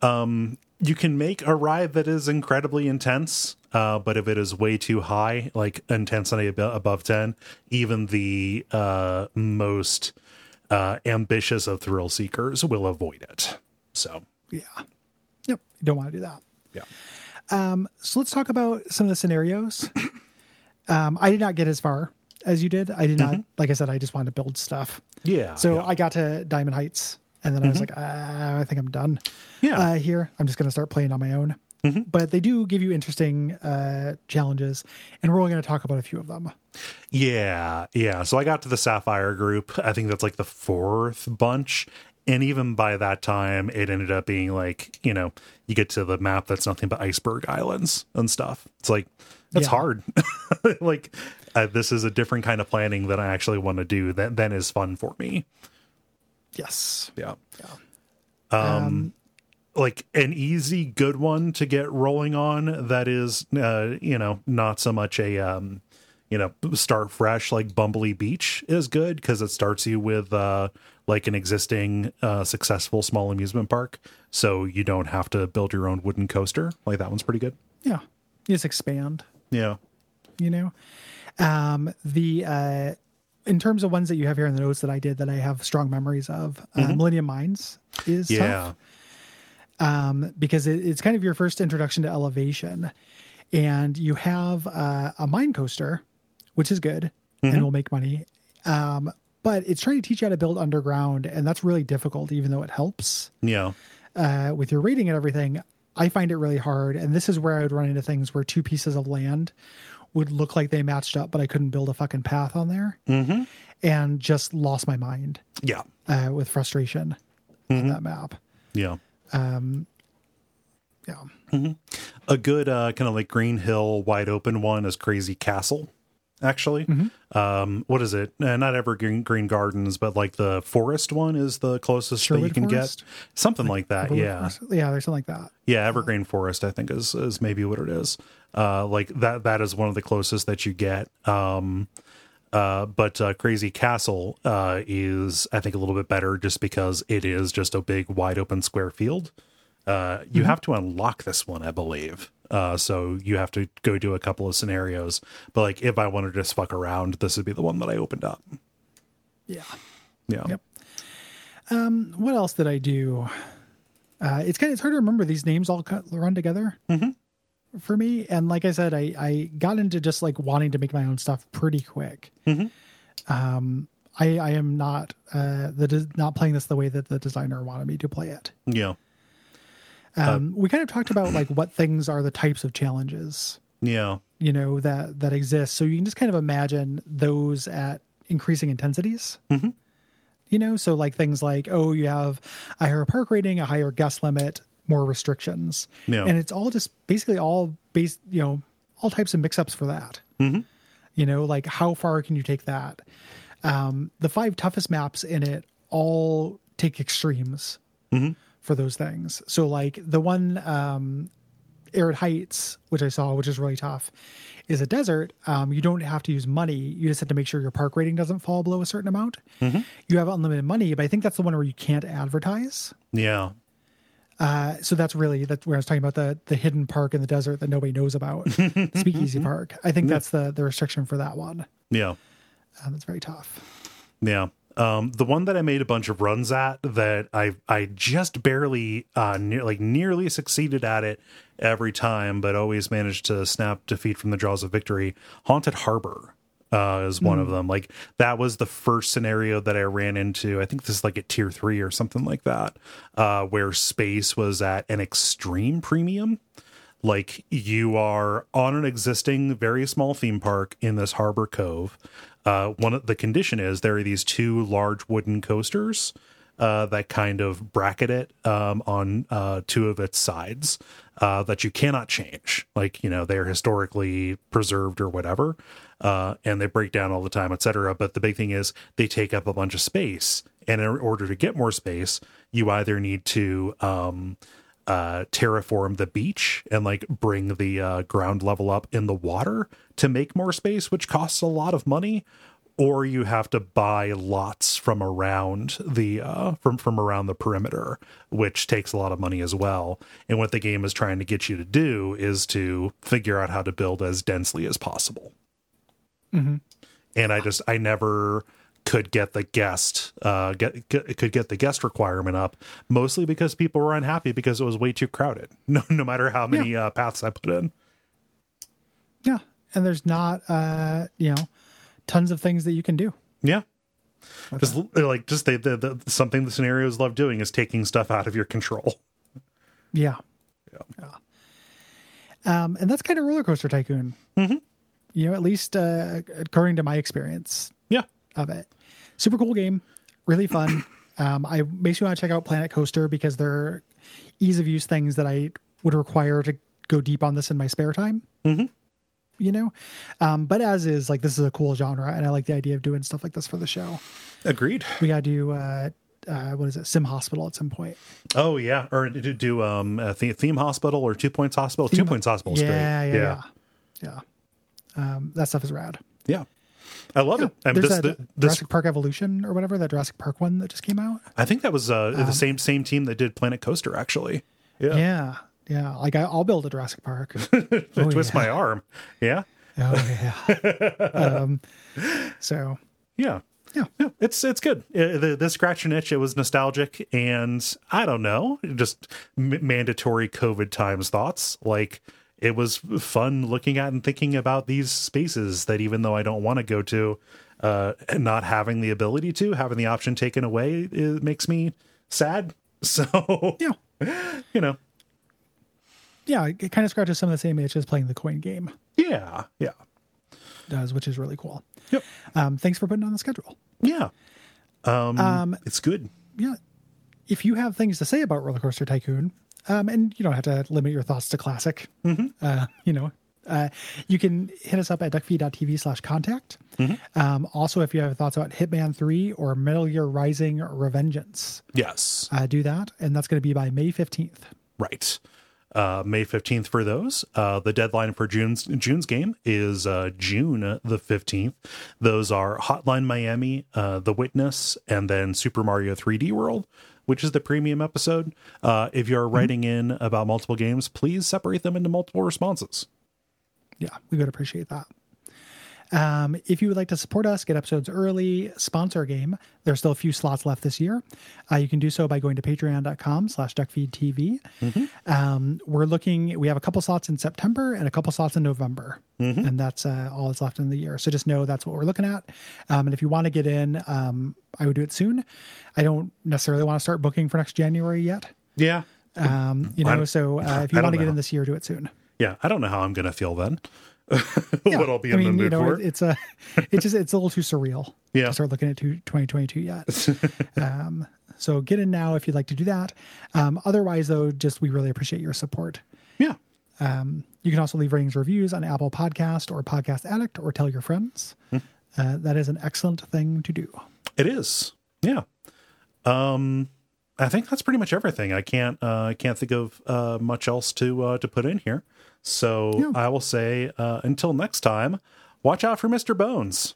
Speaker 1: Um, you can make a ride that is incredibly intense, uh, but if it is way too high, like intensity ab- above 10, even the uh, most uh, ambitious of thrill seekers will avoid it. So,
Speaker 2: Yeah. Yep. You don't want to do that.
Speaker 1: yeah.
Speaker 2: Um, so let's talk about some of the scenarios. um, I did not get as far as you did. I did not, like I said, I just wanted to build stuff.
Speaker 1: Yeah.
Speaker 2: So
Speaker 1: yeah.
Speaker 2: I got to Diamond Heights, and then I was like, uh, I think I'm done.
Speaker 1: Yeah.
Speaker 2: Uh, here, I'm just going to start playing on my own. But they do give you interesting uh, challenges, and we're only going to talk about a few of them.
Speaker 1: Yeah, yeah. So I got to the Sapphire group. I think that's like the fourth bunch. And even by that time, it ended up being like, you know, you get to the map that's nothing but iceberg islands and stuff. It's like, that's
Speaker 2: Yeah.
Speaker 1: hard. like, uh, this is a different kind of planning that I actually want to do that then is fun for me.
Speaker 2: Yes.
Speaker 1: Yeah. Yeah. Um, like an easy good one to get rolling on that is uh you know not so much a um you know start fresh like bumbly beach is good because it starts you with uh like an existing uh successful small amusement park so you don't have to build your own wooden coaster like that one's pretty good
Speaker 2: Yeah. You just expand.
Speaker 1: yeah
Speaker 2: you know um the uh in terms of ones that you have here in the notes that i did that i have strong memories of uh, millennium mines is
Speaker 1: yeah.
Speaker 2: tough um because it, it's kind of your first introduction to elevation. And you have uh, a mine coaster which is good and will make money. Um but it's trying to teach you how to build underground and that's really difficult even though it helps.
Speaker 1: Yeah.
Speaker 2: Uh, with your rating and everything, I find it really hard. And this is where I would run into things where two pieces of land would look like they matched up, but I couldn't build a fucking path on there, mm-hmm. and just lost my mind
Speaker 1: yeah.
Speaker 2: uh, with frustration on that map.
Speaker 1: yeah.
Speaker 2: Yeah,
Speaker 1: a good uh kind of like green hill wide open one is crazy castle actually. Um what is it? Uh, not evergreen green gardens but like the forest one is the closest that you can
Speaker 2: Forest?
Speaker 1: get something like that yeah.
Speaker 2: Yeah, there's something like that.
Speaker 1: yeah evergreen forest i think is is maybe what it is. Uh like that that is one of the closest that you get. Um uh but uh crazy castle uh is i think a little bit better just because it is just a big wide open square field. Uh you have to unlock this one i believe uh so you have to go do a couple of scenarios but like if i wanted to just fuck around this would be the one that i opened up
Speaker 2: Yeah.
Speaker 1: yeah
Speaker 2: Yep. Um, what else did I do? Uh, it's kind of it's hard to remember these names all cut, run together for me. And like I said, I I got into just like wanting to make my own stuff pretty quick. Um, I I am not uh the not playing this the way that the designer wanted me to play it.
Speaker 1: yeah
Speaker 2: Um, we kind of talked about like what things are the types of challenges
Speaker 1: yeah.
Speaker 2: you know that that exist. So you can just kind of imagine those at increasing intensities. You know so like things like oh you have a higher park rating a higher guest limit more restrictions.
Speaker 1: Yeah.
Speaker 2: and it's all just basically all based you know all types of mix-ups for that. You know like how far can you take that? Um the five toughest maps in it all take extremes for those things so like the one um Arid Heights, which I saw, which is really tough, is a desert. Um, you don't have to use money. You just have to make sure your park rating doesn't fall below a certain amount. You have unlimited money, but I think that's the one where you can't advertise.
Speaker 1: yeah
Speaker 2: Uh, so that's really that's where I was talking about the the hidden park in the desert that nobody knows about, Speakeasy Park. I think that's the the restriction for that one.
Speaker 1: yeah
Speaker 2: Um, it's very tough.
Speaker 1: Yeah. Um, the one that I made a bunch of runs at that I I just barely uh near, like nearly succeeded at it every time, but always managed to snap defeat from the jaws of victory. Haunted Harbor. uh, is one of them. Like that was the first scenario that I ran into. I think this is like at tier three or something like that, uh, where space was at an extreme premium. Like you are on an existing very small theme park in this harbor cove. Uh, one of the condition is there are these two large wooden coasters uh, that kind of bracket it um, on uh, two of its sides uh, that you cannot change. Like you know they're historically preserved or whatever, uh, and they break down all the time, etc. But the big thing is they take up a bunch of space, and in order to get more space, you either need to um, uh, terraform the beach and like bring the uh, ground level up in the water to make more space, which costs a lot of money, or you have to buy lots from around the uh, from from around the perimeter, which takes a lot of money as well. And what the game is trying to get you to do is to figure out how to build as densely as possible. And I just I never could get the guest uh get, get could get the guest requirement up mostly because people were unhappy because it was way too crowded no no matter how many uh paths i put in
Speaker 2: Yeah. And there's not, uh, you know, tons of things that you can do.
Speaker 1: yeah just like just the, the, the something the scenarios love doing is taking stuff out of your control
Speaker 2: Yeah. Yeah. yeah. Um, and that's kind of roller coaster tycoon. Mm-hmm. You know, at least uh, according to my experience
Speaker 1: yeah
Speaker 2: of it. Super cool game, really fun. um, I makes me want to check out Planet Coaster because they're ease of use things that I would require to go deep on this in my spare time. Mm-hmm. You know, um, but as is, like this is a cool genre, and I like the idea of doing stuff like this for the show.
Speaker 1: agreed
Speaker 2: We got to do uh, uh, what is it, Sim Hospital at some point.
Speaker 1: oh yeah or to do um theme hospital or two points hospital two points hospital
Speaker 2: yeah,
Speaker 1: great
Speaker 2: yeah, yeah, yeah. Um, that stuff is rad.
Speaker 1: yeah i love it and
Speaker 2: There's
Speaker 1: this,
Speaker 2: that
Speaker 1: the, this
Speaker 2: Jurassic Park Evolution or whatever that Jurassic Park one that just came out.
Speaker 1: i think that was uh the same same team that did planet coaster actually yeah,
Speaker 2: Yeah, yeah. Like I, I'll build a Jurassic Park.
Speaker 1: I twist my arm yeah
Speaker 2: Oh yeah. um, so
Speaker 1: Yeah.
Speaker 2: Yeah.
Speaker 1: Yeah. It's it's good. Uh, the, the scratch and itch, it was nostalgic and I don't know, just m- mandatory COVID times thoughts. Like it was fun looking at and thinking about these spaces that even though I don't want to go to, uh, and not having the ability to, having the option taken away, it makes me sad. So,
Speaker 2: yeah,
Speaker 1: you know,
Speaker 2: yeah. It kind of scratches some of the same itch as playing the coin game
Speaker 1: yeah, yeah,
Speaker 2: does, which is really cool.
Speaker 1: Yep.
Speaker 2: Um, thanks for putting on the schedule.
Speaker 1: yeah. Um, it's good.
Speaker 2: Yeah. If you have things to say about Roller Coaster Tycoon, um, and you don't have to limit your thoughts to classic, uh, you know, uh, you can hit us up at duckfeed.tv slash contact. Um, also, if you have thoughts about Hitman 3 or Metal Gear Rising Revengeance,
Speaker 1: Yes.
Speaker 2: uh, do that. And that's going to be by May 15th.
Speaker 1: Right. Uh, May 15th for those. Uh, the deadline for June's June's game is uh, June the 15th. Those are Hotline Miami, uh, The Witness, and then Super Mario 3D World, which is the premium episode. Uh, if you're writing in about multiple games, please separate them into multiple responses.
Speaker 2: Yeah, we would appreciate that. Um, if you would like to support us, get episodes early, sponsor a game, there's still a few slots left this year. Uh, you can do so by going to patreon.com slash duckfeedtv. Um, we're looking, we have a couple slots in September and a couple slots in November. And that's uh, all that's left in the year. So just know that's what we're looking at. Um, and if you want to get in, um, I would do it soon. I don't necessarily want to start booking for next January yet.
Speaker 1: Yeah.
Speaker 2: Um, you know, so uh, if you want to get in this year, do it soon.
Speaker 1: Yeah. I don't know how I'm going to feel then.
Speaker 2: Yeah,
Speaker 1: what I'll be
Speaker 2: I
Speaker 1: in
Speaker 2: mean,
Speaker 1: the
Speaker 2: you
Speaker 1: mood
Speaker 2: know,
Speaker 1: for.
Speaker 2: it- it's a, it's just, it's a little too surreal.
Speaker 1: Yeah.
Speaker 2: To start looking at two- 2022 yet. um, so get in now if you'd like to do that. Um, otherwise, though, just we really appreciate your support.
Speaker 1: yeah.
Speaker 2: Um, you can also leave ratings reviews on Apple Podcast or Podcast Addict or tell your friends.
Speaker 1: Hmm.
Speaker 2: Uh, that is an excellent thing to do.
Speaker 1: It is. Yeah. Um I think that's pretty much everything. I can't uh I can't think of uh much else to uh to put in here. So
Speaker 2: Yeah.
Speaker 1: I will say uh until next time, watch out for Mr. Bones.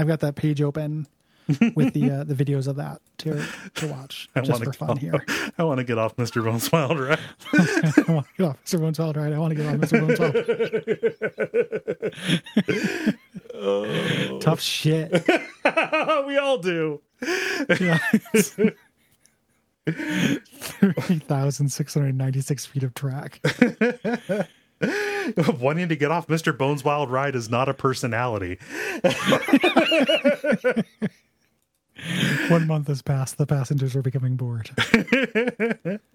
Speaker 2: I've got that page open with the uh, the videos of that to to watch just for fun
Speaker 1: go-
Speaker 2: here.
Speaker 1: I want to get off Mr. Bones Wild Ride.
Speaker 2: I want to get off Mr. Bones Wild Ride. I want to get off Mr. Bones Wild. Tough shit.
Speaker 1: we all do.
Speaker 2: Yeah. 30,696 feet of track.
Speaker 1: Wanting to get off Mr. Bones Wild Ride is not a personality.
Speaker 2: One month has passed. The passengers are becoming bored.